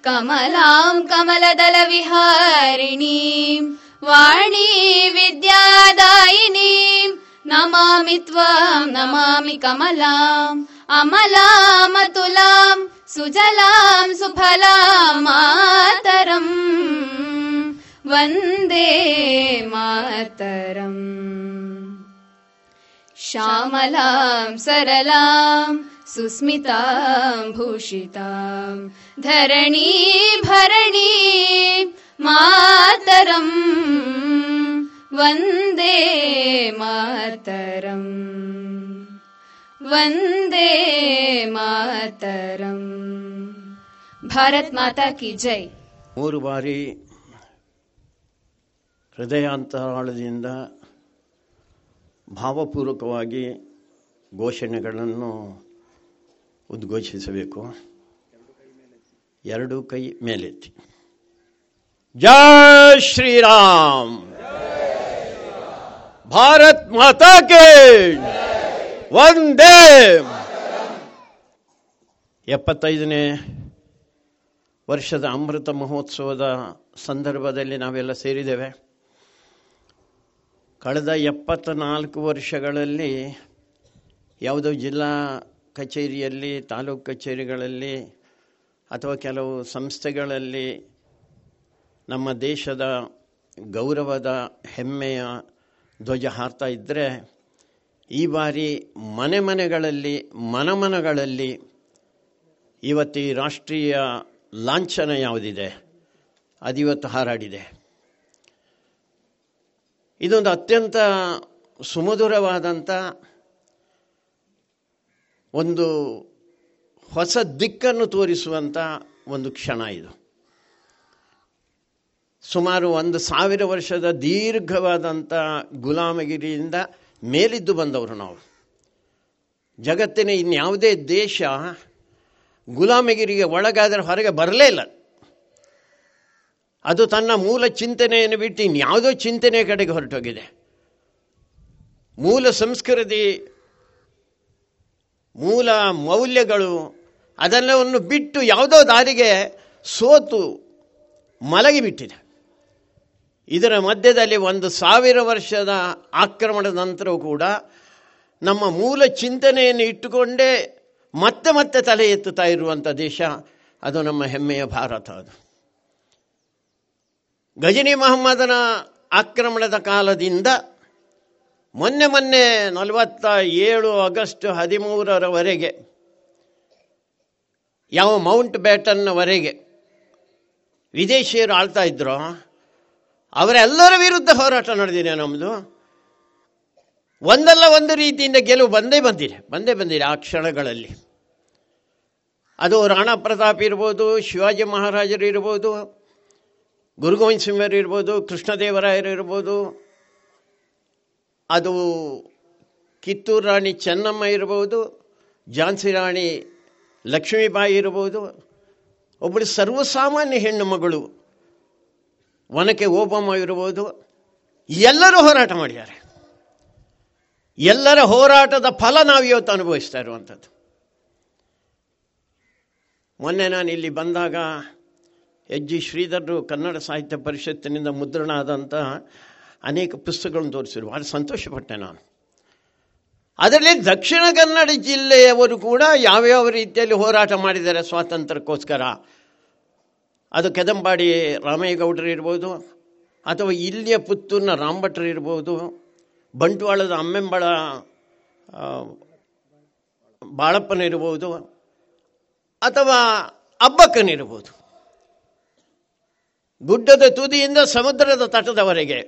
कमलाम् कमलदलविहारिणीम् वाणी विद्यादायिनीम् नमामि त्वाम् नमामि कमलाम् अमलामतुलाम् सुजलाम् सुफलाम् मातरम्। वन्दे मातरम्। श्यामलाम् सरलाम् सुस्मितां भूषितां धरणी भरणी मातरम् वन्दे मातरम् वन्दे मातरम् ಭಾರತ್ ಮಾತಾ ಕಿ ಜೈ ಮೂರು ಬಾರಿ ಹೃದಯಾಂತರಾಳದಿಂದ ಭಾವಪೂರ್ವಕವಾಗಿ ಘೋಷಣೆಗಳನ್ನು ಉದ್ಘೋಷಿಸಬೇಕು ಎರಡು ಕೈ ಮೇಲೆತ್ತಿ. ಜಯ ಶ್ರೀರಾಮ್. ಭಾರತ್ ಮಾತಾ ಒಂದೇ ಎಪ್ಪತ್ತೈದನೇ ವರ್ಷದ ಅಮೃತ ಮಹೋತ್ಸವದ ಸಂದರ್ಭದಲ್ಲಿ ನಾವೆಲ್ಲ ಸೇರಿದ್ದೇವೆ. ಕಳೆದ ಎಪ್ಪತ್ತ ನಾಲ್ಕು ವರ್ಷಗಳಲ್ಲಿ ಯಾವುದೋ ಜಿಲ್ಲಾ ಕಚೇರಿಯಲ್ಲಿ, ತಾಲೂಕು ಕಚೇರಿಗಳಲ್ಲಿ ಅಥವಾ ಕೆಲವು ಸಂಸ್ಥೆಗಳಲ್ಲಿ ನಮ್ಮ ದೇಶದ ಗೌರವದ ಹೆಮ್ಮೆಯ ಧ್ವಜ ಹಾರ್ತಾ ಇದ್ದರೆ ಈ ಬಾರಿ ಮನೆ ಮನೆಗಳಲ್ಲಿ, ಮನಮನಗಳಲ್ಲಿ ಇವತ್ತು ಈ ರಾಷ್ಟ್ರೀಯ ಲಾಂಛನ ಯಾವುದಿದೆ? ಅದಿವತ್ತು ಹಾರಾಡಿದೆ. ಇದೊಂದು ಅತ್ಯಂತ ಸುಮಧುರವಾದಂಥ ಒಂದು ಹೊಸ ದಿಕ್ಕನ್ನು ತೋರಿಸುವಂಥ ಒಂದು ಕ್ಷಣ ಇದು. ಸುಮಾರು ಒಂದು ಸಾವಿರ ವರ್ಷದ ದೀರ್ಘವಾದಂಥ ಗುಲಾಮಗಿರಿಯಿಂದ ಮೇಲಿದ್ದು ಬಂದವರು ನಾವು. ಜಗತ್ತಿನ ಇನ್ಯಾವುದೇ ದೇಶ ಗುಲಾಮಗಿರಿಗೆ ಒಳಗಾದರೆ ಹೊರಗೆ ಬರಲೇ ಇಲ್ಲ. ಅದು ತನ್ನ ಮೂಲ ಚಿಂತನೆಯನ್ನು ಬಿಟ್ಟು ಇನ್ಯಾವುದೋ ಚಿಂತನೆ ಕಡೆಗೆ ಹೊರಟೋಗಿದೆ. ಮೂಲ ಸಂಸ್ಕೃತಿ ಮೂಲ ಮೌಲ್ಯಗಳು ಅದೆಲ್ಲವನ್ನು ಬಿಟ್ಟು ಯಾವುದೋ ದಾರಿಗೆ ಸೋತು ಮಲಗಿಬಿಟ್ಟಿದೆ. ಇದರ ಮಧ್ಯದಲ್ಲಿ ಒಂದು ಸಾವಿರ ವರ್ಷದ ಆಕ್ರಮಣದ ನಂತರವೂ ಕೂಡ ನಮ್ಮ ಮೂಲ ಚಿಂತನೆಯನ್ನು ಇಟ್ಟುಕೊಂಡೇ ಮತ್ತೆ ಮತ್ತೆ ತಲೆ ಎತ್ತುತ್ತಾ ಇರುವಂಥ ದೇಶ ಅದು ನಮ್ಮ ಹೆಮ್ಮೆಯ ಭಾರತ ಅದು. ಗಜನಿ ಮಹಮ್ಮದನ ಆಕ್ರಮಣದ ಕಾಲದಿಂದ ಮೊನ್ನೆ ಮೊನ್ನೆ ನಲವತ್ತ ಏಳು ಆಗಸ್ಟ್ ಹದಿಮೂರರವರೆಗೆ, ಯಾವ ಮೌಂಟ್ ಬ್ಯಾಟನ್ವರೆಗೆ ವಿದೇಶಿಯರು ಆಳ್ತಾ ಇದ್ರು, ಅವರೆಲ್ಲರ ವಿರುದ್ಧ ಹೋರಾಟ ನಡೆದಿದೆ ನಮ್ಮದು ಒಂದಲ್ಲ ಒಂದು ರೀತಿಯಿಂದ ಗೆಲುವು ಬಂದೇ ಬಂದಿದೆ ಬಂದೇ ಬಂದಿದೆ ಆ ಕ್ಷಣಗಳಲ್ಲಿ. ಅದು ರಾಣಾ ಪ್ರತಾಪ್ ಇರ್ಬೋದು, ಶಿವಾಜಿ ಮಹಾರಾಜರು ಇರ್ಬೋದು, ಗುರುಗೋವಿಂದ ಸಿಂಹರು ಇರ್ಬೋದು, ಕೃಷ್ಣದೇವರಾಯರು ಇರ್ಬೋದು ಅದು ಕಿತ್ತೂರು ರಾಣಿ ಚೆನ್ನಮ್ಮ ಇರ್ಬೋದು, ಝಾನ್ಸಿ ರಾಣಿ ಲಕ್ಷ್ಮೀಬಾಯಿ ಇರ್ಬೋದು. ಒಬ್ಬಳು ಸರ್ವಸಾಮಾನ್ಯ ಹೆಣ್ಣು ಮಗಳು ಒನಕೆ ಓಬಮ್ಮ ಇರ್ಬೋದು. ಎಲ್ಲರೂ ಹೋರಾಟ ಮಾಡಿದ್ದಾರೆ. ಎಲ್ಲರ ಹೋರಾಟದ ಫಲ ನಾವು ಇವತ್ತು ಅನುಭವಿಸ್ತಾ ಇರುವಂಥದ್ದು. ಮೊನ್ನೆ ನಾನು ಇಲ್ಲಿ ಬಂದಾಗ ಎಚ್ ಜಿ ಶ್ರೀಧರರು ಕನ್ನಡ ಸಾಹಿತ್ಯ ಪರಿಷತ್ತಿನಿಂದ ಮುದ್ರಣ ಆದಂಥ ಅನೇಕ ಪುಸ್ತಕಗಳನ್ನು ತೋರಿಸಿದರು. ಭಾಳ ಸಂತೋಷಪಟ್ಟೆ ನಾನು. ಅದರಲ್ಲಿ ದಕ್ಷಿಣ ಕನ್ನಡ ಜಿಲ್ಲೆಯವರು ಕೂಡ ಯಾವ್ಯಾವ ರೀತಿಯಲ್ಲಿ ಹೋರಾಟ ಮಾಡಿದ್ದಾರೆ ಸ್ವಾತಂತ್ರ್ಯಕ್ಕೋಸ್ಕರ? ಅದು ಕದಂಬಾಡಿ ರಾಮೇಗೌಡರು ಇರ್ಬೋದು, ಅಥವಾ ಇಲ್ಲಿಯ ಪುತ್ತೂರಿನ ರಾಮಭಟ್ರು ಇರ್ಬೋದು, ಬಂಟ್ವಾಳದ ಅಮ್ಮೆಂಬಳ ಬಾಳಪ್ಪನಿರ್ಬೋದು ಅಥವಾ ಅಬ್ಬಕ್ಕನಿರ್ಬೋದು ಗುಡ್ಡದ ತುದಿಯಿಂದ ಸಮುದ್ರದ ತಟದವರೆಗೆ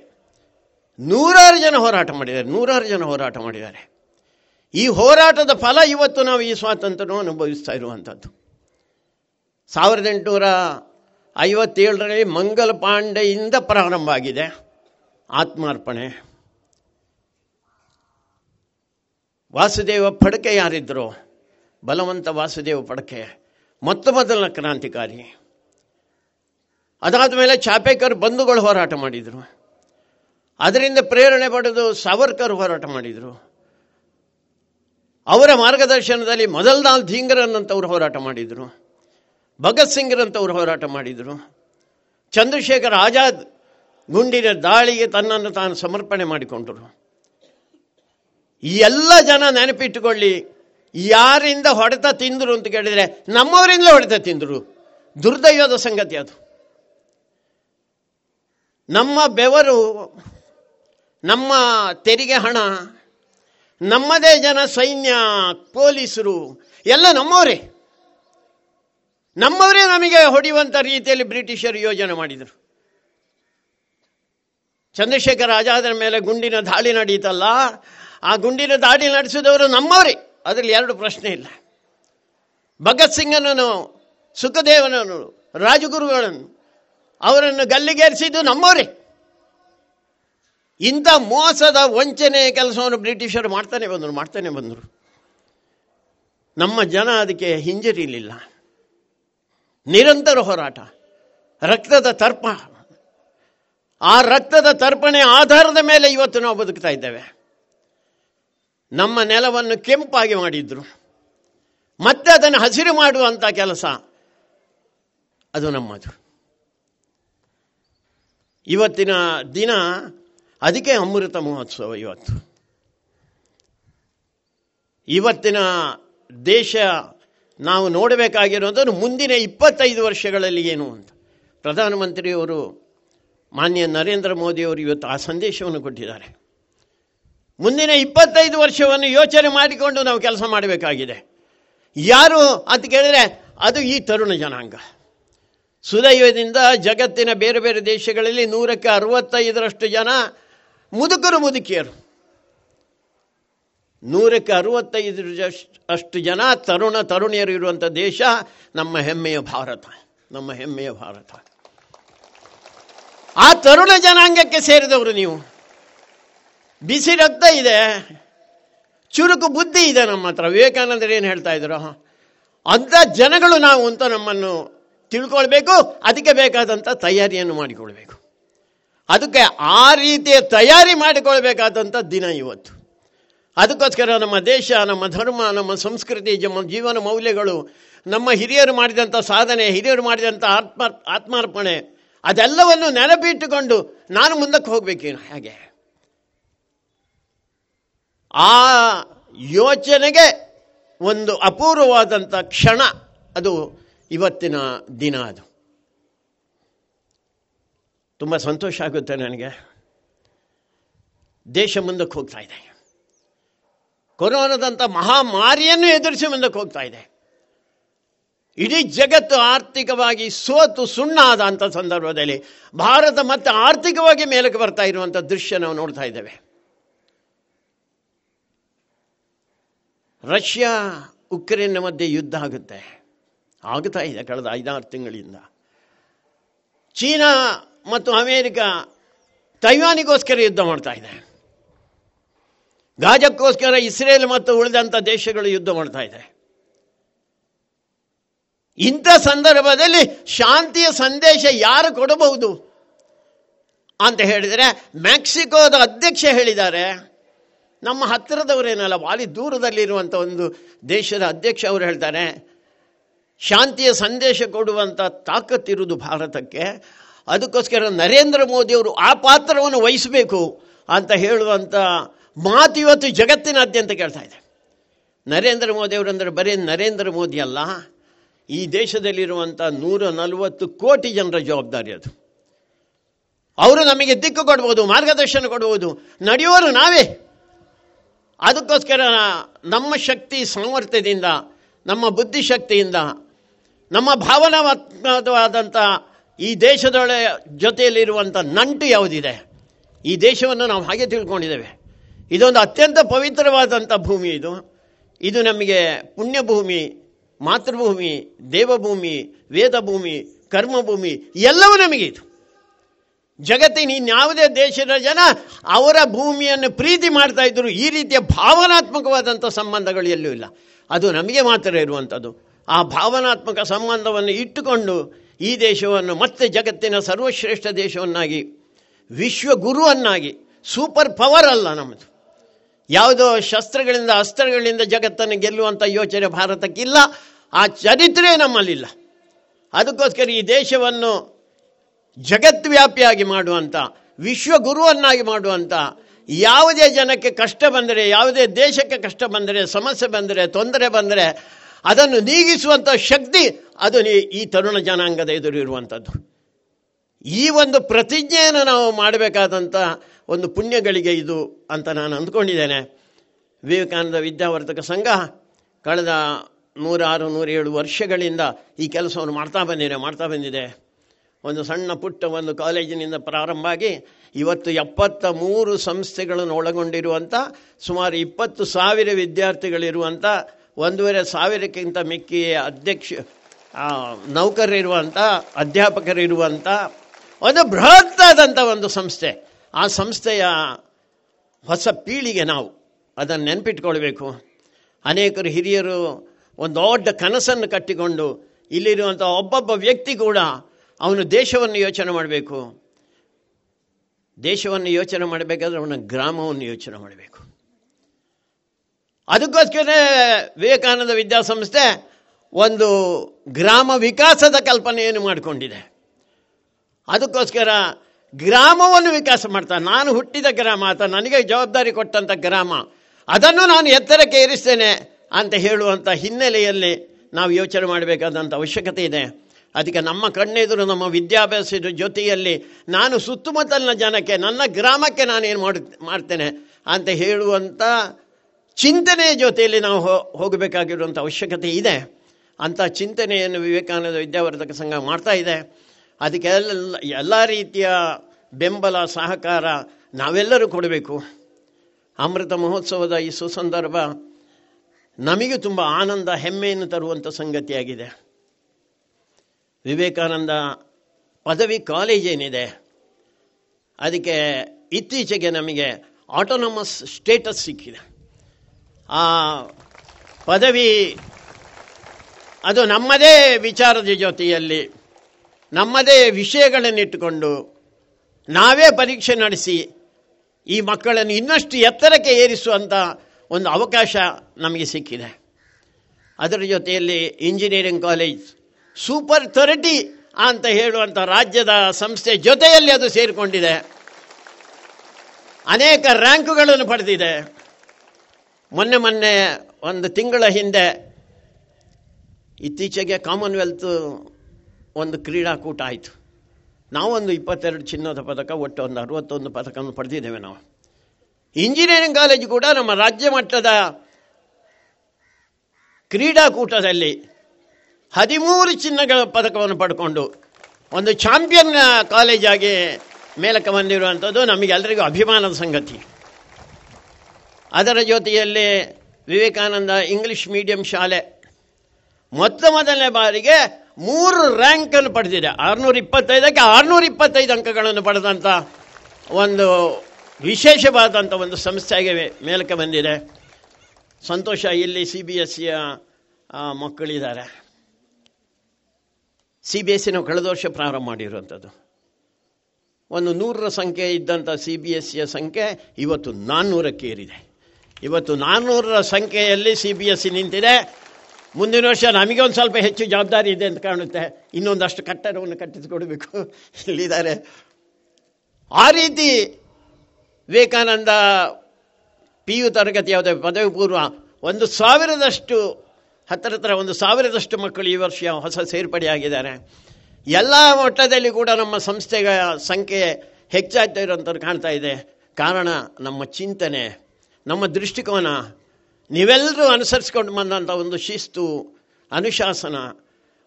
ನೂರಾರು ಜನ ಹೋರಾಟ ಮಾಡಿದ್ದಾರೆ, ನೂರಾರು ಜನ ಹೋರಾಟ ಮಾಡಿದ್ದಾರೆ. ಈ ಹೋರಾಟದ ಫಲ ಇವತ್ತು ನಾವು ಈ ಸ್ವಾತಂತ್ರ್ಯವನ್ನು ಅನುಭವಿಸ್ತಾ ಇರುವಂಥದ್ದು. ಸಾವಿರದ ಎಂಟುನೂರ ಐವತ್ತೇಳರಲ್ಲಿ ಮಂಗಲ ಪಾಂಡೆಯಿಂದ ಪ್ರಾರಂಭ ಆಗಿದೆ. ಆತ್ಮಾರ್ಪಣೆ. ವಾಸುದೇವ ಫಡ್ಕೆ ಯಾರಿದ್ದರು ಬಲವಂತ ವಾಸುದೇವ ಫಡ್ಕೆ ಮೊತ್ತ ಮೊದಲ ಕ್ರಾಂತಿಕಾರಿ. ಅದಾದ ಮೇಲೆ ಚಾಪೇಕರ್ ಬಂಧುಗಳು ಹೋರಾಟ ಮಾಡಿದರು. ಅದರಿಂದ ಪ್ರೇರಣೆ ಪಡೆದು ಸಾವರ್ಕರ್ ಹೋರಾಟ ಮಾಡಿದರು. ಅವರ ಮಾರ್ಗದರ್ಶನದಲ್ಲಿ ಮೊದಲ್ನಾಲ್ ಧೀಂಗರನ್ನಂತವ್ರು ಹೋರಾಟ ಮಾಡಿದರು. ಭಗತ್ ಸಿಂಗ್ರಂಥವ್ರು ಹೋರಾಟ ಮಾಡಿದರು. ಚಂದ್ರಶೇಖರ್ ಆಜಾದ್ ಗುಂಡಿನ ದಾಳಿಗೆ ತನ್ನನ್ನು ತಾನು ಸಮರ್ಪಣೆ ಮಾಡಿಕೊಂಡರು. ಈ ಎಲ್ಲ ಜನ ನೆನಪಿಟ್ಟುಕೊಳ್ಳಿ, ಯಾರಿಂದ ಹೊಡೆತ ತಿಂದರು ಅಂತ ಕೇಳಿದರೆ ನಮ್ಮವರಿಂದಲೇ ಹೊಡೆತ ತಿಂದರು. ದುರ್ದೈವದ ಸಂಗತಿ ಅದು. ನಮ್ಮ ಬೆವರು ನಮ್ಮ ತೆರಿಗೆ ಹಣ, ನಮ್ಮದೇ ಜನ ಸೈನ್ಯ, ಪೊಲೀಸರು, ಎಲ್ಲ ನಮ್ಮವರೇ. ನಮ್ಮವರೇ ನಮಗೆ ಹೊಡೆಯುವಂಥ ರೀತಿಯಲ್ಲಿ ಬ್ರಿಟಿಷರು ಯೋಜನೆ ಮಾಡಿದರು. ಚಂದ್ರಶೇಖರ್ ಆಜಾದರ ಮೇಲೆ ಗುಂಡಿನ ದಾಳಿ ನಡೀತಲ್ಲ, ಆ ಗುಂಡಿನ ದಾಳಿ ನಡೆಸಿದವರು ನಮ್ಮವರೇ. ಅದರಲ್ಲಿ ಎರಡು ಪ್ರಶ್ನೆ ಇಲ್ಲ. ಭಗತ್ ಸಿಂಗನನ್ನು, ಸುಖದೇವನನ್ನು, ರಾಜಗುರುಗಳನ್ನು, ಅವರನ್ನು ಗಲ್ಲಿಗೇರಿಸಿದ್ದು ನಮ್ಮವರೇ. ಇಂಥ ಮೋಸದ ವಂಚನೆ ಕೆಲಸವನ್ನು ಬ್ರಿಟಿಷರು ಮಾಡ್ತಾನೆ ಬಂದರು ಮಾಡ್ತಾನೆ ಬಂದರು. ನಮ್ಮ ಜನ ಅದಕ್ಕೆ ಹಿಂಜರಿಲಿಲ್ಲ. ನಿರಂತರ ಹೋರಾಟ, ರಕ್ತದ ತರ್ಪ. ಆ ರಕ್ತದ ತರ್ಪಣೆ ಆಧಾರದ ಮೇಲೆ ಇವತ್ತು ನಾವು ಬದುಕ್ತಾ ಇದ್ದೇವೆ. ನಮ್ಮ ನೆಲವನ್ನು ಕೆಂಪಾಗಿ ಮಾಡಿದ್ರು. ಮತ್ತೆ ಅದನ್ನು ಹಸಿರು ಮಾಡುವಂಥ ಕೆಲಸ, ಅದು ನಮ್ಮದು. ಇವತ್ತಿನ ದಿನ ಅದಕ್ಕೆ ಅಮೃತ ಮಹೋತ್ಸವ ಇವತ್ತು. ಇವತ್ತಿನ ದೇಶ ನಾವು ನೋಡಬೇಕಾಗಿರೋದನ್ನು ಮುಂದಿನ ಇಪ್ಪತ್ತೈದು ವರ್ಷಗಳಲ್ಲಿ ಏನು ಅಂತ. ಪ್ರಧಾನಮಂತ್ರಿಯವರು ಮಾನ್ಯ ನರೇಂದ್ರ ಮೋದಿಯವರು ಇವತ್ತು ಆ ಸಂದೇಶವನ್ನು ಕೊಟ್ಟಿದ್ದಾರೆ. ಮುಂದಿನ ಇಪ್ಪತ್ತೈದು ವರ್ಷವನ್ನು ಯೋಚನೆ ಮಾಡಿಕೊಂಡು ನಾವು ಕೆಲಸ ಮಾಡಬೇಕಾಗಿದೆ. ಯಾರು ಅಂತ ಕೇಳಿದರೆ ಅದು ಈ ತರುಣ ಜನಾಂಗ. ಸುದೈವದಿಂದ ಜಗತ್ತಿನ ಬೇರೆ ಬೇರೆ ದೇಶಗಳಲ್ಲಿ ನೂರಕ್ಕೆ ಅರವತ್ತೈದರಷ್ಟು ಜನ ಮುದುಕರು ಮುದುಕಿಯರು. ನೂರಕ್ಕೆ ಅರವತ್ತೈದು ಅಷ್ಟು ಜನ ತರುಣ ತರುಣಿಯರು ಇರುವಂಥ ದೇಶ ನಮ್ಮ ಹೆಮ್ಮೆಯ ಭಾರತ, ನಮ್ಮ ಹೆಮ್ಮೆಯ ಭಾರತ. ಆ ತರುಣ ಜನಾಂಗಕ್ಕೆ ಸೇರಿದವರು ನೀವು. ಬಿಸಿ ರಕ್ತ ಇದೆ, ಚುರುಕು ಬುದ್ಧಿ ಇದೆ ನಮ್ಮ ಹತ್ರ. ವಿವೇಕಾನಂದರು ಏನು ಹೇಳ್ತಾ ಇದ್ರು? ಅಂಥ ಜನಗಳು ನಾವು ಅಂತ ನಮ್ಮನ್ನು ತಿಳ್ಕೊಳ್ಬೇಕು, ಅದಕ್ಕೆ ಬೇಕಾದಂಥ ತಯಾರಿಯನ್ನು ಮಾಡಿಕೊಳ್ಬೇಕು. ಅದಕ್ಕೆ ಆ ರೀತಿಯ ತಯಾರಿ ಮಾಡಿಕೊಳ್ಬೇಕಾದಂಥ ದಿನ ಇವತ್ತು. ಅದಕ್ಕೋಸ್ಕರ ನಮ್ಮ ದೇಶ, ನಮ್ಮ ಧರ್ಮ, ನಮ್ಮ ಸಂಸ್ಕೃತಿ, ನಮ್ಮ ಜೀವನ ಮೌಲ್ಯಗಳು, ನಮ್ಮ ಹಿರಿಯರು ಮಾಡಿದಂಥ ಸಾಧನೆ, ಹಿರಿಯರು ಮಾಡಿದಂಥ ಆತ್ಮ, ಆತ್ಮಾರ್ಪಣೆ, ಅದೆಲ್ಲವನ್ನು ನೆನಪಿಟ್ಟುಕೊಂಡು ನಾನು ಮುಂದಕ್ಕೆ ಹೋಗ್ಬೇಕೇನು ಹಾಗೆ? ಆ ಯೋಚನೆಗೆ ಒಂದು ಅಪೂರ್ವವಾದಂಥ ಕ್ಷಣ ಅದು ಇವತ್ತಿನ ದಿನ ಅದು. ತುಂಬ ಸಂತೋಷ ಆಗುತ್ತೆ ನನಗೆ. ದೇಶ ಮುಂದಕ್ಕೆ ಹೋಗ್ತಾ ಇದೆ. ಕೊರೋನಾದಂಥ ಮಹಾಮಾರಿಯನ್ನು ಎದುರಿಸಿ ಮುಂದಕ್ಕೆ ಹೋಗ್ತಾ ಇದೆ. ಇಡೀ ಜಗತ್ತು ಆರ್ಥಿಕವಾಗಿ ಸೋತು ಸುಣ್ಣಾದ ಅಂಥ ಸಂದರ್ಭದಲ್ಲಿ ಭಾರತ ಮತ್ತೆ ಆರ್ಥಿಕವಾಗಿ ಮೇಲಕ್ಕೆ ಬರ್ತಾ ಇರುವಂಥ ದೃಶ್ಯ ನಾವು ನೋಡ್ತಾ ಇದ್ದೇವೆ. ರಷ್ಯಾ ಉಕ್ರೇನ್ ಮಧ್ಯೆ ಯುದ್ಧ ಆಗುತ್ತೆ. ಆಗ್ತಾ ಇದೆ ಕಳೆದ ಐದಾರು ತಿಂಗಳಿಂದ. ಚೀನಾ ಮತ್ತು ಅಮೇರಿಕ ತೈವಾನಿಗೋಸ್ಕರ ಯುದ್ಧ ಮಾಡ್ತಾ ಇದೆ. ಗಾಜಕ್ಕೋಸ್ಕರ ಇಸ್ರೇಲ್ ಮತ್ತು ಉಳಿದಂಥ ದೇಶಗಳು ಯುದ್ಧ ಮಾಡ್ತಾ ಇದೆ. ಇಂಥ ಸಂದರ್ಭದಲ್ಲಿ ಶಾಂತಿಯ ಸಂದೇಶ ಯಾರು ಕೊಡಬಹುದು? ಅಂತ ಹೇಳಿದರೆ, ಮೆಕ್ಸಿಕೋದ ಅಧ್ಯಕ್ಷ ಹೇಳಿದ್ದಾರೆ, ನಮ್ಮ ಹತ್ತಿರದವರೇನಲ್ಲ, ಭಾರಿ ದೂರದಲ್ಲಿರುವಂಥ ಒಂದು ದೇಶದ ಅಧ್ಯಕ್ಷ ಅವರು ಹೇಳ್ತಾರೆ, ಶಾಂತಿಯ ಸಂದೇಶ ಕೊಡುವಂಥ ತಾಕತ್ತಿರುವುದು ಭಾರತಕ್ಕೆ ಅದಕ್ಕೋಸ್ಕರ ನರೇಂದ್ರ ಮೋದಿಯವರು ಆ ಪಾತ್ರವನ್ನು ವಹಿಸಬೇಕು ಅಂತ ಹೇಳುವಂಥ ಮಾತು ಇವತ್ತು ಜಗತ್ತಿನಾದ್ಯಂತ ಕೇಳ್ತಾ ಇದೆ. ನರೇಂದ್ರ ಮೋದಿಯವರು ಅಂದರೆ ಬರೀ ನರೇಂದ್ರ ಮೋದಿ ಅಲ್ಲ, ಈ ದೇಶದಲ್ಲಿರುವಂಥ ನೂರ ನಲವತ್ತು ಕೋಟಿ ಜನರ ಜವಾಬ್ದಾರಿ ಅದು. ಅವರು ನಮಗೆ ದಿಕ್ಕು ಕೊಡ್ಬೋದು, ಮಾರ್ಗದರ್ಶನ ಕೊಡ್ಬೋದು, ನಡೆಯೋರು ನಾವೇ. ಅದಕ್ಕೋಸ್ಕರ ನಮ್ಮ ಶಕ್ತಿ ಸಾಮರ್ಥ್ಯದಿಂದ, ನಮ್ಮ ಬುದ್ಧಿಶಕ್ತಿಯಿಂದ, ನಮ್ಮ ಭಾವನಾತ್ಮಕವಾದಂಥ ಈ ದೇಶದೊಳ ಜೊತೆಯಲ್ಲಿರುವಂಥ ನಂಟು ಯಾವುದಿದೆ? ಈ ದೇಶವನ್ನು ನಾವು ಹಾಗೆ ತಿಳ್ಕೊಂಡಿದ್ದೇವೆ. ಇದೊಂದು ಅತ್ಯಂತ ಪವಿತ್ರವಾದಂಥ ಭೂಮಿ ಇದು. ಇದು ನಮಗೆ ಪುಣ್ಯಭೂಮಿ, ಮಾತೃಭೂಮಿ, ದೇವಭೂಮಿ, ವೇದಭೂಮಿ, ಕರ್ಮಭೂಮಿ, ಎಲ್ಲವೂ ನಮಗೆ ಇದು. ಜಗತ್ತಿನ ಇನ್ಯಾವುದೇ ದೇಶದ ಜನ ಅವರ ಭೂಮಿಯನ್ನು ಪ್ರೀತಿ ಮಾಡ್ತಾ ಇದ್ರು ಈ ರೀತಿಯ ಭಾವನಾತ್ಮಕವಾದಂಥ ಸಂಬಂಧಗಳು ಎಲ್ಲೂ ಇಲ್ಲ. ಅದು ನಮಗೆ ಮಾತ್ರ ಇರುವಂಥದ್ದು ಆ ಭಾವನಾತ್ಮಕ ಸಂಬಂಧವನ್ನು ಇಟ್ಟುಕೊಂಡು ಈ ದೇಶವನ್ನು ಮತ್ತೆ ಜಗತ್ತಿನ ಸರ್ವಶ್ರೇಷ್ಠ ದೇಶವನ್ನಾಗಿ ವಿಶ್ವ ಗುರುವನ್ನಾಗಿ ಸೂಪರ್ ಪವರ್ ಅಲ್ಲ ನಮ್ಮದು ಯಾವುದೋ ಶಸ್ತ್ರಗಳಿಂದ, ಅಸ್ತ್ರಗಳಿಂದ ಜಗತ್ತನ್ನು ಗೆಲ್ಲುವಂಥ ಯೋಚನೆ ಭಾರತಕ್ಕಿಲ್ಲ, ಆ ಚರಿತ್ರೆ ನಮ್ಮಲ್ಲಿಲ್ಲ. ಅದಕ್ಕೋಸ್ಕರ ಈ ದೇಶವನ್ನು ಜಗದ್ವ್ಯಾಪಿಯಾಗಿ ಮಾಡುವಂಥ ವಿಶ್ವಗುರುವನ್ನಾಗಿ ಮಾಡುವಂಥ ಯಾವುದೇ ಜನಕ್ಕೆ ಕಷ್ಟ ಬಂದರೆ, ಯಾವುದೇ ದೇಶಕ್ಕೆ ಕಷ್ಟ ಬಂದರೆ, ಸಮಸ್ಯೆ ಬಂದರೆ, ತೊಂದರೆ ಬಂದರೆ ಅದನ್ನು ನೀಗಿಸುವಂಥ ಶಕ್ತಿ ಅದು ಈ ತರುಣ ಜನಾಂಗದ ಎದುರು ಇರುವಂಥದ್ದು ಈ ಒಂದು ಪ್ರತಿಜ್ಞೆಯನ್ನು ನಾವು ಮಾಡಬೇಕಾದಂಥ ಒಂದು ಪುಣ್ಯಗಳಿಗೆ ಇದು ಅಂತ ನಾನು ಅಂದ್ಕೊಂಡಿದ್ದೇನೆ. ವಿವೇಕಾನಂದ ವಿದ್ಯಾವರ್ಧಕ ಸಂಘ ಕಳೆದ ನೂರಾರು, ನೂರೇಳು ವರ್ಷಗಳಿಂದ ಈ ಕೆಲಸವನ್ನು ಮಾಡ್ತಾ ಬಂದಿದೆ ಮಾಡ್ತಾ ಬಂದಿದೆ. ಒಂದು ಸಣ್ಣ ಪುಟ್ಟ ಒಂದು ಕಾಲೇಜಿನಿಂದ ಪ್ರಾರಂಭ ಆಗಿ ಇವತ್ತು ಎಪ್ಪತ್ತ ಮೂರು ಸಂಸ್ಥೆಗಳನ್ನು ಒಳಗೊಂಡಿರುವಂಥ ಸುಮಾರು ಇಪ್ಪತ್ತು ಸಾವಿರ ವಿದ್ಯಾರ್ಥಿಗಳಿರುವಂಥ ಒಂದೂವರೆ ಸಾವಿರಕ್ಕಿಂತ ಮಿಕ್ಕಿ ಅಧ್ಯಕ್ಷ ನೌಕರರಿರುವಂಥ ಅಧ್ಯಾಪಕರಿರುವಂಥ ಒಂದು ಬೃಹತ್ತಾದಂಥ ಒಂದು ಸಂಸ್ಥೆ. ಆ ಸಂಸ್ಥೆಯ ಹೊಸ ಪೀಳಿಗೆ ನಾವು. ಅದನ್ನು ನೆನಪಿಟ್ಕೊಳ್ಬೇಕು. ಅನೇಕರು ಹಿರಿಯರು ಒಂದು ದೊಡ್ಡ ಕನಸನ್ನು ಕಟ್ಟಿಕೊಂಡು ಇಲ್ಲಿರುವಂಥ ಒಬ್ಬೊಬ್ಬ ವ್ಯಕ್ತಿ ಕೂಡ ಅವನು ದೇಶವನ್ನು ಯೋಚನೆ ಮಾಡಬೇಕು. ದೇಶವನ್ನು ಯೋಚನೆ ಮಾಡಬೇಕಾದ್ರೆ ಅವನ ಗ್ರಾಮವನ್ನು ಯೋಚನೆ ಮಾಡಬೇಕು. ಅದಕ್ಕೋಸ್ಕರ ವಿವೇಕಾನಂದ ವಿದ್ಯಾಸಂಸ್ಥೆ ಒಂದು ಗ್ರಾಮ ವಿಕಾಸದ ಕಲ್ಪನೆಯನ್ನು ಮಾಡಿಕೊಂಡಿದೆ. ಅದಕ್ಕೋಸ್ಕರ ಗ್ರಾಮವನ್ನು ವಿಕಾಸ ಮಾಡ್ತಾ, ನಾನು ಹುಟ್ಟಿದ ಗ್ರಾಮ ಅಥವಾ ನನಗೆ ಜವಾಬ್ದಾರಿ ಕೊಟ್ಟಂಥ ಗ್ರಾಮ, ಅದನ್ನು ನಾನು ಎತ್ತರಕ್ಕೆ ಏರಿಸ್ತೇನೆ ಅಂತ ಹೇಳುವಂಥ ಹಿನ್ನೆಲೆಯಲ್ಲಿ ನಾವು ಯೋಚನೆ ಮಾಡಬೇಕಾದಂಥ ಅವಶ್ಯಕತೆ ಇದೆ. ಅದಕ್ಕೆ ನಮ್ಮ ಕಣ್ಣೆದುರು, ನಮ್ಮ ವಿದ್ಯಾಭ್ಯಾಸದ ಜೊತೆಯಲ್ಲಿ ನಾನು ಸುತ್ತಮುತ್ತಲಿನ ಜನಕ್ಕೆ, ನನ್ನ ಗ್ರಾಮಕ್ಕೆ ನಾನೇನು ಮಾಡು, ಮಾಡ್ತೇನೆ ಅಂತ ಹೇಳುವಂಥ ಚಿಂತನೆಯ ಜೊತೆಯಲ್ಲಿ ನಾವು ಹೋಗಬೇಕಾಗಿರುವಂಥ ಅವಶ್ಯಕತೆ ಇದೆ. ಅಂಥ ಚಿಂತನೆಯನ್ನು ವಿವೇಕಾನಂದ ವಿದ್ಯಾವರ್ಧಕ ಸಂಘ ಮಾಡ್ತಾ ಇದೆ. ಅದಕ್ಕೆ ಎಲ್ಲ ಎಲ್ಲ ರೀತಿಯ ಬೆಂಬಲ, ಸಹಕಾರ ನಾವೆಲ್ಲರೂ ಕೊಡಬೇಕು. ಅಮೃತ ಮಹೋತ್ಸವದ ಈ ಸುಸಂದರ್ಭ ನಮಗೆ ತುಂಬ ಆನಂದ, ಹೆಮ್ಮೆಯನ್ನು ತರುವಂಥ ಸಂಗತಿಯಾಗಿದೆ. ವಿವೇಕಾನಂದ ಪದವಿ ಕಾಲೇಜ್ ಏನಿದೆ, ಅದಕ್ಕೆ ಇತ್ತೀಚೆಗೆ ನಮಗೆ ಆಟೋನಮಸ್ ಸ್ಟೇಟಸ್ ಸಿಕ್ಕಿದೆ. ಆ ಪದವಿ, ಅದು ನಮ್ಮದೇ ವಿಚಾರದ ಜೊತೆಯಲ್ಲಿ, ನಮ್ಮದೇ ವಿಷಯಗಳನ್ನಿಟ್ಟುಕೊಂಡು ನಾವೇ ಪರೀಕ್ಷೆ ನಡೆಸಿ ಈ ಮಕ್ಕಳನ್ನು ಇನ್ನಷ್ಟು ಎತ್ತರಕ್ಕೆ ಏರಿಸುವಂಥ ಒಂದು ಅವಕಾಶ ನಮಗೆ ಸಿಕ್ಕಿದೆ. ಅದರ ಜೊತೆಯಲ್ಲಿ ಇಂಜಿನಿಯರಿಂಗ್ ಕಾಲೇಜ್ ಸೂಪರ್ ಥರ್ಟಿ ಅಂತ ಹೇಳುವಂಥ ರಾಜ್ಯದ ಸಂಸ್ಥೆ ಜೊತೆಯಲ್ಲಿ ಅದು ಸೇರಿಕೊಂಡಿದೆ. ಅನೇಕ ರ್ಯಾಂಕುಗಳನ್ನು ಪಡೆದಿದೆ. ಮೊನ್ನೆ ಮೊನ್ನೆ ಒಂದು ತಿಂಗಳ ಹಿಂದೆ ಇತ್ತೀಚೆಗೆ ಕಾಮನ್ವೆಲ್ತ್ ಒಂದು ಕ್ರೀಡಾಕೂಟ ಆಯಿತು. ನಾವೊಂದು ಇಪ್ಪತ್ತೆರಡು ಚಿನ್ನದ ಪದಕ, ಒಟ್ಟು ಒಂದು ಅರವತ್ತೊಂದು ಪದಕವನ್ನು ಪಡೆದಿದ್ದೇವೆ ನಾವು. ಇಂಜಿನಿಯರಿಂಗ್ ಕಾಲೇಜ್ ಕೂಡ ನಮ್ಮ ರಾಜ್ಯ ಮಟ್ಟದ ಕ್ರೀಡಾಕೂಟದಲ್ಲಿ ಹದಿಮೂರು ಚಿನ್ನಗಳ ಪದಕವನ್ನು ಪಡ್ಕೊಂಡು ಒಂದು ಚಾಂಪಿಯನ್ ಕಾಲೇಜಾಗಿ ಮೇಲಕ್ಕೆ ಬಂದಿರುವಂಥದ್ದು ನಮಗೆಲ್ಲರಿಗೂ ಅಭಿಮಾನದ ಸಂಗತಿ. ಅದರ ಜೊತೆಯಲ್ಲಿ ವಿವೇಕಾನಂದ ಇಂಗ್ಲಿಷ್ ಮೀಡಿಯಂ ಶಾಲೆ ಮೊತ್ತ ಮೊದಲನೇ ಬಾರಿಗೆ ಮೂರು ರ್ಯಾಂಕನ್ನು ಪಡೆದಿದೆ. ಆರುನೂರ ಇಪ್ಪತ್ತೈದಕ್ಕೆ ಆರುನೂರ ಇಪ್ಪತ್ತೈದು ಅಂಕಗಳನ್ನು ಪಡೆದಂಥ ಒಂದು ವಿಶೇಷವಾದಂಥ ಒಂದು ಸಂಸ್ಥೆಗೆ ಮೇಲಕ್ಕೆ ಬಂದಿದೆ. ಸಂತೋಷ, ಇಲ್ಲಿ ಸಿ ಬಿ ಎಸ್ ಸಿಯ ಮಕ್ಕಳಿದ್ದಾರೆ. ಸಿ ಬಿ ಎಸ್ ಸಿ ನಾವು ಕಳೆದ ವರ್ಷ ಪ್ರಾರಂಭ ಮಾಡಿರುವಂಥದ್ದು ಒಂದು ನೂರರ ಸಂಖ್ಯೆ ಇದ್ದಂಥ ಸಿ ಬಿ ಎಸ್ ಸಿಯ ಸಂಖ್ಯೆ ಇವತ್ತು ನಾನ್ನೂರಕ್ಕೆ ಏರಿದೆ ಇವತ್ತು ನಾನ್ನೂರರ ಸಂಖ್ಯೆಯಲ್ಲಿ ಸಿ ಬಿ ಎಸ್ ಸಿ ನಿಂತಿದೆ. ಮುಂದಿನ ವರ್ಷ ನಮಗೆ ಒಂದು ಸ್ವಲ್ಪ ಹೆಚ್ಚು ಜವಾಬ್ದಾರಿ ಇದೆ ಅಂತ ಕಾಣುತ್ತೆ. ಇನ್ನೊಂದಷ್ಟು ಕಟ್ಟಡವನ್ನು ಕಟ್ಟಿಸಿಕೊಡಬೇಕು. ಹೇಳಿದ್ದಾರೆ ಆ ರೀತಿ ವಿವೇಕಾನಂದ ಪಿ ಯು ತರಗತಿ ಯಾವುದೇ ಪದವಿ ಪೂರ್ವ ಒಂದು ಸಾವಿರದಷ್ಟು ಹತ್ತಿರ ಹತ್ರ ಒಂದು ಸಾವಿರದಷ್ಟು ಮಕ್ಕಳು ಈ ವರ್ಷ ಹೊಸ ಸೇರ್ಪಡೆಯಾಗಿದ್ದಾರೆ. ಎಲ್ಲ ಮಟ್ಟದಲ್ಲಿ ಕೂಡ ನಮ್ಮ ಸಂಸ್ಥೆಗಳ ಸಂಖ್ಯೆ ಹೆಚ್ಚಾಗ್ತಾ ಇರೋಂಥದ್ದು ಕಾಣ್ತಾ ಇದೆ. ಕಾರಣ ನಮ್ಮ ಚಿಂತನೆ. ನಮ್ಮ ದೃಷ್ಟಿಕೋನ, ನೀವೆಲ್ಲರೂ ಅನುಸರಿಸ್ಕೊಂಡು ಬಂದಂಥ ಒಂದು ಶಿಸ್ತು, ಅನುಶಾಸನ,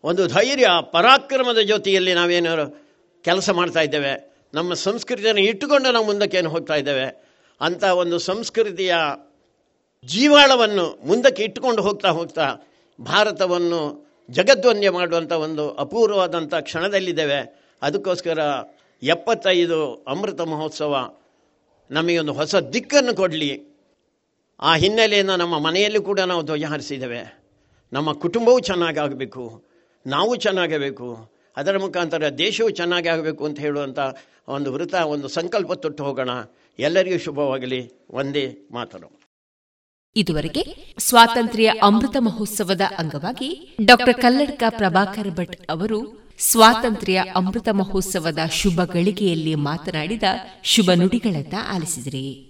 ಒಂದು ಧೈರ್ಯ, ಪರಾಕ್ರಮದ ಜೊತೆಯಲ್ಲಿ ನಾವೇನಾದ್ರು ಕೆಲಸ ಮಾಡ್ತಾ ಇದ್ದೇವೆ. ನಮ್ಮ ಸಂಸ್ಕೃತಿಯನ್ನು ಇಟ್ಟುಕೊಂಡು ನಾವು ಮುಂದಕ್ಕೇನು ಹೋಗ್ತಾ ಇದ್ದೇವೆ. ಅಂಥ ಒಂದು ಸಂಸ್ಕೃತಿಯ ಜೀವಾಳವನ್ನು ಮುಂದಕ್ಕೆ ಇಟ್ಟುಕೊಂಡು ಹೋಗ್ತಾ ಹೋಗ್ತಾ ಭಾರತವನ್ನು ಜಗದ್ವಂದ್ಯ ಮಾಡುವಂಥ ಒಂದು ಅಪೂರ್ವವಾದಂಥ ಕ್ಷಣದಲ್ಲಿದ್ದೇವೆ. ಅದಕ್ಕೋಸ್ಕರ ಎಪ್ಪತ್ತೈದು ಅಮೃತ ಮಹೋತ್ಸವ ನಮಗೊಂದು ಹೊಸ ದಿಕ್ಕನ್ನು ಕೊಡಲಿ. ಆ ಹಿನ್ನೆಲೆಯನ್ನು ನಮ್ಮ ಮನೆಯಲ್ಲಿ ಕೂಡ ನಾವು ಧ್ವಜ ಹಾರಿಸಿದ್ದೇವೆ. ನಮ್ಮ ಕುಟುಂಬವೂ ಚೆನ್ನಾಗಾಗಬೇಕು, ನಾವು ಚೆನ್ನಾಗಬೇಕು, ಅದರ ಮುಖಾಂತರ ದೇಶವು ಚೆನ್ನಾಗಿ ಆಗಬೇಕು ಅಂತ ಹೇಳುವಂಥ ಒಂದು ವೃತ, ಒಂದು ಸಂಕಲ್ಪ ತೊಟ್ಟು ಹೋಗೋಣ. ಎಲ್ಲರಿಗೂ ಶುಭವಾಗಲಿ. ಒಂದೇ ಮಾತನು ಇದುವರೆಗೆ ಸ್ವಾತಂತ್ರ್ಯ ಅಮೃತ ಮಹೋತ್ಸವದ ಅಂಗವಾಗಿ ಡಾಕ್ಟರ್ ಕಲ್ಲಡ್ಕ ಪ್ರಭಾಕರ್ ಭಟ್ ಅವರು ಸ್ವಾತಂತ್ರ್ಯ ಅಮೃತ ಮಹೋತ್ಸವದ ಶುಭ ಗಳಿಗೆಯಲ್ಲಿ ಮಾತನಾಡಿದ ಶುಭ ನುಡಿಗಳನ್ನ ಆಲಿಸಿದಿರಿ.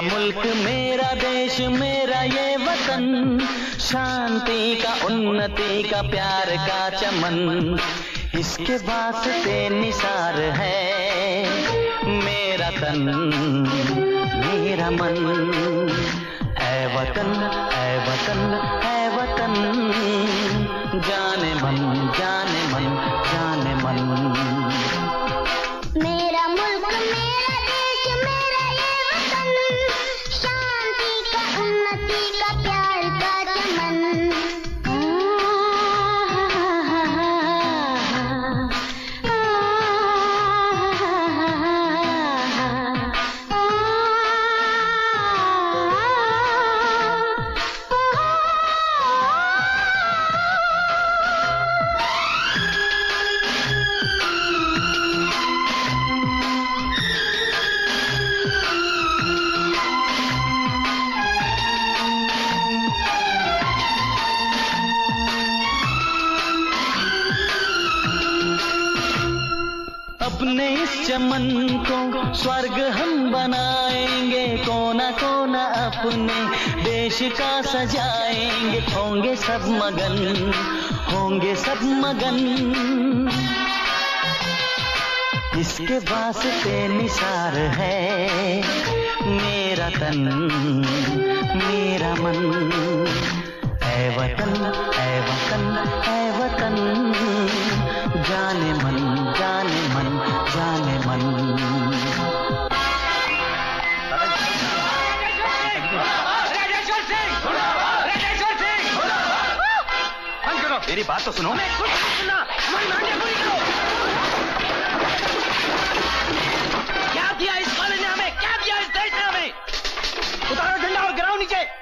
मेरा मुल्क मेरा, देश मेरा, ये वतन। शांति का, उन्नति का, प्यार का चमन। इसके वास्ते निसार है मेरा तन, मेरा मन। ऐ वतन ऐ वतन ऐ वतन। जाने मन जाने मन जाने मन। सब मगन होंगे सब मगन। इसके वास्ते निसार है मेरा तन, मेरा मन। ऐ वतन ऐ वतन ऐ वतन, जाने मन जाने मन जाने मन। मेरी बात तो सुनो। क्या दिया इस कॉलेज ने हमें? क्या दिया इस देश ने हमें? उतारो झंडा और गिराओ नीचे।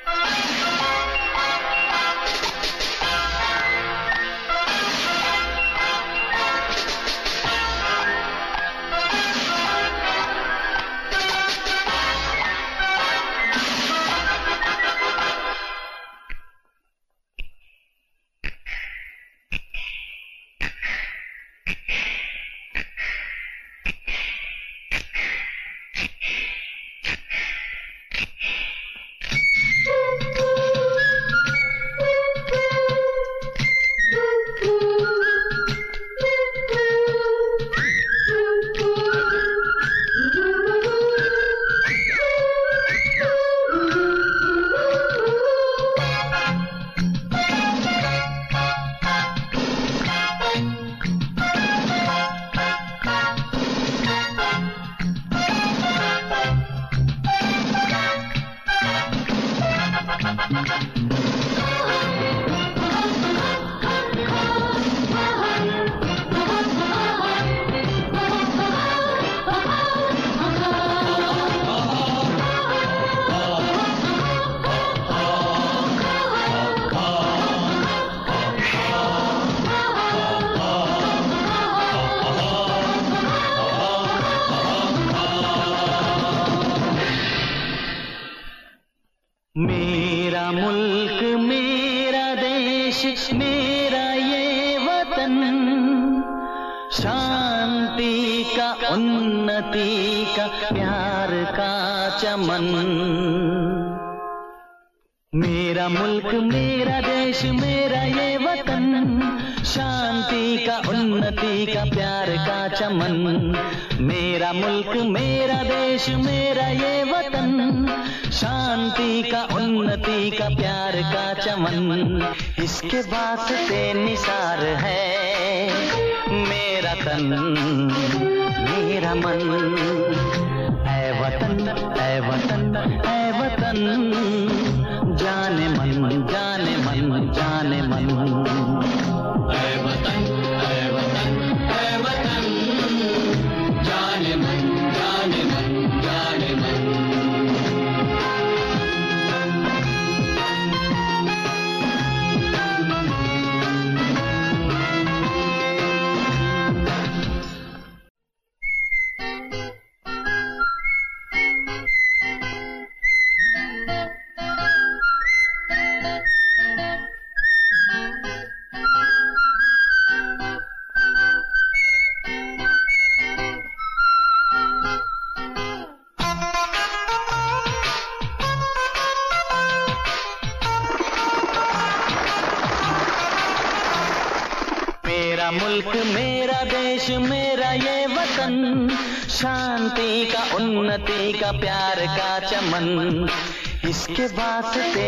इसके से निसार है। मेरा तन, मेरा मन। ऐ वतन ऐ वतन ऐ वतन। जाने मन, जाने इसके वास्ते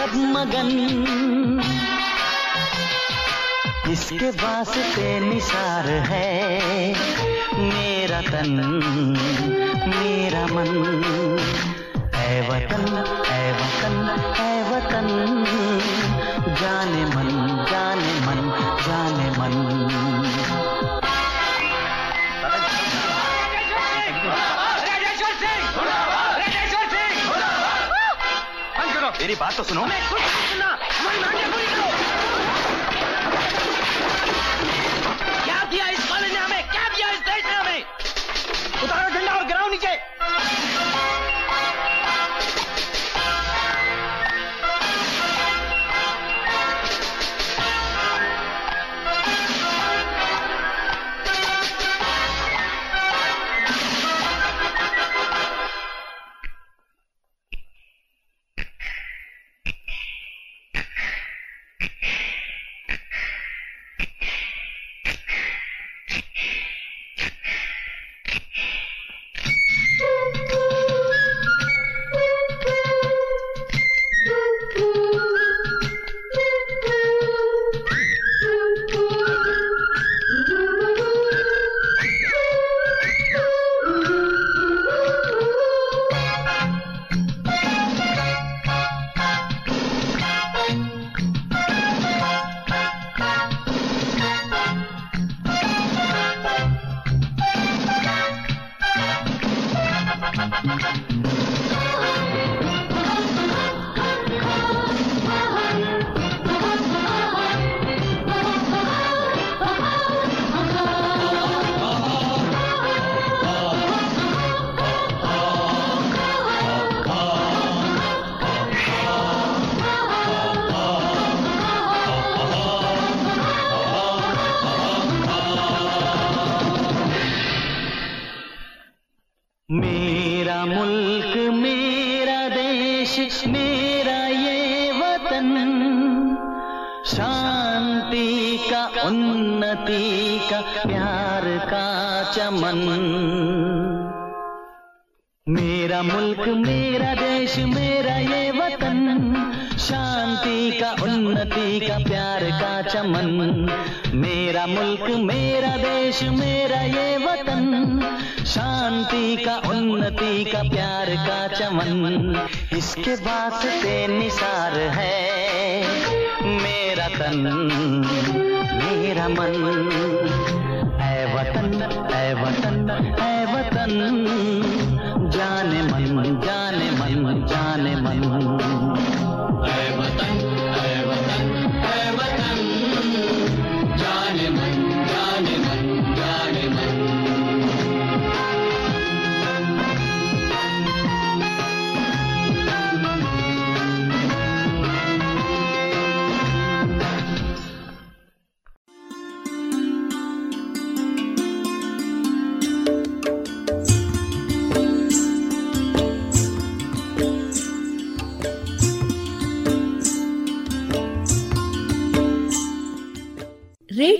सब मगन इसके वास्ते निसार है मेरा तन, मेरा मन। ऐ वतन ऐ वतन ऐ वतन। मेरी बात तो सुनो। क्या दिया इस कॉलेज ने हमें? क्या दिया इस देश ने हमें? उतारो झंडा और गिराओ नीचे।